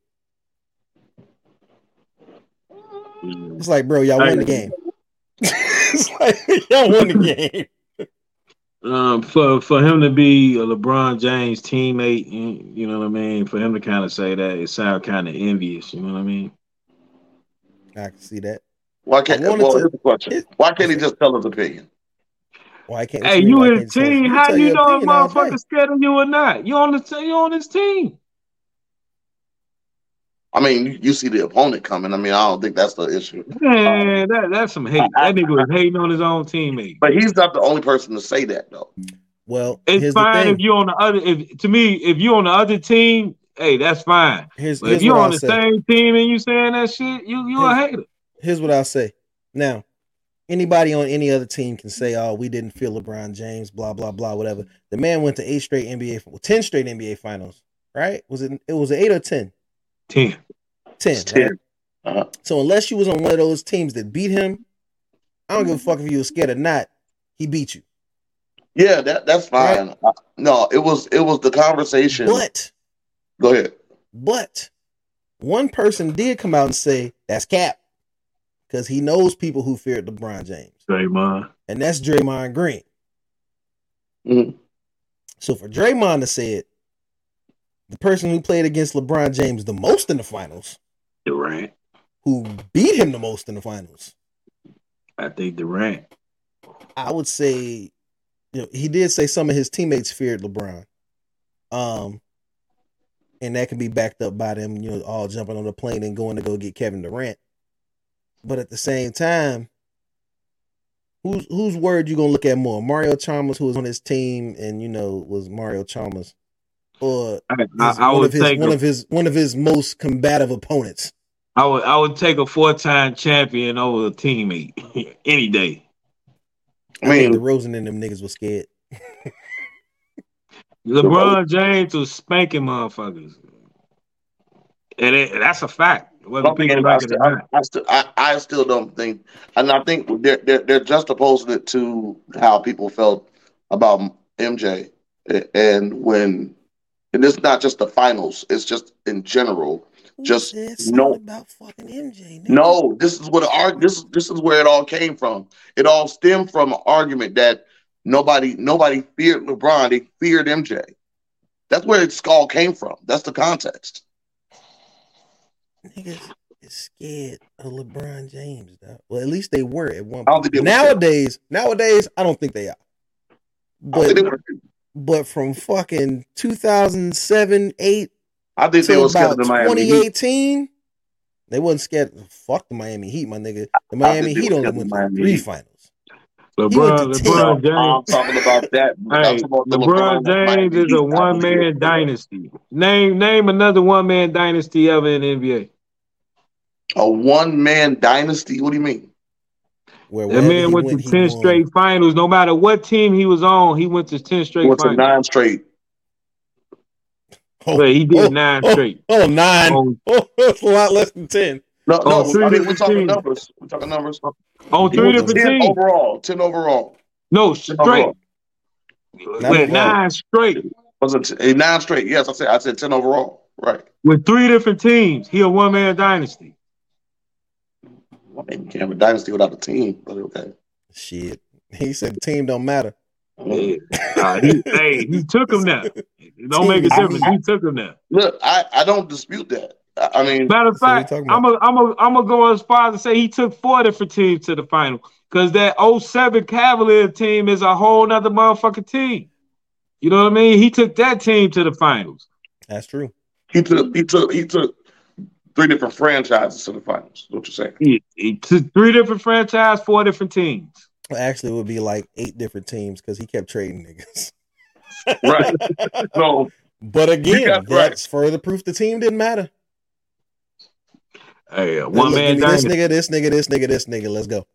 [SPEAKER 1] It's like, bro, y'all won the game. it's like y'all won the game.
[SPEAKER 2] Um, for for him to be a LeBron James teammate, you you know what I mean. For him to kind of say that, it sounds kind of envious. You know what I mean?
[SPEAKER 1] I can see that.
[SPEAKER 3] Why can't? Well,
[SPEAKER 1] to-
[SPEAKER 3] here's the question: Why can't he just tell his opinion?
[SPEAKER 1] Why can't?
[SPEAKER 2] Hey, you
[SPEAKER 1] mean, why
[SPEAKER 2] in
[SPEAKER 1] can't
[SPEAKER 2] his
[SPEAKER 1] tell-
[SPEAKER 2] team?
[SPEAKER 1] you
[SPEAKER 2] How
[SPEAKER 1] tell
[SPEAKER 2] you know a
[SPEAKER 1] opinion all day.
[SPEAKER 2] motherfucker scared of you or not? You on the te- you on his team?
[SPEAKER 3] I mean, you, you see the opponent coming. I mean, I don't think that's the issue.
[SPEAKER 2] Man, that that's some hate. That nigga was hating on his own teammate.
[SPEAKER 3] But he's not the only person to say that, though.
[SPEAKER 1] Well,
[SPEAKER 2] It's
[SPEAKER 1] here's the
[SPEAKER 2] fine if
[SPEAKER 1] thing.
[SPEAKER 2] you on the other. If to me, if you're on the other team, hey, that's fine.
[SPEAKER 1] Here's,
[SPEAKER 2] But
[SPEAKER 1] here's
[SPEAKER 2] if you
[SPEAKER 1] what
[SPEAKER 2] on
[SPEAKER 1] I'll
[SPEAKER 2] the
[SPEAKER 1] say.
[SPEAKER 2] same team and you saying that shit, you you a
[SPEAKER 1] Here's-
[SPEAKER 2] hater.
[SPEAKER 1] Here's what I'll say. Now, anybody on any other team can say, "Oh, we didn't feel LeBron James," blah blah blah, whatever. The man went to eight straight NBA, well, ten straight NBA finals, right? Was it? It was eight or ten?
[SPEAKER 2] Ten.
[SPEAKER 1] Ten. Right?
[SPEAKER 3] 10. Uh-huh.
[SPEAKER 1] So unless you was on one of those teams that beat him, I don't give a fuck if you was scared or not. He beat you.
[SPEAKER 3] Yeah, that that's fine. Uh, no, it was it was the conversation.
[SPEAKER 1] But
[SPEAKER 3] Go ahead.
[SPEAKER 1] but one person did come out and say that's cap because he knows people who feared LeBron James,
[SPEAKER 2] Draymond.
[SPEAKER 1] and that's Draymond Green.
[SPEAKER 3] Mhm.
[SPEAKER 1] So for Draymond to say it, the person who played against LeBron James the most in the finals,
[SPEAKER 2] Durant.
[SPEAKER 1] who beat him the most in the finals,
[SPEAKER 2] I think Durant.
[SPEAKER 1] I would say, you know, he did say some of his teammates feared LeBron. Um, and that can be backed up by them, you know, all jumping on the plane and going to go get Kevin Durant. But at the same time, whose whose word you gonna look at more? Mario Chalmers, who was on his team, and you know was Mario Chalmers, or
[SPEAKER 2] I,
[SPEAKER 1] his-
[SPEAKER 2] I, I
[SPEAKER 1] one
[SPEAKER 2] would
[SPEAKER 1] of his one
[SPEAKER 2] a-
[SPEAKER 1] of his one of his most combative opponents.
[SPEAKER 2] I would I would take a four time champion over a teammate any day.
[SPEAKER 3] I
[SPEAKER 1] I think
[SPEAKER 3] mean,
[SPEAKER 1] DeRozan and them niggas was scared.
[SPEAKER 2] LeBron James was spanking motherfuckers, and it, that's a fact. Whether
[SPEAKER 3] Bumping
[SPEAKER 2] people
[SPEAKER 3] I, still, I. I, still, I, I still don't think, and I think they're, they're they're just opposing it to how people felt about MJ, and when and it's not just the finals; it's just in general. Just
[SPEAKER 1] said
[SPEAKER 3] no-
[SPEAKER 1] about fucking MJ. Nigga?
[SPEAKER 3] No, this is what arg- this this is where it all came from. It all stemmed from an argument that nobody nobody feared LeBron; they feared MJ. That's where it's all came from. That's the context.
[SPEAKER 1] Niggas is scared of LeBron James. Though. Well, at least they were at one
[SPEAKER 3] I don't
[SPEAKER 1] point.
[SPEAKER 3] think were
[SPEAKER 1] Nowadays, nowadays, I don't think they are. But but from fucking 2007, 8
[SPEAKER 3] I think they
[SPEAKER 1] to
[SPEAKER 3] were scared of
[SPEAKER 1] about
[SPEAKER 3] the Miami Heat.
[SPEAKER 1] 2018, they wasn't scared. Fuck the Miami Heat, my nigga. The Miami Heat only
[SPEAKER 3] scared
[SPEAKER 1] went to three finals.
[SPEAKER 2] LeBron, LeBron
[SPEAKER 3] No, I'm
[SPEAKER 2] James.
[SPEAKER 3] talking about that.
[SPEAKER 2] Hey,
[SPEAKER 3] talking about the
[SPEAKER 2] LeBron
[SPEAKER 3] Miami
[SPEAKER 2] James is
[SPEAKER 3] Heat
[SPEAKER 2] a one man dynasty. Name name another one man dynasty ever in the NBA.
[SPEAKER 3] A one man dynasty. What do you mean?
[SPEAKER 1] Where
[SPEAKER 2] That man
[SPEAKER 1] he
[SPEAKER 2] went to ten
[SPEAKER 1] won.
[SPEAKER 2] straight finals. No matter what team he was on, he went to ten straight
[SPEAKER 3] What's a
[SPEAKER 2] finals.
[SPEAKER 3] nine straight?
[SPEAKER 1] Oh,
[SPEAKER 2] But he did
[SPEAKER 1] oh,
[SPEAKER 2] nine
[SPEAKER 1] oh,
[SPEAKER 2] straight.
[SPEAKER 1] Oh, nine.
[SPEAKER 2] On,
[SPEAKER 1] oh. oh, that's a lot less than 10.
[SPEAKER 3] No,
[SPEAKER 2] Oh,
[SPEAKER 3] no.
[SPEAKER 2] three
[SPEAKER 3] I mean, we're talking
[SPEAKER 2] teams.
[SPEAKER 3] numbers. We're talking numbers.
[SPEAKER 2] on
[SPEAKER 3] He
[SPEAKER 2] three
[SPEAKER 3] went to
[SPEAKER 2] different
[SPEAKER 3] ten
[SPEAKER 2] teams.
[SPEAKER 3] overall. Ten overall.
[SPEAKER 2] No, straight.
[SPEAKER 3] overall.
[SPEAKER 2] With nine straight.
[SPEAKER 3] Was it t- eh, nine straight? Yes, I said. I said ten overall. Right.
[SPEAKER 2] With three different teams. He a one man dynasty.
[SPEAKER 3] I mean, you can't have a dynasty without a team. But okay.
[SPEAKER 1] Shit. He said the team don't matter.
[SPEAKER 2] Yeah. Uh, he, hey, he took him there. It don't make a
[SPEAKER 1] Team
[SPEAKER 2] difference. He took him there.
[SPEAKER 3] Look, I, I don't dispute that. I, I mean,
[SPEAKER 2] Matter of
[SPEAKER 1] So what you
[SPEAKER 2] fact, I'm
[SPEAKER 1] about?
[SPEAKER 2] a, I'm a, I'm gonna go as far as to say he took four different teams to the final because that 07 Cavalier team is a whole nother motherfucking team. You know what I mean? He took that team to the finals.
[SPEAKER 1] That's true.
[SPEAKER 3] he took he took he took three different franchises to the finals. What you're saying?
[SPEAKER 2] He, he three different franchises, four different teams.
[SPEAKER 1] Well, Actually, it would be like eight different teams because he kept trading niggas.
[SPEAKER 3] Right. So
[SPEAKER 1] But again,
[SPEAKER 3] got- right.
[SPEAKER 1] that's further proof the team didn't matter.
[SPEAKER 2] Hey, uh, one man
[SPEAKER 1] this nigga, this nigga, this nigga, this nigga. Let's go.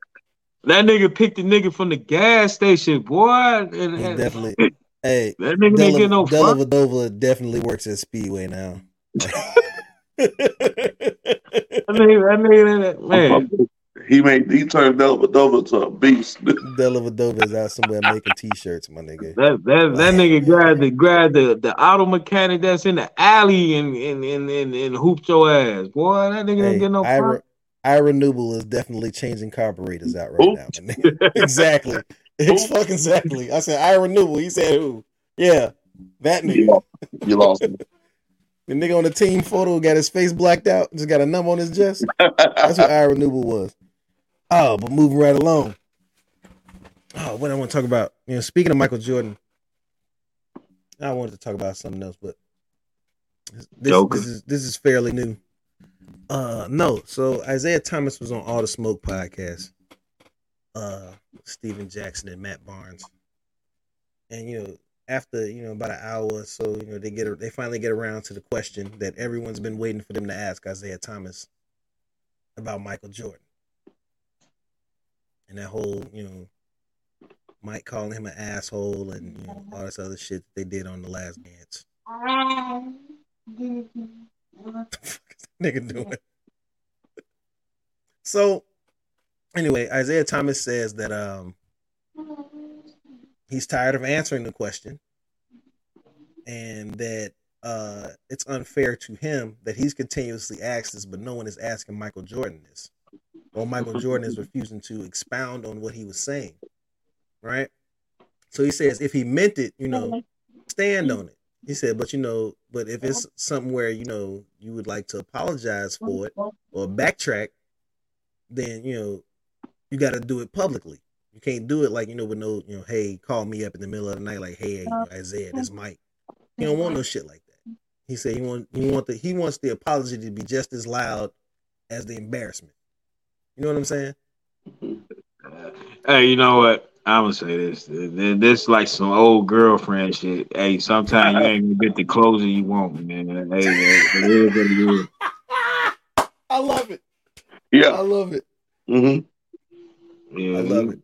[SPEAKER 2] That nigga picked the nigga from the gas station, boy. And, and
[SPEAKER 1] definitely. Hey,
[SPEAKER 2] that nigga didn't get no
[SPEAKER 1] Della
[SPEAKER 2] fuck.
[SPEAKER 1] Vadova definitely works at Speedway now.
[SPEAKER 2] That nigga, that nigga, that- man.
[SPEAKER 3] He made he turned Dellavedova to a beast.
[SPEAKER 1] Dellavedova is out somewhere making t-shirts, my nigga.
[SPEAKER 2] That that that nigga grabbed the grabbed the, the auto mechanic that's in the alley and and and and, and hooped your ass, boy. That nigga
[SPEAKER 1] Hey,
[SPEAKER 2] didn't get no
[SPEAKER 1] Ira, Ira Newble is definitely changing carburetors out right
[SPEAKER 3] Who?
[SPEAKER 1] now. my nigga. exactly. It's
[SPEAKER 3] Who?
[SPEAKER 1] fucking exactly. I said Ira Newble. He said who? Yeah, that
[SPEAKER 3] You
[SPEAKER 1] nigga.
[SPEAKER 3] lost, you lost him.
[SPEAKER 1] The nigga on the team photo got his face blacked out, just got a number on his chest. That's what Ira Newble was. Oh, but moving right along. Oh, what I want to talk about. You know, speaking of Michael Jordan, I wanted to talk about something else, but this, this is this is fairly new. Uh no, so Isiah Thomas was on All the Smoke podcast. Uh Stephen Jackson and Matt Barnes. And you know, after, you know, about an hour or so, you know, they get they finally get around to the question that everyone's been waiting for them to ask Isiah Thomas about Michael Jordan. And that whole, you know, Mike calling him an asshole and you know, all this other shit that they did on the last dance. What the fuck is that nigga doing? So anyway, Isiah Thomas says that um he's tired of answering the question and that uh it's unfair to him that he's continuously asked this but no one is asking Michael Jordan this. Or Michael Jordan is refusing to expound on what he was saying. Right? So he says if he meant it, you know, stand on it. He said, but you know, but if it's something where, you know, you would like to apologize for it or backtrack, then you know, you gotta do it publicly. You can't do it like, you know, with no, you know, hey, call me up in the middle of the night, like, hey, Isiah, this Mike. He don't want no shit like that. He said he want he want the he wants the apology to be just as loud as the embarrassment. You know what I'm saying?
[SPEAKER 2] Hey, you know what? I'm gonna say this. This this like some old girlfriend shit. Hey, sometimes you ain't gonna get the closure you want, man. Hey, it is what it is.
[SPEAKER 1] I love it.
[SPEAKER 3] Yeah, I
[SPEAKER 1] love it.
[SPEAKER 3] Mm-hmm.
[SPEAKER 2] Yeah,
[SPEAKER 1] I love it.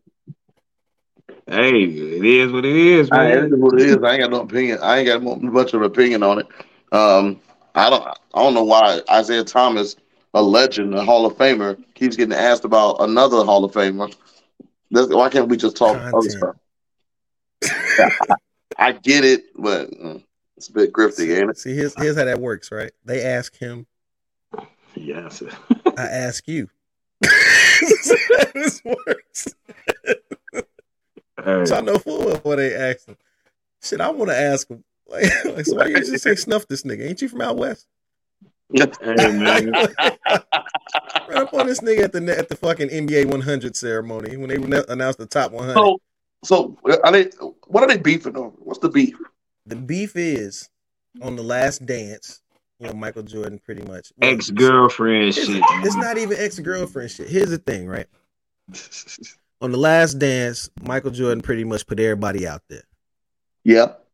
[SPEAKER 2] Hey, it is what it is,
[SPEAKER 3] I, it
[SPEAKER 2] man.
[SPEAKER 3] is what it is. I ain't got no opinion. I ain't got mo- much of an opinion on it. Um, I don't. I don't know why Isiah Thomas, a legend, a Hall of Famer, keeps getting asked about another Hall of Famer. That's, why can't we just talk other stuff? I get it, but mm, it's a bit grifty, ain't it?
[SPEAKER 1] See, here's here's how that works, right? They ask him,
[SPEAKER 2] Yes.
[SPEAKER 1] I ask you. That's how this works.
[SPEAKER 2] Hey,
[SPEAKER 1] So I know full well what they asked him. Shit, I want to ask him. Like, like, so why you just say snuff this nigga? Ain't you from out west?
[SPEAKER 2] hey, man.
[SPEAKER 1] Run up on this nigga at the at the fucking NBA 100 ceremony when they announced the top 100.
[SPEAKER 3] So, so are they? What are they beefing over? What's the beef?
[SPEAKER 1] The beef is on the last dance. You know, Michael Jordan pretty much
[SPEAKER 2] Ex girlfriend
[SPEAKER 1] It's,
[SPEAKER 2] shit.
[SPEAKER 1] it's not even ex girlfriend shit. Here's the thing, right? On the last dance, Michael Jordan pretty much put everybody out there.
[SPEAKER 3] Yep.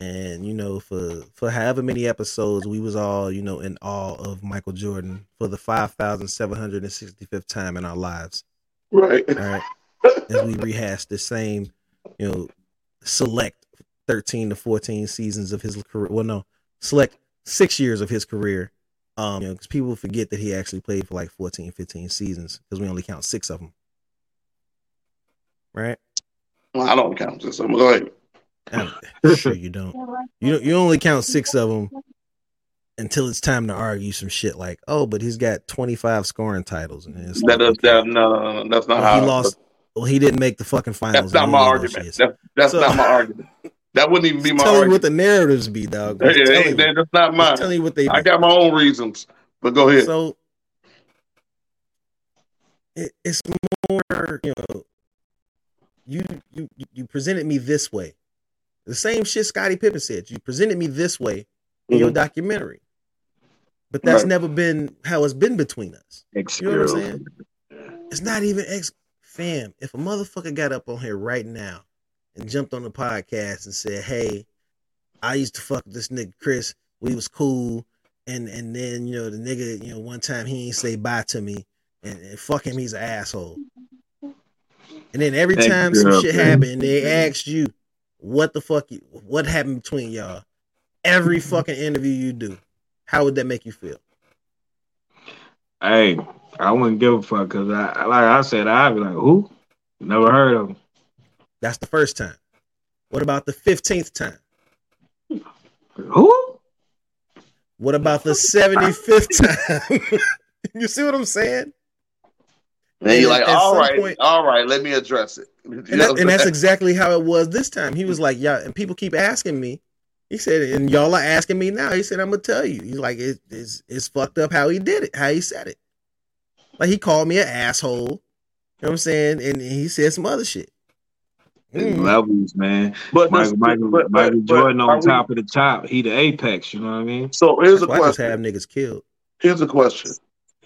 [SPEAKER 1] And you know, for for however many episodes, we was all you know in awe of Michael Jordan for the five thousand seven hundred and sixty fifth time in our lives.
[SPEAKER 3] right.
[SPEAKER 1] All right, as we rehash the same, you know, select thirteen to fourteen seasons of his career. Well, no, select six years of his career. Um, you know, because people forget that he actually played for like 14, 15 seasons because we only count six of them. Right?
[SPEAKER 3] Well, I don't count this. I'm go ahead.
[SPEAKER 1] I'm sure you don't. You you only count six of them until it's time to argue some shit like, oh, but he's got 25 scoring titles. And it's
[SPEAKER 3] That
[SPEAKER 1] like,
[SPEAKER 3] that. No, no, no, that's not
[SPEAKER 1] well,
[SPEAKER 3] how
[SPEAKER 1] he lost. Well, he didn't make the fucking finals.
[SPEAKER 3] That's not my
[SPEAKER 1] any of those
[SPEAKER 3] argument. That, that's
[SPEAKER 1] So-
[SPEAKER 3] not my argument. That wouldn't even be my
[SPEAKER 1] Tell you what
[SPEAKER 3] argument.
[SPEAKER 1] the narratives be, dog.
[SPEAKER 3] Hey,
[SPEAKER 1] Just
[SPEAKER 3] it
[SPEAKER 1] tell
[SPEAKER 3] ain't
[SPEAKER 1] you-
[SPEAKER 3] that's not mine.
[SPEAKER 1] tell you what they.
[SPEAKER 3] I got my own reasons, but go ahead.
[SPEAKER 1] So it, it's more, you know, you you you presented me this way. The same shit Scottie Pippen said. You presented me this way in your
[SPEAKER 3] Mhm. documentary,
[SPEAKER 1] But that's
[SPEAKER 3] Right.
[SPEAKER 1] never been how it's been between us. You know what I'm
[SPEAKER 2] girlfriend.
[SPEAKER 1] It's not even ex fam. If a motherfucker got up on here right now and jumped on the podcast and said, "Hey, I used to fuck this nigga Chris. We was cool, and and then you know the nigga, you know, one time he ain't say bye to me, and, and fuck him, he's an asshole." And then every time some shit
[SPEAKER 2] Ex-girlfriend.
[SPEAKER 1] happened, they asked you, "What the fuck? You, what happened between y'all?" Every fucking interview you do, how would that make you feel?
[SPEAKER 2] Hey, I wouldn't give a fuck because I, like I said, I'd be like, who? Never heard of him.
[SPEAKER 1] That's the first time. What about the fifteenth time?
[SPEAKER 2] Who?
[SPEAKER 1] What about the seventy fifth time? you see what I'm saying?
[SPEAKER 3] And you're like,
[SPEAKER 1] at
[SPEAKER 3] all
[SPEAKER 1] some
[SPEAKER 3] right,
[SPEAKER 1] point-
[SPEAKER 3] all right, let me address it. You
[SPEAKER 1] And, that, and that's exactly how it was this time. He was like, "Yeah," and people keep asking me. He said, "And y'all are asking me now." He said, "I'm gonna tell you." He's like, it, "It's it's fucked up how he did it, how he said it. Like he called me an asshole. You know what I'm saying? And he said some other shit.
[SPEAKER 2] It's
[SPEAKER 1] Mhm.
[SPEAKER 2] Levels, man.
[SPEAKER 3] But
[SPEAKER 2] Michael, Michael,
[SPEAKER 3] but- but-
[SPEAKER 2] Michael
[SPEAKER 3] but
[SPEAKER 2] Jordan
[SPEAKER 3] are
[SPEAKER 2] on
[SPEAKER 3] we-
[SPEAKER 2] top of the top. He the apex. You know what I mean?
[SPEAKER 3] So here's a
[SPEAKER 1] That's why I just
[SPEAKER 3] question.
[SPEAKER 1] have niggas killed.
[SPEAKER 3] Here's a question.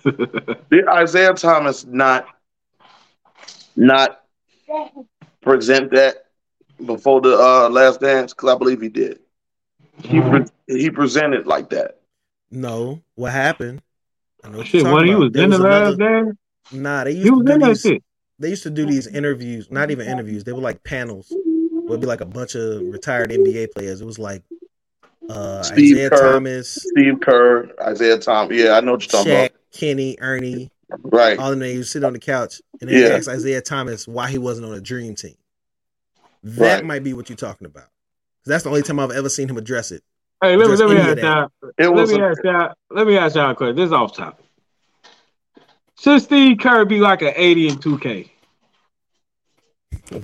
[SPEAKER 3] Did Isiah Thomas not not present that before the uh, last dance? Because I believe he did. He pre- he presented like that.
[SPEAKER 1] No, what happened? I know what
[SPEAKER 2] Shit,
[SPEAKER 1] you're
[SPEAKER 2] when
[SPEAKER 1] talking
[SPEAKER 2] he
[SPEAKER 1] about.
[SPEAKER 2] was
[SPEAKER 1] There
[SPEAKER 2] in the last
[SPEAKER 1] another-
[SPEAKER 2] dance,
[SPEAKER 1] Nah, they used
[SPEAKER 2] he was
[SPEAKER 1] to do
[SPEAKER 2] in that
[SPEAKER 1] these.
[SPEAKER 2] shit.
[SPEAKER 1] They used to do these interviews, not even interviews. They were like panels. It would be like a bunch of retired NBA players. It was like uh,
[SPEAKER 3] Steve
[SPEAKER 1] Isiah
[SPEAKER 3] Kerr.
[SPEAKER 1] Thomas,
[SPEAKER 3] Steve Kerr, Isiah Thomas. Yeah, I know what you're talking
[SPEAKER 1] Shaq, Kenny, Ernie.
[SPEAKER 3] Right.
[SPEAKER 1] all of them. They would sit on the couch and they
[SPEAKER 3] Yeah.
[SPEAKER 1] asked Isiah Thomas why he wasn't on a dream team. That
[SPEAKER 3] Right.
[SPEAKER 1] might be what you're talking about. 'Cause That's the only time I've ever seen him address it.
[SPEAKER 2] Hey, let me let me ask
[SPEAKER 1] that.
[SPEAKER 2] y'all.
[SPEAKER 3] It
[SPEAKER 2] Let me
[SPEAKER 3] a,
[SPEAKER 2] ask y'all. Let me ask y'all a question. This is off topic. Should Steve Kerr be like an 80 and 2K?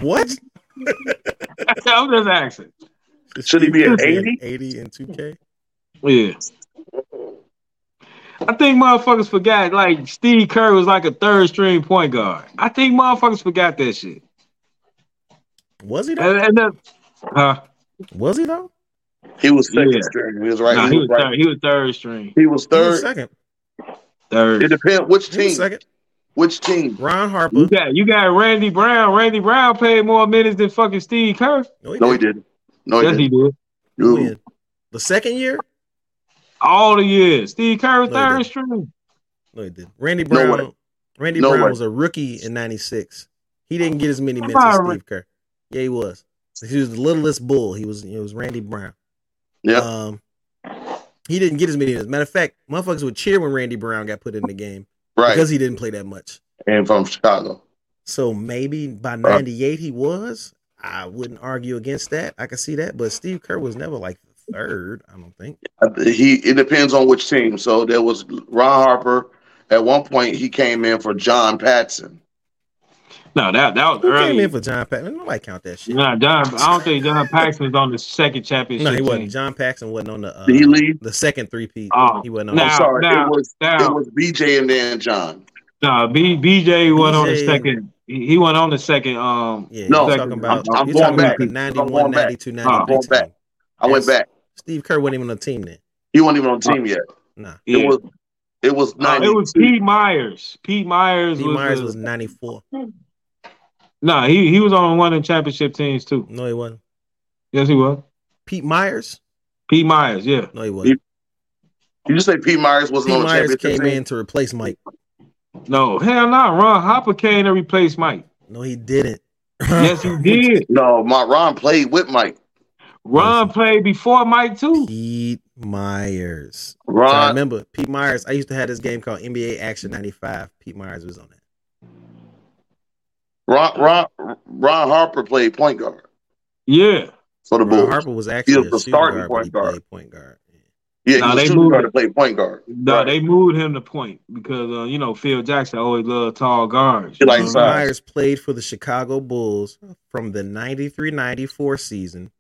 [SPEAKER 1] What?
[SPEAKER 2] I'm just asking.
[SPEAKER 3] Should he be an 80?
[SPEAKER 1] 80 and 2K?
[SPEAKER 2] Yeah. I think motherfuckers forgot like Steve Kerr was like a third string point guard. I think motherfuckers forgot that shit.
[SPEAKER 1] Was he though?
[SPEAKER 2] And, and then, uh,
[SPEAKER 1] Was he though?
[SPEAKER 3] he was second
[SPEAKER 2] Yeah.
[SPEAKER 3] string. He was right.
[SPEAKER 2] nah,
[SPEAKER 3] he,
[SPEAKER 2] he
[SPEAKER 3] was
[SPEAKER 2] was
[SPEAKER 3] right.
[SPEAKER 2] third. He was third string.
[SPEAKER 3] He was
[SPEAKER 1] He was
[SPEAKER 3] third.
[SPEAKER 1] second.
[SPEAKER 2] Third.
[SPEAKER 3] It depends which team.
[SPEAKER 1] second.
[SPEAKER 3] Which team?
[SPEAKER 1] Ron Harper.
[SPEAKER 2] You got you got Randy Brown. Randy Brown played more minutes than fucking Steve Kerr.
[SPEAKER 1] No, he
[SPEAKER 3] No,
[SPEAKER 1] didn't.
[SPEAKER 3] didn't. No, he
[SPEAKER 2] yes,
[SPEAKER 3] didn't.
[SPEAKER 2] did.
[SPEAKER 3] Ooh.
[SPEAKER 1] When? The second year?
[SPEAKER 2] All the years. Steve Kerr
[SPEAKER 1] No,
[SPEAKER 2] third string.
[SPEAKER 1] No, he didn't. Randy Brown.
[SPEAKER 3] way.
[SPEAKER 1] Randy
[SPEAKER 3] No
[SPEAKER 1] Brown
[SPEAKER 3] way.
[SPEAKER 1] was a rookie in '96. He didn't get as many minutes as Steve Kerr. Yeah, he was. He was the littlest bull. He was. It was Randy Brown.
[SPEAKER 3] Yeah.
[SPEAKER 1] Um, he didn't get as many. As matter of fact, motherfuckers would cheer when Randy Brown got put in the game
[SPEAKER 3] right.
[SPEAKER 1] because he didn't play that much.
[SPEAKER 3] and from Chicago.
[SPEAKER 1] So maybe by
[SPEAKER 3] Right.
[SPEAKER 1] '98 he was. I wouldn't argue against that. I can see that, but Steve Kerr was never like third. I don't think.
[SPEAKER 3] Uh, He it depends on which team. So there was Ron Harper. At one point, he came in for John Paxson.
[SPEAKER 2] No, that that was
[SPEAKER 1] Who
[SPEAKER 2] early.
[SPEAKER 1] came in for John Paxson? Nobody count that shit.
[SPEAKER 2] Nah, John. I don't think John Paxson was on the second championship.
[SPEAKER 1] No, he
[SPEAKER 2] team.
[SPEAKER 1] wasn't. John Paxson wasn't on the uh,
[SPEAKER 3] Did he leave?
[SPEAKER 1] the second three P.
[SPEAKER 2] Oh,
[SPEAKER 1] he wasn't on.
[SPEAKER 2] Now-
[SPEAKER 3] I'm
[SPEAKER 1] that.
[SPEAKER 3] sorry,
[SPEAKER 2] now-
[SPEAKER 3] it was
[SPEAKER 2] now-
[SPEAKER 3] it was BJ and then John.
[SPEAKER 2] Nah, B, BJ went on the second. He, he went on the second. Um,
[SPEAKER 1] Yeah,
[SPEAKER 3] No,
[SPEAKER 1] you're
[SPEAKER 2] second-
[SPEAKER 1] talking about.
[SPEAKER 3] I'm- I'm going
[SPEAKER 1] talking about
[SPEAKER 3] back.
[SPEAKER 1] the
[SPEAKER 3] I'm
[SPEAKER 1] 91,
[SPEAKER 3] going back.
[SPEAKER 1] 92,
[SPEAKER 2] I'm
[SPEAKER 1] 93
[SPEAKER 3] going back. I went back.
[SPEAKER 1] Steve Kerr wasn't even on the team then.
[SPEAKER 3] He wasn't even on the team yet.
[SPEAKER 1] Nah,
[SPEAKER 2] yeah.
[SPEAKER 3] It was it was
[SPEAKER 2] Uh,
[SPEAKER 3] ninety.
[SPEAKER 2] it was Pete Myers. Pete Myers
[SPEAKER 1] Steve
[SPEAKER 2] was.
[SPEAKER 1] Myers
[SPEAKER 2] the-
[SPEAKER 1] was 94.
[SPEAKER 2] Nah, he he was on one of the championship teams too.
[SPEAKER 1] No, he wasn't.
[SPEAKER 2] Yes, he was.
[SPEAKER 1] Pete Myers?
[SPEAKER 2] Pete Myers. Yeah.
[SPEAKER 1] No, he wasn't.
[SPEAKER 3] Did you say Pete Myers wasn't
[SPEAKER 1] Pete
[SPEAKER 3] on the
[SPEAKER 1] Myers
[SPEAKER 3] championship
[SPEAKER 1] came
[SPEAKER 3] team?
[SPEAKER 1] in to replace Mike.
[SPEAKER 2] No, hell no. Ron Harper came to replace Mike.
[SPEAKER 1] No, he didn't.
[SPEAKER 2] Yes, he did.
[SPEAKER 3] No, my Ron played with Mike.
[SPEAKER 2] Ron
[SPEAKER 1] Listen.
[SPEAKER 2] played before Mike too.
[SPEAKER 1] Pete Myers. So I remember Pete Myers. I used to have this game called NBA Action 95. Pete Myers was on that.
[SPEAKER 3] Ron, Ron, Ron Harper played point guard
[SPEAKER 2] Yeah.
[SPEAKER 3] for the
[SPEAKER 1] Ron
[SPEAKER 3] Bulls.
[SPEAKER 1] Harper was actually
[SPEAKER 3] was
[SPEAKER 1] a
[SPEAKER 3] the starting
[SPEAKER 1] guard,
[SPEAKER 3] point guard.
[SPEAKER 1] played point guard.
[SPEAKER 3] Yeah,
[SPEAKER 2] Nah,
[SPEAKER 3] he
[SPEAKER 2] they
[SPEAKER 3] was shooting
[SPEAKER 2] moved
[SPEAKER 3] guard to play point guard.
[SPEAKER 2] No,
[SPEAKER 3] Right.
[SPEAKER 2] they moved him to point because uh, you know Phil Jackson always loved tall guards.
[SPEAKER 3] He like
[SPEAKER 2] You
[SPEAKER 1] Pete
[SPEAKER 2] know?
[SPEAKER 3] size.
[SPEAKER 1] Myers played for the Chicago Bulls from the 93-94 season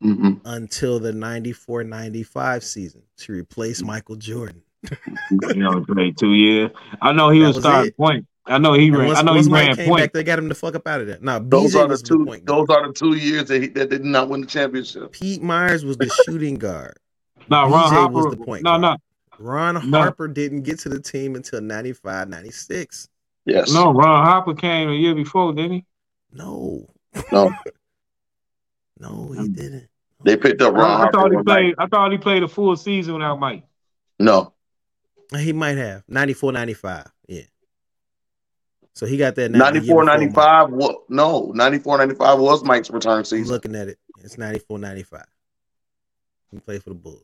[SPEAKER 3] hmm
[SPEAKER 1] until the 94-95 season to replace Michael Jordan.
[SPEAKER 2] you know, played two years. I know he
[SPEAKER 1] That
[SPEAKER 2] was,
[SPEAKER 1] was
[SPEAKER 2] starting
[SPEAKER 1] it.
[SPEAKER 2] point. I know he
[SPEAKER 1] And
[SPEAKER 2] ran.
[SPEAKER 1] once,
[SPEAKER 2] I know he ran
[SPEAKER 1] came
[SPEAKER 2] point.
[SPEAKER 1] back, they got him the fuck up out of there. Now,
[SPEAKER 3] Those
[SPEAKER 1] BJ
[SPEAKER 3] are the
[SPEAKER 1] was the
[SPEAKER 3] two.
[SPEAKER 1] point guard.
[SPEAKER 3] Those are the two years that, he, that did not win the championship.
[SPEAKER 1] Pete Myers was the shooting guard.
[SPEAKER 2] No, Ron
[SPEAKER 1] BJ
[SPEAKER 2] Harper
[SPEAKER 1] was the point
[SPEAKER 2] No, no,
[SPEAKER 1] Ron
[SPEAKER 2] No.
[SPEAKER 1] Harper didn't get to the team until 95, 96.
[SPEAKER 3] Yes.
[SPEAKER 2] no. Ron Harper came a year before, didn't he?
[SPEAKER 1] No.
[SPEAKER 3] No.
[SPEAKER 1] No, he didn't.
[SPEAKER 3] They picked up Ron
[SPEAKER 2] I, I
[SPEAKER 3] Harper.
[SPEAKER 2] thought he played.
[SPEAKER 3] night.
[SPEAKER 2] I thought he played a full season without Mike.
[SPEAKER 3] No.
[SPEAKER 1] He might have. 94, 95. Yeah. So he got that now- the year
[SPEAKER 3] 94,
[SPEAKER 1] before Mike.
[SPEAKER 3] 95. What? No. 94, 95 was Mike's return
[SPEAKER 1] I'm
[SPEAKER 3] season.
[SPEAKER 1] looking at it. It's 94, 95. He played for the Bulls.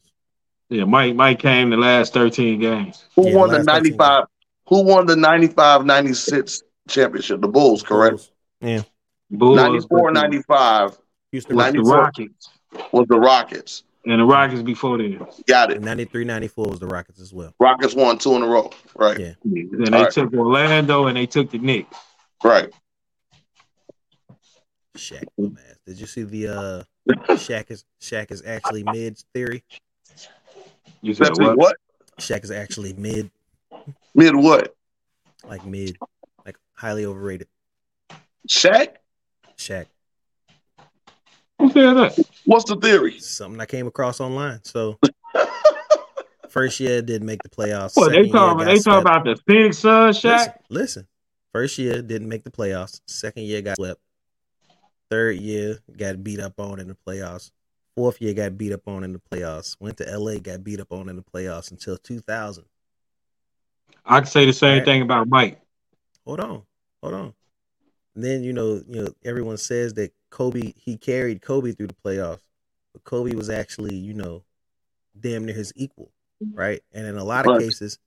[SPEAKER 2] Yeah, Mike. Mike came the last thirteen games.
[SPEAKER 3] Who
[SPEAKER 1] Yeah,
[SPEAKER 3] won the
[SPEAKER 1] last 13
[SPEAKER 3] 95? who won the 95-96 championship? The Bulls, correct?
[SPEAKER 1] Bulls. Yeah.
[SPEAKER 2] Bulls
[SPEAKER 3] 94 95
[SPEAKER 1] Houston
[SPEAKER 2] was the
[SPEAKER 3] 94.
[SPEAKER 2] Rockets.
[SPEAKER 3] was the Rockets.
[SPEAKER 2] And the Rockets before then.
[SPEAKER 3] Got it.
[SPEAKER 1] 93, 94 was the Rockets as well.
[SPEAKER 3] Rockets won two in a row. Right.
[SPEAKER 1] Yeah.
[SPEAKER 2] Then they
[SPEAKER 3] All right.
[SPEAKER 2] took Orlando and they took the Knicks.
[SPEAKER 3] Right.
[SPEAKER 1] Shaq, dumbass. Did you see the uh Shaq is Shaq is actually mid theory?
[SPEAKER 2] You said what?
[SPEAKER 3] what?
[SPEAKER 1] Shaq is actually mid,
[SPEAKER 3] Mid what?
[SPEAKER 1] like mid, like highly overrated.
[SPEAKER 3] Shaq?
[SPEAKER 1] Shaq.
[SPEAKER 2] Who said that?
[SPEAKER 3] What's the theory?
[SPEAKER 1] Something I came across online. So first year didn't make the playoffs.
[SPEAKER 2] What they
[SPEAKER 1] Second year
[SPEAKER 2] talking about?
[SPEAKER 1] got
[SPEAKER 2] They talking about the Phoenix Suns, Shaq?
[SPEAKER 1] Listen, listen. First year didn't make the playoffs. Second year got swept. Third year got beat up on in the playoffs. Fourth year got beat up on in the playoffs. Went to LA, got beat up on in the playoffs until 2000.
[SPEAKER 2] I can say the same
[SPEAKER 1] Right.
[SPEAKER 2] thing about Mike.
[SPEAKER 1] Hold on, hold on. And then you know, you know, everyone says that Kobe he carried Kobe through the playoffs, but Kobe was actually, you know, damn near his equal, right? And in a lot of
[SPEAKER 3] Right.
[SPEAKER 1] cases,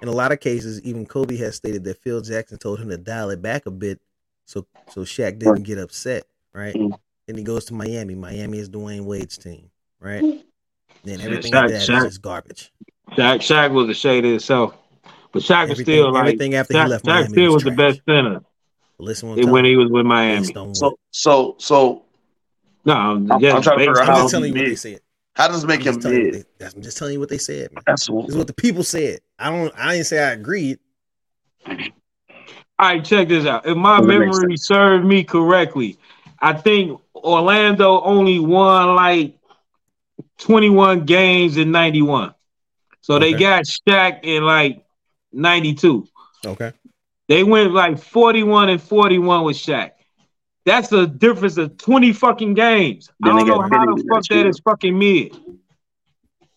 [SPEAKER 1] in a lot of cases, even Kobe has stated that Phil Jackson told him to dial it back a bit, so so Shaq didn't get upset, right?
[SPEAKER 3] Mm.
[SPEAKER 1] Then he goes to Miami. Miami is Dwyane Wade's team, right? Then
[SPEAKER 2] Yeah,
[SPEAKER 1] everything
[SPEAKER 2] Shaq-
[SPEAKER 1] after that is
[SPEAKER 2] Shaq-
[SPEAKER 1] just garbage.
[SPEAKER 2] Shaq, Shaq was a shade of himself. But Shaq was
[SPEAKER 1] Everything-
[SPEAKER 2] still like
[SPEAKER 1] everything after he
[SPEAKER 2] Shaq,
[SPEAKER 1] left
[SPEAKER 2] Shaq
[SPEAKER 1] Miami
[SPEAKER 2] still
[SPEAKER 1] was
[SPEAKER 2] was the best center
[SPEAKER 1] But listen, what I'm
[SPEAKER 2] when
[SPEAKER 1] telling
[SPEAKER 2] he was with
[SPEAKER 1] you,
[SPEAKER 2] Miami.
[SPEAKER 1] on?
[SPEAKER 3] So so so
[SPEAKER 2] No,
[SPEAKER 3] I'm
[SPEAKER 2] just
[SPEAKER 3] trying to figure out how
[SPEAKER 2] on-
[SPEAKER 1] just telling you what they said.
[SPEAKER 3] how does it make
[SPEAKER 1] I'm
[SPEAKER 3] him
[SPEAKER 1] just, telling you what
[SPEAKER 3] mid?
[SPEAKER 1] they, I'm just telling you what they said, man.
[SPEAKER 3] That's
[SPEAKER 1] This is what the people said. I don't. I didn't say I agreed.
[SPEAKER 2] All right, check this out. If my
[SPEAKER 3] Does it make
[SPEAKER 2] memory served me correctly, I think Orlando only won like 21 games in 91. So they got Shaq in like 92.
[SPEAKER 1] Okay.
[SPEAKER 2] They went like 41 and 41 with Shaq. That's a difference of 20 fucking games.
[SPEAKER 3] Then
[SPEAKER 2] I don't know how the fuck
[SPEAKER 3] that
[SPEAKER 2] that
[SPEAKER 3] year.
[SPEAKER 2] is fucking mid.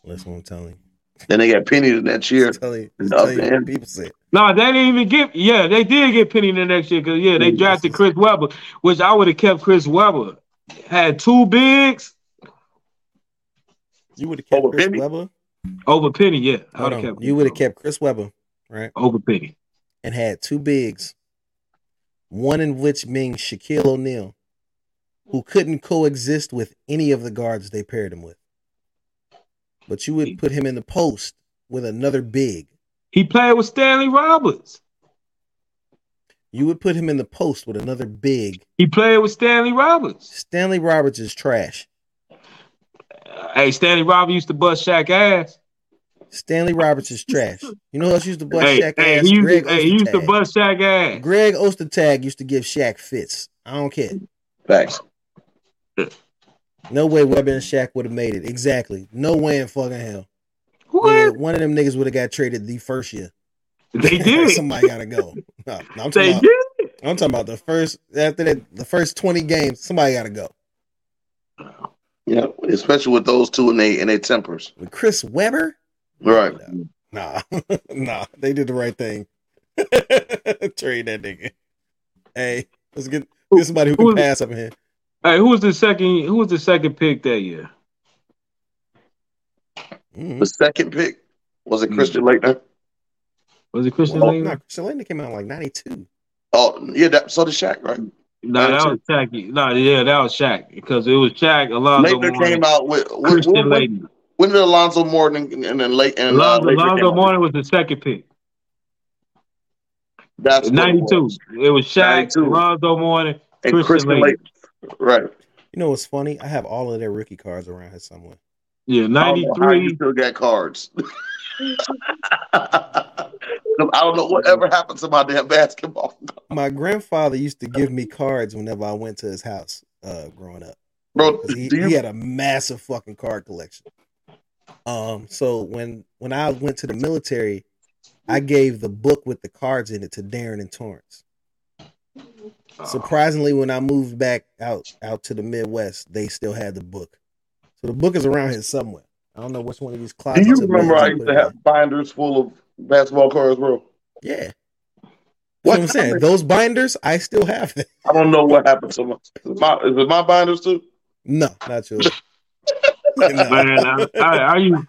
[SPEAKER 1] Listen, what I'm telling you.
[SPEAKER 3] Then they got Penny in that year.
[SPEAKER 1] Just telling you, just
[SPEAKER 3] Up
[SPEAKER 1] telling you people said.
[SPEAKER 2] No, they didn't even get. Yeah, they did get Penny the next year because yeah, they drafted Chris Webber, which I would have kept Chris Webber. Had two bigs
[SPEAKER 1] You would have kept
[SPEAKER 3] Over
[SPEAKER 1] Chris
[SPEAKER 3] Penny?
[SPEAKER 1] Webber.
[SPEAKER 2] over Penny. Yeah, I
[SPEAKER 1] Hold
[SPEAKER 2] would have
[SPEAKER 1] on.
[SPEAKER 2] kept.
[SPEAKER 1] You would have kept Chris Webber, right?
[SPEAKER 2] over Penny.
[SPEAKER 1] And had two bigs. One in which being Shaquille O'Neal, who couldn't coexist with any of the guards they paired him with. But you would put him in the post with another big.
[SPEAKER 2] He played with Stanley Roberts.
[SPEAKER 1] You would put him in the post with another big.
[SPEAKER 2] He played with Stanley Roberts.
[SPEAKER 1] Stanley Roberts is trash.
[SPEAKER 2] Hey, Stanley Roberts used to bust Shaq ass.
[SPEAKER 1] Stanley Roberts is trash. You know who else used to bust
[SPEAKER 2] Hey,
[SPEAKER 1] Shaq
[SPEAKER 2] hey,
[SPEAKER 1] ass?
[SPEAKER 2] he used,
[SPEAKER 1] Greg
[SPEAKER 2] to, hey, he used to bust Shaq ass.
[SPEAKER 1] Greg Ostertag used to give Shaq fits. I don't care.
[SPEAKER 3] Facts.
[SPEAKER 1] No way Webber and Shaq would have made it. Exactly. No way in fucking hell.
[SPEAKER 2] What?
[SPEAKER 1] Nigga, one of them niggas would have got traded the first year.
[SPEAKER 2] They did.
[SPEAKER 1] Somebody gotta go. No, no, I'm, talking
[SPEAKER 2] they
[SPEAKER 1] about,
[SPEAKER 2] did.
[SPEAKER 1] I'm talking about the first after that the first 20 games, somebody gotta go.
[SPEAKER 3] Yeah, especially with those two and they and they tempers.
[SPEAKER 1] With Chris Webber?
[SPEAKER 3] Right.
[SPEAKER 1] Nah. nah. They did the right thing. Trade that nigga. Hey, let's get, get somebody who
[SPEAKER 2] Who-
[SPEAKER 1] can pass up here.
[SPEAKER 2] Hey, who was the second? Who was the second pick that year?
[SPEAKER 1] Mhm.
[SPEAKER 3] The second pick was it Christian Laettner?
[SPEAKER 2] Was it Christian
[SPEAKER 1] Well,
[SPEAKER 2] Laettner?
[SPEAKER 1] no, Christian Laettner came out like 92.
[SPEAKER 3] Oh yeah, that, so did Shaq, right?
[SPEAKER 2] No, that was Shaq. No, yeah, that was Shaq because it was Shaq. Alonzo
[SPEAKER 3] Laettner
[SPEAKER 2] Mourning,
[SPEAKER 3] came out with when,
[SPEAKER 2] Christian
[SPEAKER 3] when, when,
[SPEAKER 2] Laettner.
[SPEAKER 3] When did Alonzo Mourning and, and then late and uh,
[SPEAKER 2] Alonzo,
[SPEAKER 3] Laettner came
[SPEAKER 2] Alonzo
[SPEAKER 3] out?
[SPEAKER 2] Mourning was the second pick.
[SPEAKER 3] That's
[SPEAKER 2] Ninety two. It was Shaq,
[SPEAKER 3] 92.
[SPEAKER 2] Alonzo Mourning,
[SPEAKER 3] and
[SPEAKER 2] Christian
[SPEAKER 3] Christian
[SPEAKER 2] Laettner.
[SPEAKER 3] Laettner. Right.
[SPEAKER 1] You know what's funny? I have all of their rookie cards around here somewhere.
[SPEAKER 2] Yeah,
[SPEAKER 3] I
[SPEAKER 2] ninety
[SPEAKER 3] don't know how you still got cards. I don't know whatever happened to my damn basketball.
[SPEAKER 1] My grandfather used to give me cards whenever I went to his house uh, growing up.
[SPEAKER 3] Bro,
[SPEAKER 1] 'Cause He,
[SPEAKER 3] you
[SPEAKER 1] he had a massive fucking card collection. Um, so when when I went to the military, I gave the book with the cards in it to Darren and Torrance. Surprisingly, when I moved back out out to the Midwest, they still had the book. So the book is around here somewhere. I don't know which one of these
[SPEAKER 3] do you remember I
[SPEAKER 1] I
[SPEAKER 3] used to
[SPEAKER 1] it in.
[SPEAKER 3] have binders full of basketball cards, bro?
[SPEAKER 1] Yeah.
[SPEAKER 3] What
[SPEAKER 1] What I'm saying, those binders, I still have them.
[SPEAKER 3] I don't know what happened to my, is it my is it my binders too?
[SPEAKER 1] No, not yours. No.
[SPEAKER 2] Man, I, I, I used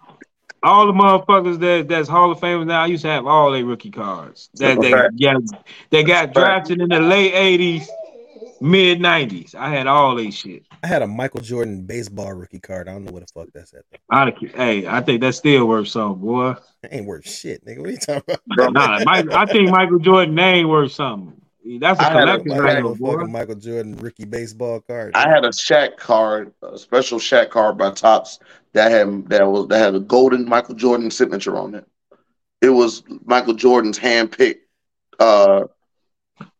[SPEAKER 2] all the motherfuckers that that's Hall of Famers now. I used to have all their rookie cards. That they
[SPEAKER 3] Right.
[SPEAKER 2] yeah, they got drafted in the late '80s, mid '90s. I had all they shit.
[SPEAKER 1] I had a Michael Jordan baseball rookie card. I don't know what the fuck that's at. Though.
[SPEAKER 2] I, hey, I think that's still worth something, boy.
[SPEAKER 1] That ain't worth shit, nigga. What are you talking about?
[SPEAKER 2] Nah, Mike, I think Michael Jordan name worth something. That's a
[SPEAKER 3] I had a-
[SPEAKER 2] collector's
[SPEAKER 1] I had
[SPEAKER 2] item,
[SPEAKER 1] a
[SPEAKER 2] boy.
[SPEAKER 1] fucking Michael Jordan rookie baseball card.
[SPEAKER 3] I had a Shaq card, a special Shaq card by Topps that had that was that had a golden Michael Jordan signature on it. It was Michael Jordan's handpicked uh,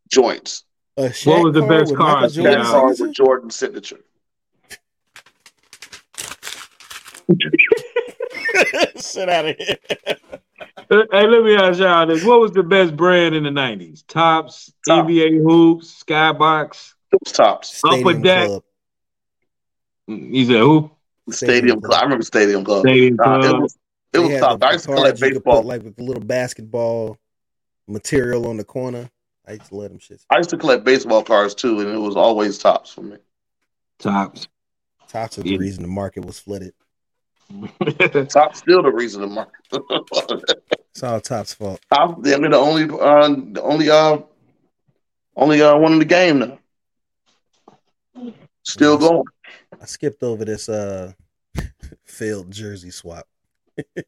[SPEAKER 3] joints.
[SPEAKER 1] a
[SPEAKER 2] What was the
[SPEAKER 1] card
[SPEAKER 2] best
[SPEAKER 1] with
[SPEAKER 2] card?
[SPEAKER 1] Michael
[SPEAKER 3] That
[SPEAKER 1] Jordan's
[SPEAKER 2] Yeah.
[SPEAKER 3] card
[SPEAKER 1] signature?
[SPEAKER 3] with Jordan's signature.
[SPEAKER 1] Shit out of here.
[SPEAKER 2] Uh, Hey, let me ask y'all this: What was the best brand in the '90s? Topps,
[SPEAKER 3] Top.
[SPEAKER 2] NBA hoops, Skybox.
[SPEAKER 3] It was Topps.
[SPEAKER 2] Upper
[SPEAKER 1] Stadium
[SPEAKER 2] Deck.
[SPEAKER 1] Club.
[SPEAKER 2] You said who?
[SPEAKER 3] Stadium Club. I remember Stadium Club.
[SPEAKER 2] Stadium
[SPEAKER 3] Nah, it
[SPEAKER 2] Club.
[SPEAKER 3] was it was
[SPEAKER 1] had
[SPEAKER 3] Topps.
[SPEAKER 1] the
[SPEAKER 3] I used to collect baseball.
[SPEAKER 1] put, like with the little basketball material on the corner. I used to love them shits.
[SPEAKER 3] I used to collect baseball cards too, and it was always Topps for me.
[SPEAKER 2] Topps.
[SPEAKER 1] Topps of the reason the market was flooded.
[SPEAKER 3] Topps still the reason the market.
[SPEAKER 1] It's all Topps' fault.
[SPEAKER 3] Topps, they're the only, uh, the only, uh, only uh, one in the game now. Still going.
[SPEAKER 1] I skipped over this uh failed jersey swap.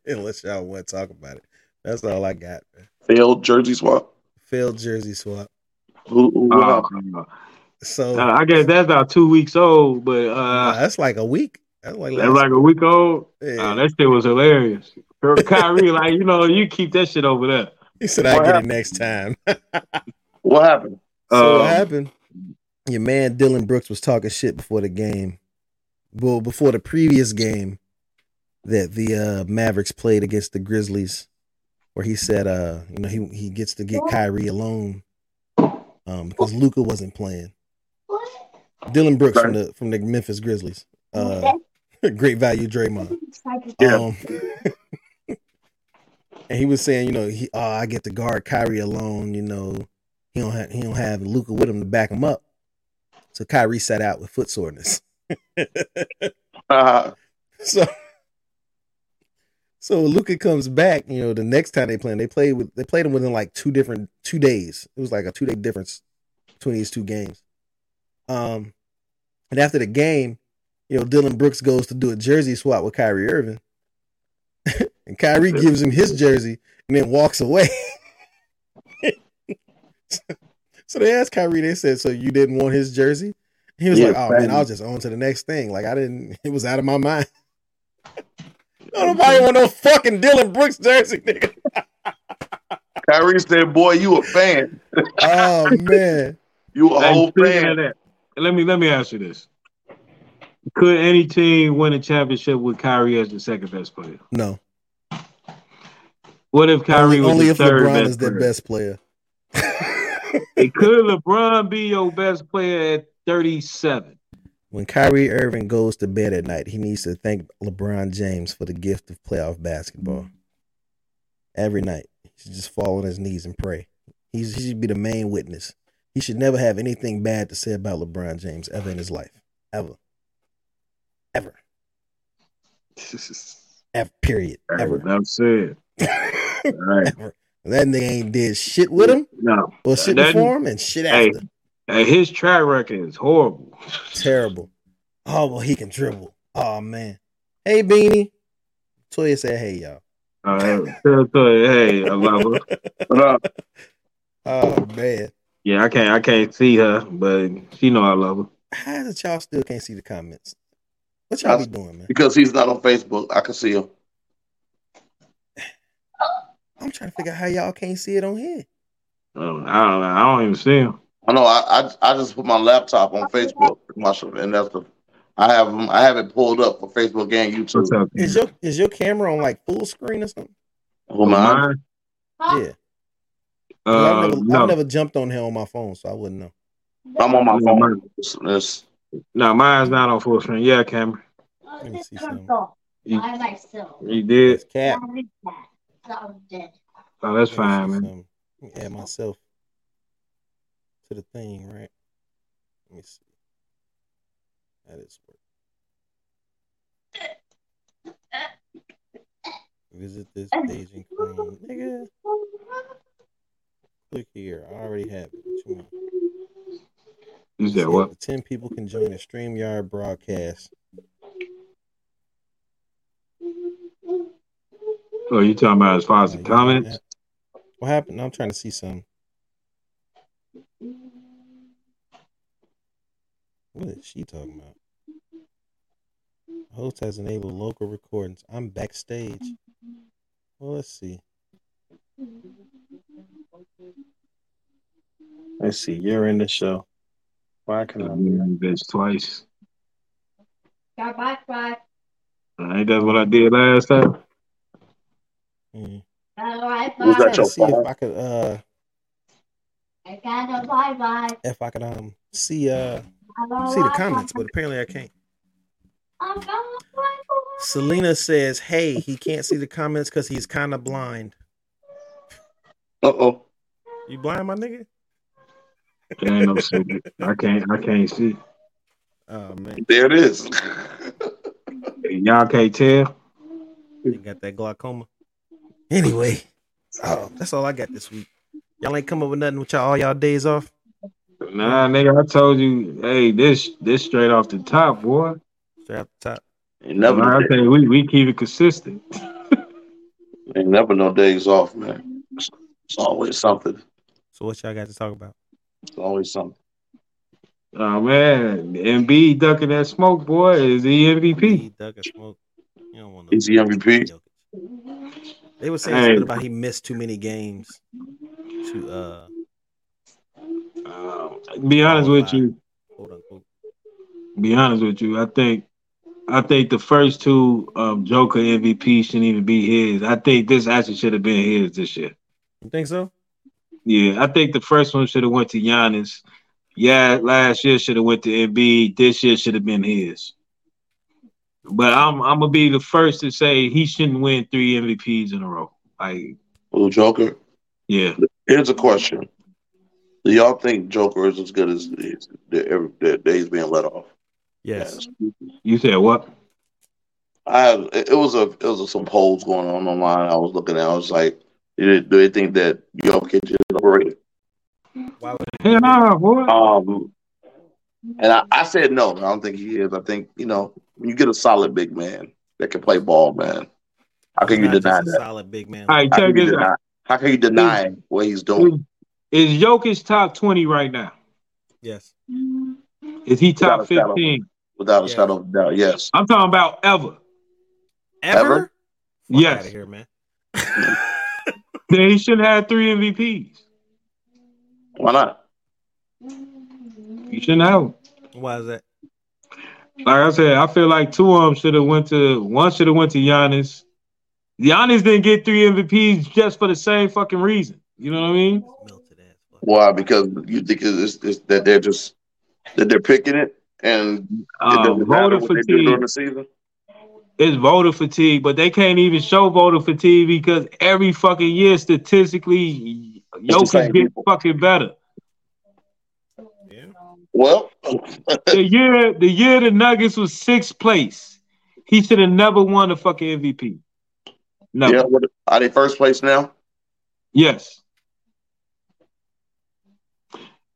[SPEAKER 1] Unless y'all want to talk about it. That's all I got. Man.
[SPEAKER 3] Failed jersey swap.
[SPEAKER 1] Failed jersey swap.
[SPEAKER 3] Who, who, what
[SPEAKER 2] Uh.
[SPEAKER 1] So
[SPEAKER 2] uh, I guess that's about two weeks old, but
[SPEAKER 1] uh,
[SPEAKER 2] uh,
[SPEAKER 1] that's like a week. That's like
[SPEAKER 2] that's like a week old.
[SPEAKER 1] yeah.
[SPEAKER 2] Uh, that shit was hilarious. Kyrie, like you know, you keep that shit over there.
[SPEAKER 1] He said I
[SPEAKER 3] What
[SPEAKER 1] get it next time.
[SPEAKER 3] What happened?
[SPEAKER 1] So what
[SPEAKER 2] Um,
[SPEAKER 1] happened? Your man Dillon Brooks was talking shit before the game. Well, before the previous game that the uh, Mavericks played against the Grizzlies, where he said, uh, you know, he he gets to get Kyrie alone um, because Luka wasn't playing. Dillon Brooks from the from the Memphis Grizzlies, uh, great value Draymond.
[SPEAKER 3] Yeah.
[SPEAKER 1] Um, and he was saying, you know, he oh, I get to guard Kyrie alone. You know, he don't have he don't have Luka with him to back him up. So Kyrie sat out with foot soreness.
[SPEAKER 3] Uh,
[SPEAKER 1] So so Luka comes back. You know, the next time they play, they played with they played him within like two different two days. It was like a two day difference between these two games. Um, and after the game, you know, Dillon Brooks goes to do a jersey swap with Kyrie Irving, and Kyrie gives him his jersey and then walks away. so they asked Kyrie, they said, "So you didn't want his jersey?" He was
[SPEAKER 3] Yeah,
[SPEAKER 1] like, "Oh man,
[SPEAKER 3] fine.
[SPEAKER 1] I was just on to the next thing. Like I didn't. It was out of my mind." No, nobody want no fucking Dillon Brooks jersey, nigga.
[SPEAKER 3] Kyrie said, "Boy, you a fan.
[SPEAKER 1] Oh man,
[SPEAKER 3] You a
[SPEAKER 2] and
[SPEAKER 3] whole fan."
[SPEAKER 2] let me let me ask you this: Could any team win a championship with Kyrie as the second best player?
[SPEAKER 1] no.
[SPEAKER 2] What if Kyrie
[SPEAKER 1] Only,
[SPEAKER 2] was
[SPEAKER 1] only
[SPEAKER 2] the
[SPEAKER 1] if
[SPEAKER 2] third
[SPEAKER 1] LeBron
[SPEAKER 2] best
[SPEAKER 1] is their
[SPEAKER 2] player?
[SPEAKER 1] best player.
[SPEAKER 2] It could LeBron be your best player at 37?
[SPEAKER 1] when Kyrie Irving goes to bed at night, he needs to thank LeBron James for the gift of playoff basketball. Every night, he should just fall on his knees and pray. He's, he should be the main witness. He should never have anything bad to say about LeBron James ever in his life, ever, ever, ever. Period. Ever.
[SPEAKER 2] That's it. Right.
[SPEAKER 1] ever. That nigga ain't did shit with him
[SPEAKER 2] No.
[SPEAKER 1] or shit
[SPEAKER 2] That-
[SPEAKER 1] before him and shit
[SPEAKER 2] Hey.
[SPEAKER 1] after.
[SPEAKER 2] Hey, his track record is horrible.
[SPEAKER 1] Terrible. Oh well, he can dribble. Oh man. Hey Beanie. Toya said, "Hey y'all."
[SPEAKER 2] Uh, tell Toya, hey, I love her.
[SPEAKER 3] But, uh,
[SPEAKER 1] Oh man.
[SPEAKER 2] Yeah, I can't I can't see her, but she know I love her.
[SPEAKER 1] How is it y'all still can't see the comments? What y'all be doing, man?
[SPEAKER 3] because he's not on Facebook, I can see him.
[SPEAKER 1] I'm trying to figure out how y'all can't see it on here.
[SPEAKER 2] I don't, I don't know. I don't even see him.
[SPEAKER 3] I know. I, I I just put my laptop on Facebook, watch and that's the. I have 'em- I have it pulled up for Facebook and YouTube.
[SPEAKER 2] What's up?
[SPEAKER 1] Is your is your camera on like full screen or something?
[SPEAKER 3] Oh, my.
[SPEAKER 1] Yeah.
[SPEAKER 2] Uh,
[SPEAKER 1] I've, never,
[SPEAKER 2] no,
[SPEAKER 1] I've never jumped on here on my phone, so I wouldn't know.
[SPEAKER 3] I'm on my phone. It's, it's,
[SPEAKER 2] no, mine's not on full screen. Yeah, Cameron,
[SPEAKER 1] Let me see something.
[SPEAKER 4] I myself.
[SPEAKER 2] you did.
[SPEAKER 1] It's cap.
[SPEAKER 4] I did that. Dead.
[SPEAKER 2] Oh, that's
[SPEAKER 1] Let me
[SPEAKER 2] fine, man.
[SPEAKER 1] something. Let me add myself to the thing, right? Let me see. That is work. visit this Asian queen. Nigga. Click here. I already have it. What you want?
[SPEAKER 2] You
[SPEAKER 1] See
[SPEAKER 2] said what?
[SPEAKER 1] Ten people can join a StreamYard broadcast.
[SPEAKER 2] Oh, you talking about as far as the
[SPEAKER 1] you
[SPEAKER 2] comments?
[SPEAKER 1] have- What happened? I'm trying to see some. What is she talking about? Host has enabled local recordings. I'm backstage. Well, let's see. Let's see. You're in the show. Why can I?
[SPEAKER 2] Bitch twice.
[SPEAKER 4] Got bye bye.
[SPEAKER 2] Ain't that what I did last time?
[SPEAKER 1] Mm.
[SPEAKER 4] Got a bye
[SPEAKER 3] Was
[SPEAKER 1] I'm
[SPEAKER 3] that
[SPEAKER 4] bye.
[SPEAKER 3] your
[SPEAKER 1] see if? I could uh
[SPEAKER 4] I got a bye bye.
[SPEAKER 1] if I could um see uh
[SPEAKER 4] I got
[SPEAKER 1] see the comments,
[SPEAKER 4] bye.
[SPEAKER 1] but apparently I can't.
[SPEAKER 4] I got a bye bye.
[SPEAKER 1] Selena says, "Hey, he can't see the comments because he's kind of blind.
[SPEAKER 3] Uh oh.
[SPEAKER 1] You blind, my nigga?
[SPEAKER 2] There ain't no secret. I can't. I can't see.
[SPEAKER 1] Oh man,
[SPEAKER 3] There it is.
[SPEAKER 2] Y'all can't tell.
[SPEAKER 1] you got that glaucoma. Anyway, oh, that's all I got this week. Y'all ain't come up with nothing with y'all all y'all days off.
[SPEAKER 2] Nah, nigga, I told you. Hey, this this straight off the top, boy.
[SPEAKER 1] Straight off the top.
[SPEAKER 3] Ain't never,
[SPEAKER 2] I
[SPEAKER 3] no
[SPEAKER 2] say
[SPEAKER 3] day,
[SPEAKER 2] we we keep it consistent.
[SPEAKER 3] ain't never no days off, man. It's, it's always something.
[SPEAKER 1] So what y'all got to talk about?
[SPEAKER 3] It's always something.
[SPEAKER 2] Oh man, Embiid ducking that smoke, boy. Is he MVP?
[SPEAKER 1] He dug a smoke. You don't want no
[SPEAKER 3] He's the MVP.
[SPEAKER 1] They were saying
[SPEAKER 2] Hey.
[SPEAKER 1] something about he missed too many games to uh
[SPEAKER 2] Uh, be honest with you.
[SPEAKER 1] quote unquote.
[SPEAKER 2] Be honest with you. I think I think the first two um, Joker MVP shouldn't even be his. I think this actually should have been his this year.
[SPEAKER 1] You think so?
[SPEAKER 2] Yeah, I think the first one should have went to Giannis. Yeah, last year should have went to Embiid. This year should have been his. But I'm I'm gonna be the first to say he shouldn't win three MVPs in a row. Like,
[SPEAKER 3] Little Joker.
[SPEAKER 2] yeah,
[SPEAKER 3] Here's a question: Do y'all think Joker is as good as the, the, the days being let off?
[SPEAKER 1] Yes.
[SPEAKER 2] you said what?
[SPEAKER 3] I had, it it was a it was some polls going on online. I was looking at. I was like, do they, do they think that Jokic is overrated?
[SPEAKER 1] Why would
[SPEAKER 2] Hell nah, boy.
[SPEAKER 3] Um, and I, I said no. I don't think he is. I think you know when you get a solid big man that can play ball, man. How can
[SPEAKER 1] he's
[SPEAKER 3] you
[SPEAKER 1] not
[SPEAKER 3] deny
[SPEAKER 1] just a
[SPEAKER 3] that?
[SPEAKER 1] solid big man?
[SPEAKER 2] All right,
[SPEAKER 3] How
[SPEAKER 2] check
[SPEAKER 3] can you
[SPEAKER 2] this
[SPEAKER 3] deny,
[SPEAKER 2] out.
[SPEAKER 3] how can you deny what he's doing?
[SPEAKER 2] Is, is Jokic top twenty right now?
[SPEAKER 1] Yes.
[SPEAKER 2] Is he top
[SPEAKER 3] Without a shadow.
[SPEAKER 2] fifteen?
[SPEAKER 3] Without a
[SPEAKER 1] Yeah.
[SPEAKER 3] shadow of a doubt, yes.
[SPEAKER 2] I'm talking about ever.
[SPEAKER 1] Ever?
[SPEAKER 3] Ever?
[SPEAKER 2] Yes.
[SPEAKER 1] out of here, man.
[SPEAKER 2] Then he should have three MVPs.
[SPEAKER 3] Why not?
[SPEAKER 2] He shouldn't have. 'em.
[SPEAKER 1] Why is that?
[SPEAKER 2] Like I said, I feel like two of them should have went to one should have went to Giannis. Giannis didn't get three MVPs just for the same fucking reason. You know what I mean?
[SPEAKER 1] Melted ass. fuck.
[SPEAKER 3] Why? Because you think it's, it's that they're just that they're picking it and it
[SPEAKER 2] Um,
[SPEAKER 3] doesn't matter
[SPEAKER 2] voter
[SPEAKER 3] what they do during the season.
[SPEAKER 2] Is voter fatigue, but they can't even show voter fatigue because every fucking year statistically,
[SPEAKER 3] the same
[SPEAKER 2] Jokic gets fucking better.
[SPEAKER 1] Yeah.
[SPEAKER 3] Well,
[SPEAKER 2] The year the year the Nuggets was sixth place, he should have never won a fucking MVP. Never.
[SPEAKER 3] yeah. Are they first place now?
[SPEAKER 2] Yes.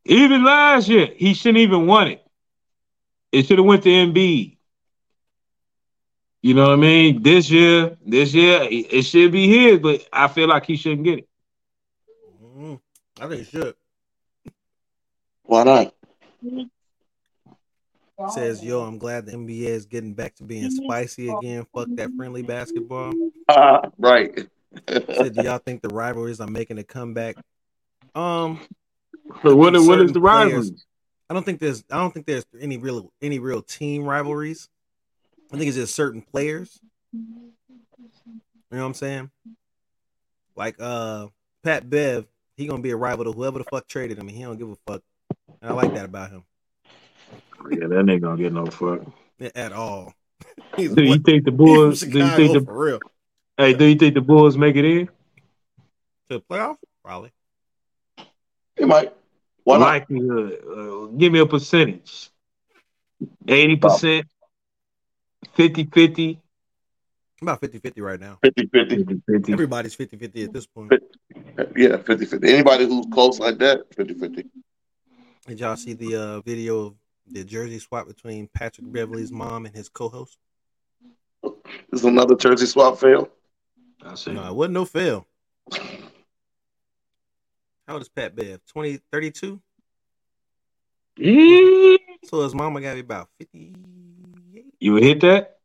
[SPEAKER 2] Even last year, he shouldn't even won it. It should have went to Embiid. You know what I mean? This year, this year, it it should be his, but I feel like he shouldn't get it.
[SPEAKER 1] Mhm. I think he should.
[SPEAKER 3] Why not?
[SPEAKER 1] Says, yo, I'm glad the NBA is getting back to being spicy again. Fuck that friendly basketball.
[SPEAKER 3] Uh, right.
[SPEAKER 1] Said, do y'all think the rivalries are making a comeback? Um,
[SPEAKER 2] But what, what is the
[SPEAKER 1] players-
[SPEAKER 2] rivalry?
[SPEAKER 1] I don't think there's I don't think there's any real any real team rivalries. I think it's just certain players. You know what I'm saying? Like uh Pat Bev, he gonna be a rival to whoever the fuck traded him. He don't give a fuck. And I like that about him
[SPEAKER 2] Yeah, that nigga gonna get no fuck.
[SPEAKER 1] at all. He's
[SPEAKER 2] Do you think the Bulls? Do you think the
[SPEAKER 1] for real
[SPEAKER 2] hey? Do you think the Bulls make it in?
[SPEAKER 1] to the playoff? Probably.
[SPEAKER 3] He might. Why not?
[SPEAKER 2] Likelihood. Uh, give me a percentage. Eighty percent. 50-50.
[SPEAKER 1] About 50-50 right now.
[SPEAKER 3] 50 50.
[SPEAKER 2] 50.
[SPEAKER 1] Everybody's 50-50 at this point.
[SPEAKER 3] Yeah, 50 50. Anybody who's close like that, 50 50.
[SPEAKER 1] Did y'all see the uh, video of the jersey swap between Patrick Beverley's mom and his co-host?
[SPEAKER 3] This is another Jersey swap fail.
[SPEAKER 2] I see.
[SPEAKER 1] No, it wasn't no fail. How old is Pat Bev? 20, 32? So his mama got to be about 58.
[SPEAKER 2] You would hit that?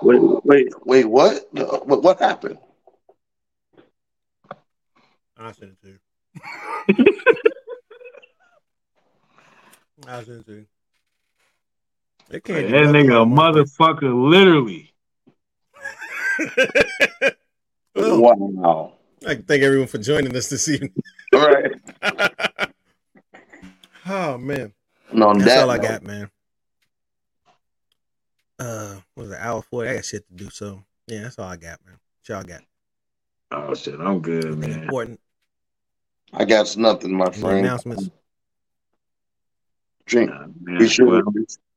[SPEAKER 3] Wait, wait, wait, what? What, what happened?
[SPEAKER 1] I'll send it to you. I'll send it to you. It
[SPEAKER 2] That
[SPEAKER 1] can't be
[SPEAKER 2] nigga a
[SPEAKER 1] nothing
[SPEAKER 2] motherfucker, literally.
[SPEAKER 3] Wow.
[SPEAKER 1] I thank everyone for joining us this evening.
[SPEAKER 3] All right.
[SPEAKER 1] oh man,
[SPEAKER 3] No, on
[SPEAKER 1] that's
[SPEAKER 3] that
[SPEAKER 1] all I
[SPEAKER 3] note,
[SPEAKER 1] got, man. Uh, what was it hour four? I got shit to do, so yeah, that's all I got, man. What y'all got?
[SPEAKER 2] Oh shit, I'm good,
[SPEAKER 1] Anything
[SPEAKER 2] man.
[SPEAKER 1] important?
[SPEAKER 3] I got nothing, my
[SPEAKER 1] Any
[SPEAKER 3] friend.
[SPEAKER 1] announcements?
[SPEAKER 3] Drink.
[SPEAKER 2] Nah, man.
[SPEAKER 3] Be sure.
[SPEAKER 2] Well,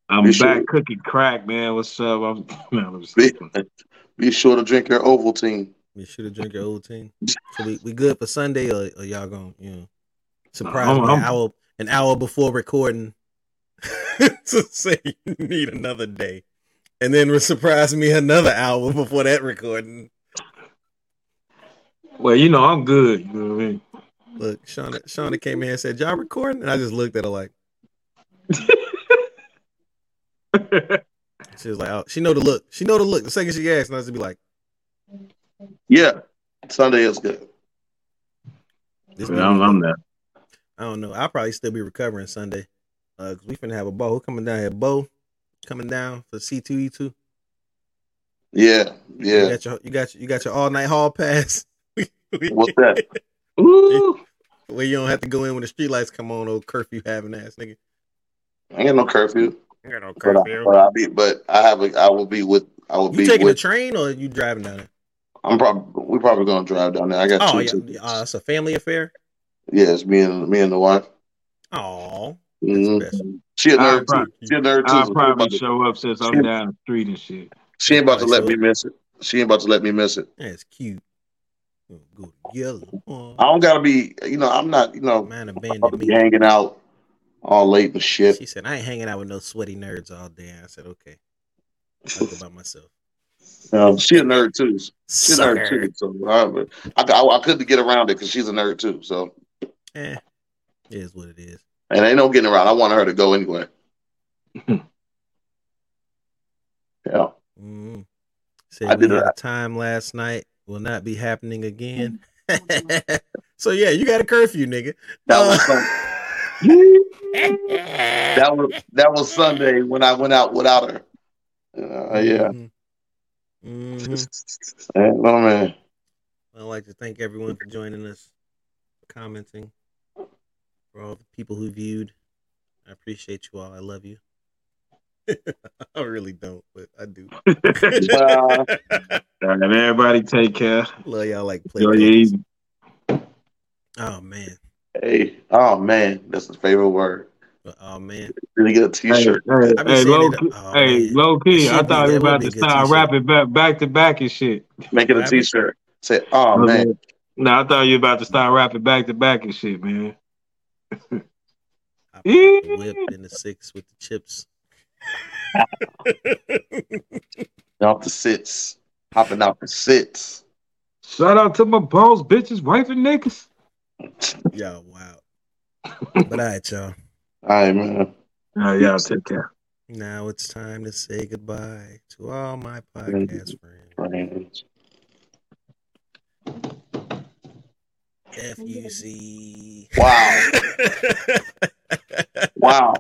[SPEAKER 2] I'm
[SPEAKER 3] be
[SPEAKER 2] back
[SPEAKER 3] sure-
[SPEAKER 2] cooking crack, man. What's up? I'm, no, I'm
[SPEAKER 3] Be, be sure to drink your Ovaltine.
[SPEAKER 1] You should have drink your old team. So we, we good for Sunday, or, or y'all gonna you know surprise
[SPEAKER 2] I'm-
[SPEAKER 1] me an
[SPEAKER 2] I'm-
[SPEAKER 1] hour an hour before recording to say you need another day, and then surprise me another hour before that recording.
[SPEAKER 2] well, you know I'm good. You know what I mean?
[SPEAKER 1] Look, Shauna, Shauna came in and said, "Y'all recording?" And I just looked at her like she was like, "Oh, she know the look. She know the look." The second she asked, and I was just be like,
[SPEAKER 3] Yeah. Sunday is good.
[SPEAKER 1] "This
[SPEAKER 2] Yeah, I'm, I'm that.
[SPEAKER 1] I don't know. I'll probably still be recovering Sunday. Uh, cause we finna have a bow Who coming down here. Bo coming down for C two E two.
[SPEAKER 3] Yeah. yeah.
[SPEAKER 1] You
[SPEAKER 3] Yeah.
[SPEAKER 1] got your you got your, you got your all night hall pass.
[SPEAKER 3] What's that?
[SPEAKER 2] Ooh.
[SPEAKER 1] Where you don't have to go in when the street lights come on. Old curfew having ass nigga.
[SPEAKER 3] I ain't got no curfew.
[SPEAKER 1] I got no
[SPEAKER 3] But, I, but I'll be but I have a I will be with I will
[SPEAKER 1] You
[SPEAKER 3] be
[SPEAKER 1] taking
[SPEAKER 3] with
[SPEAKER 1] the train or you driving down there?
[SPEAKER 3] I'm probably we're probably gonna drive down there. I got
[SPEAKER 1] Oh
[SPEAKER 3] two
[SPEAKER 1] yeah,
[SPEAKER 3] tickets.
[SPEAKER 1] uh, it's a family affair.
[SPEAKER 3] Yeah, it's me and me and the wife.
[SPEAKER 1] Oh,
[SPEAKER 3] Mhm. She a
[SPEAKER 2] I'll
[SPEAKER 3] nerd too. She a nerd too.
[SPEAKER 2] I'll probably
[SPEAKER 3] to,
[SPEAKER 2] show up since I'm down the street and shit.
[SPEAKER 3] she ain't about to let me miss it. She ain't about to let me miss it.
[SPEAKER 1] That's cute. Go go together. Oh,
[SPEAKER 3] I don't gotta be. You know, I'm not. You know,
[SPEAKER 1] man
[SPEAKER 3] I'm
[SPEAKER 1] abandoned
[SPEAKER 3] about to be
[SPEAKER 1] me.
[SPEAKER 3] hanging out all late and shit.
[SPEAKER 1] She said, "I ain't hanging out with no sweaty nerds all day." I said, "Okay, I'll go by myself."
[SPEAKER 3] Um, she a nerd too. She a nerd
[SPEAKER 1] Sucker.
[SPEAKER 3] too. So I, I, I couldn't get around it because she's a nerd too. So
[SPEAKER 1] Eh, it is what it is.
[SPEAKER 3] And ain't no getting around. I want her to go anyway. Yeah.
[SPEAKER 1] Mm. Said
[SPEAKER 3] I
[SPEAKER 1] we
[SPEAKER 3] did
[SPEAKER 1] had
[SPEAKER 3] a-
[SPEAKER 1] a time last night. Will not be happening again. so yeah, you got a curfew, nigga.
[SPEAKER 3] That
[SPEAKER 1] Uh,
[SPEAKER 3] was that was that was Sunday when I went out without her. Uh, yeah.
[SPEAKER 1] Mhm. Mhm.
[SPEAKER 3] Oh man.
[SPEAKER 1] I'd like to thank everyone for joining us, for commenting, for all the people who viewed. I appreciate you all. I love you. I really don't, but I do.
[SPEAKER 3] Uh,
[SPEAKER 2] All right, everybody take care.
[SPEAKER 1] love y'all like play.
[SPEAKER 2] Enjoy your
[SPEAKER 1] Oh man.
[SPEAKER 3] hey. Oh man, that's the favorite word.
[SPEAKER 1] But, oh man.
[SPEAKER 3] Really get a
[SPEAKER 2] Hey,
[SPEAKER 3] T-shirt.
[SPEAKER 2] hey,
[SPEAKER 1] I
[SPEAKER 2] hey, low
[SPEAKER 1] it-
[SPEAKER 2] key,
[SPEAKER 1] oh,
[SPEAKER 2] hey, low key. I thought
[SPEAKER 1] that
[SPEAKER 2] you
[SPEAKER 1] would
[SPEAKER 2] about to start rapping back, back to back and shit.
[SPEAKER 3] Make it a
[SPEAKER 1] Rapping?
[SPEAKER 3] T-shirt. Say, oh man.
[SPEAKER 2] No, I thought you were about to start rapping back to back and shit, man.
[SPEAKER 1] I put the whip in the six with the chips.
[SPEAKER 3] Off the sits. Hopping out the sits.
[SPEAKER 2] Shout out to my balls, bitches, wife and niggas.
[SPEAKER 1] Y'all wow. But all right, y'all.
[SPEAKER 3] All right, man.
[SPEAKER 2] All right, y'all take care.
[SPEAKER 1] Now it's time to say goodbye to all my podcast friends.
[SPEAKER 3] Friends.
[SPEAKER 1] F U C.
[SPEAKER 3] Wow. Wow.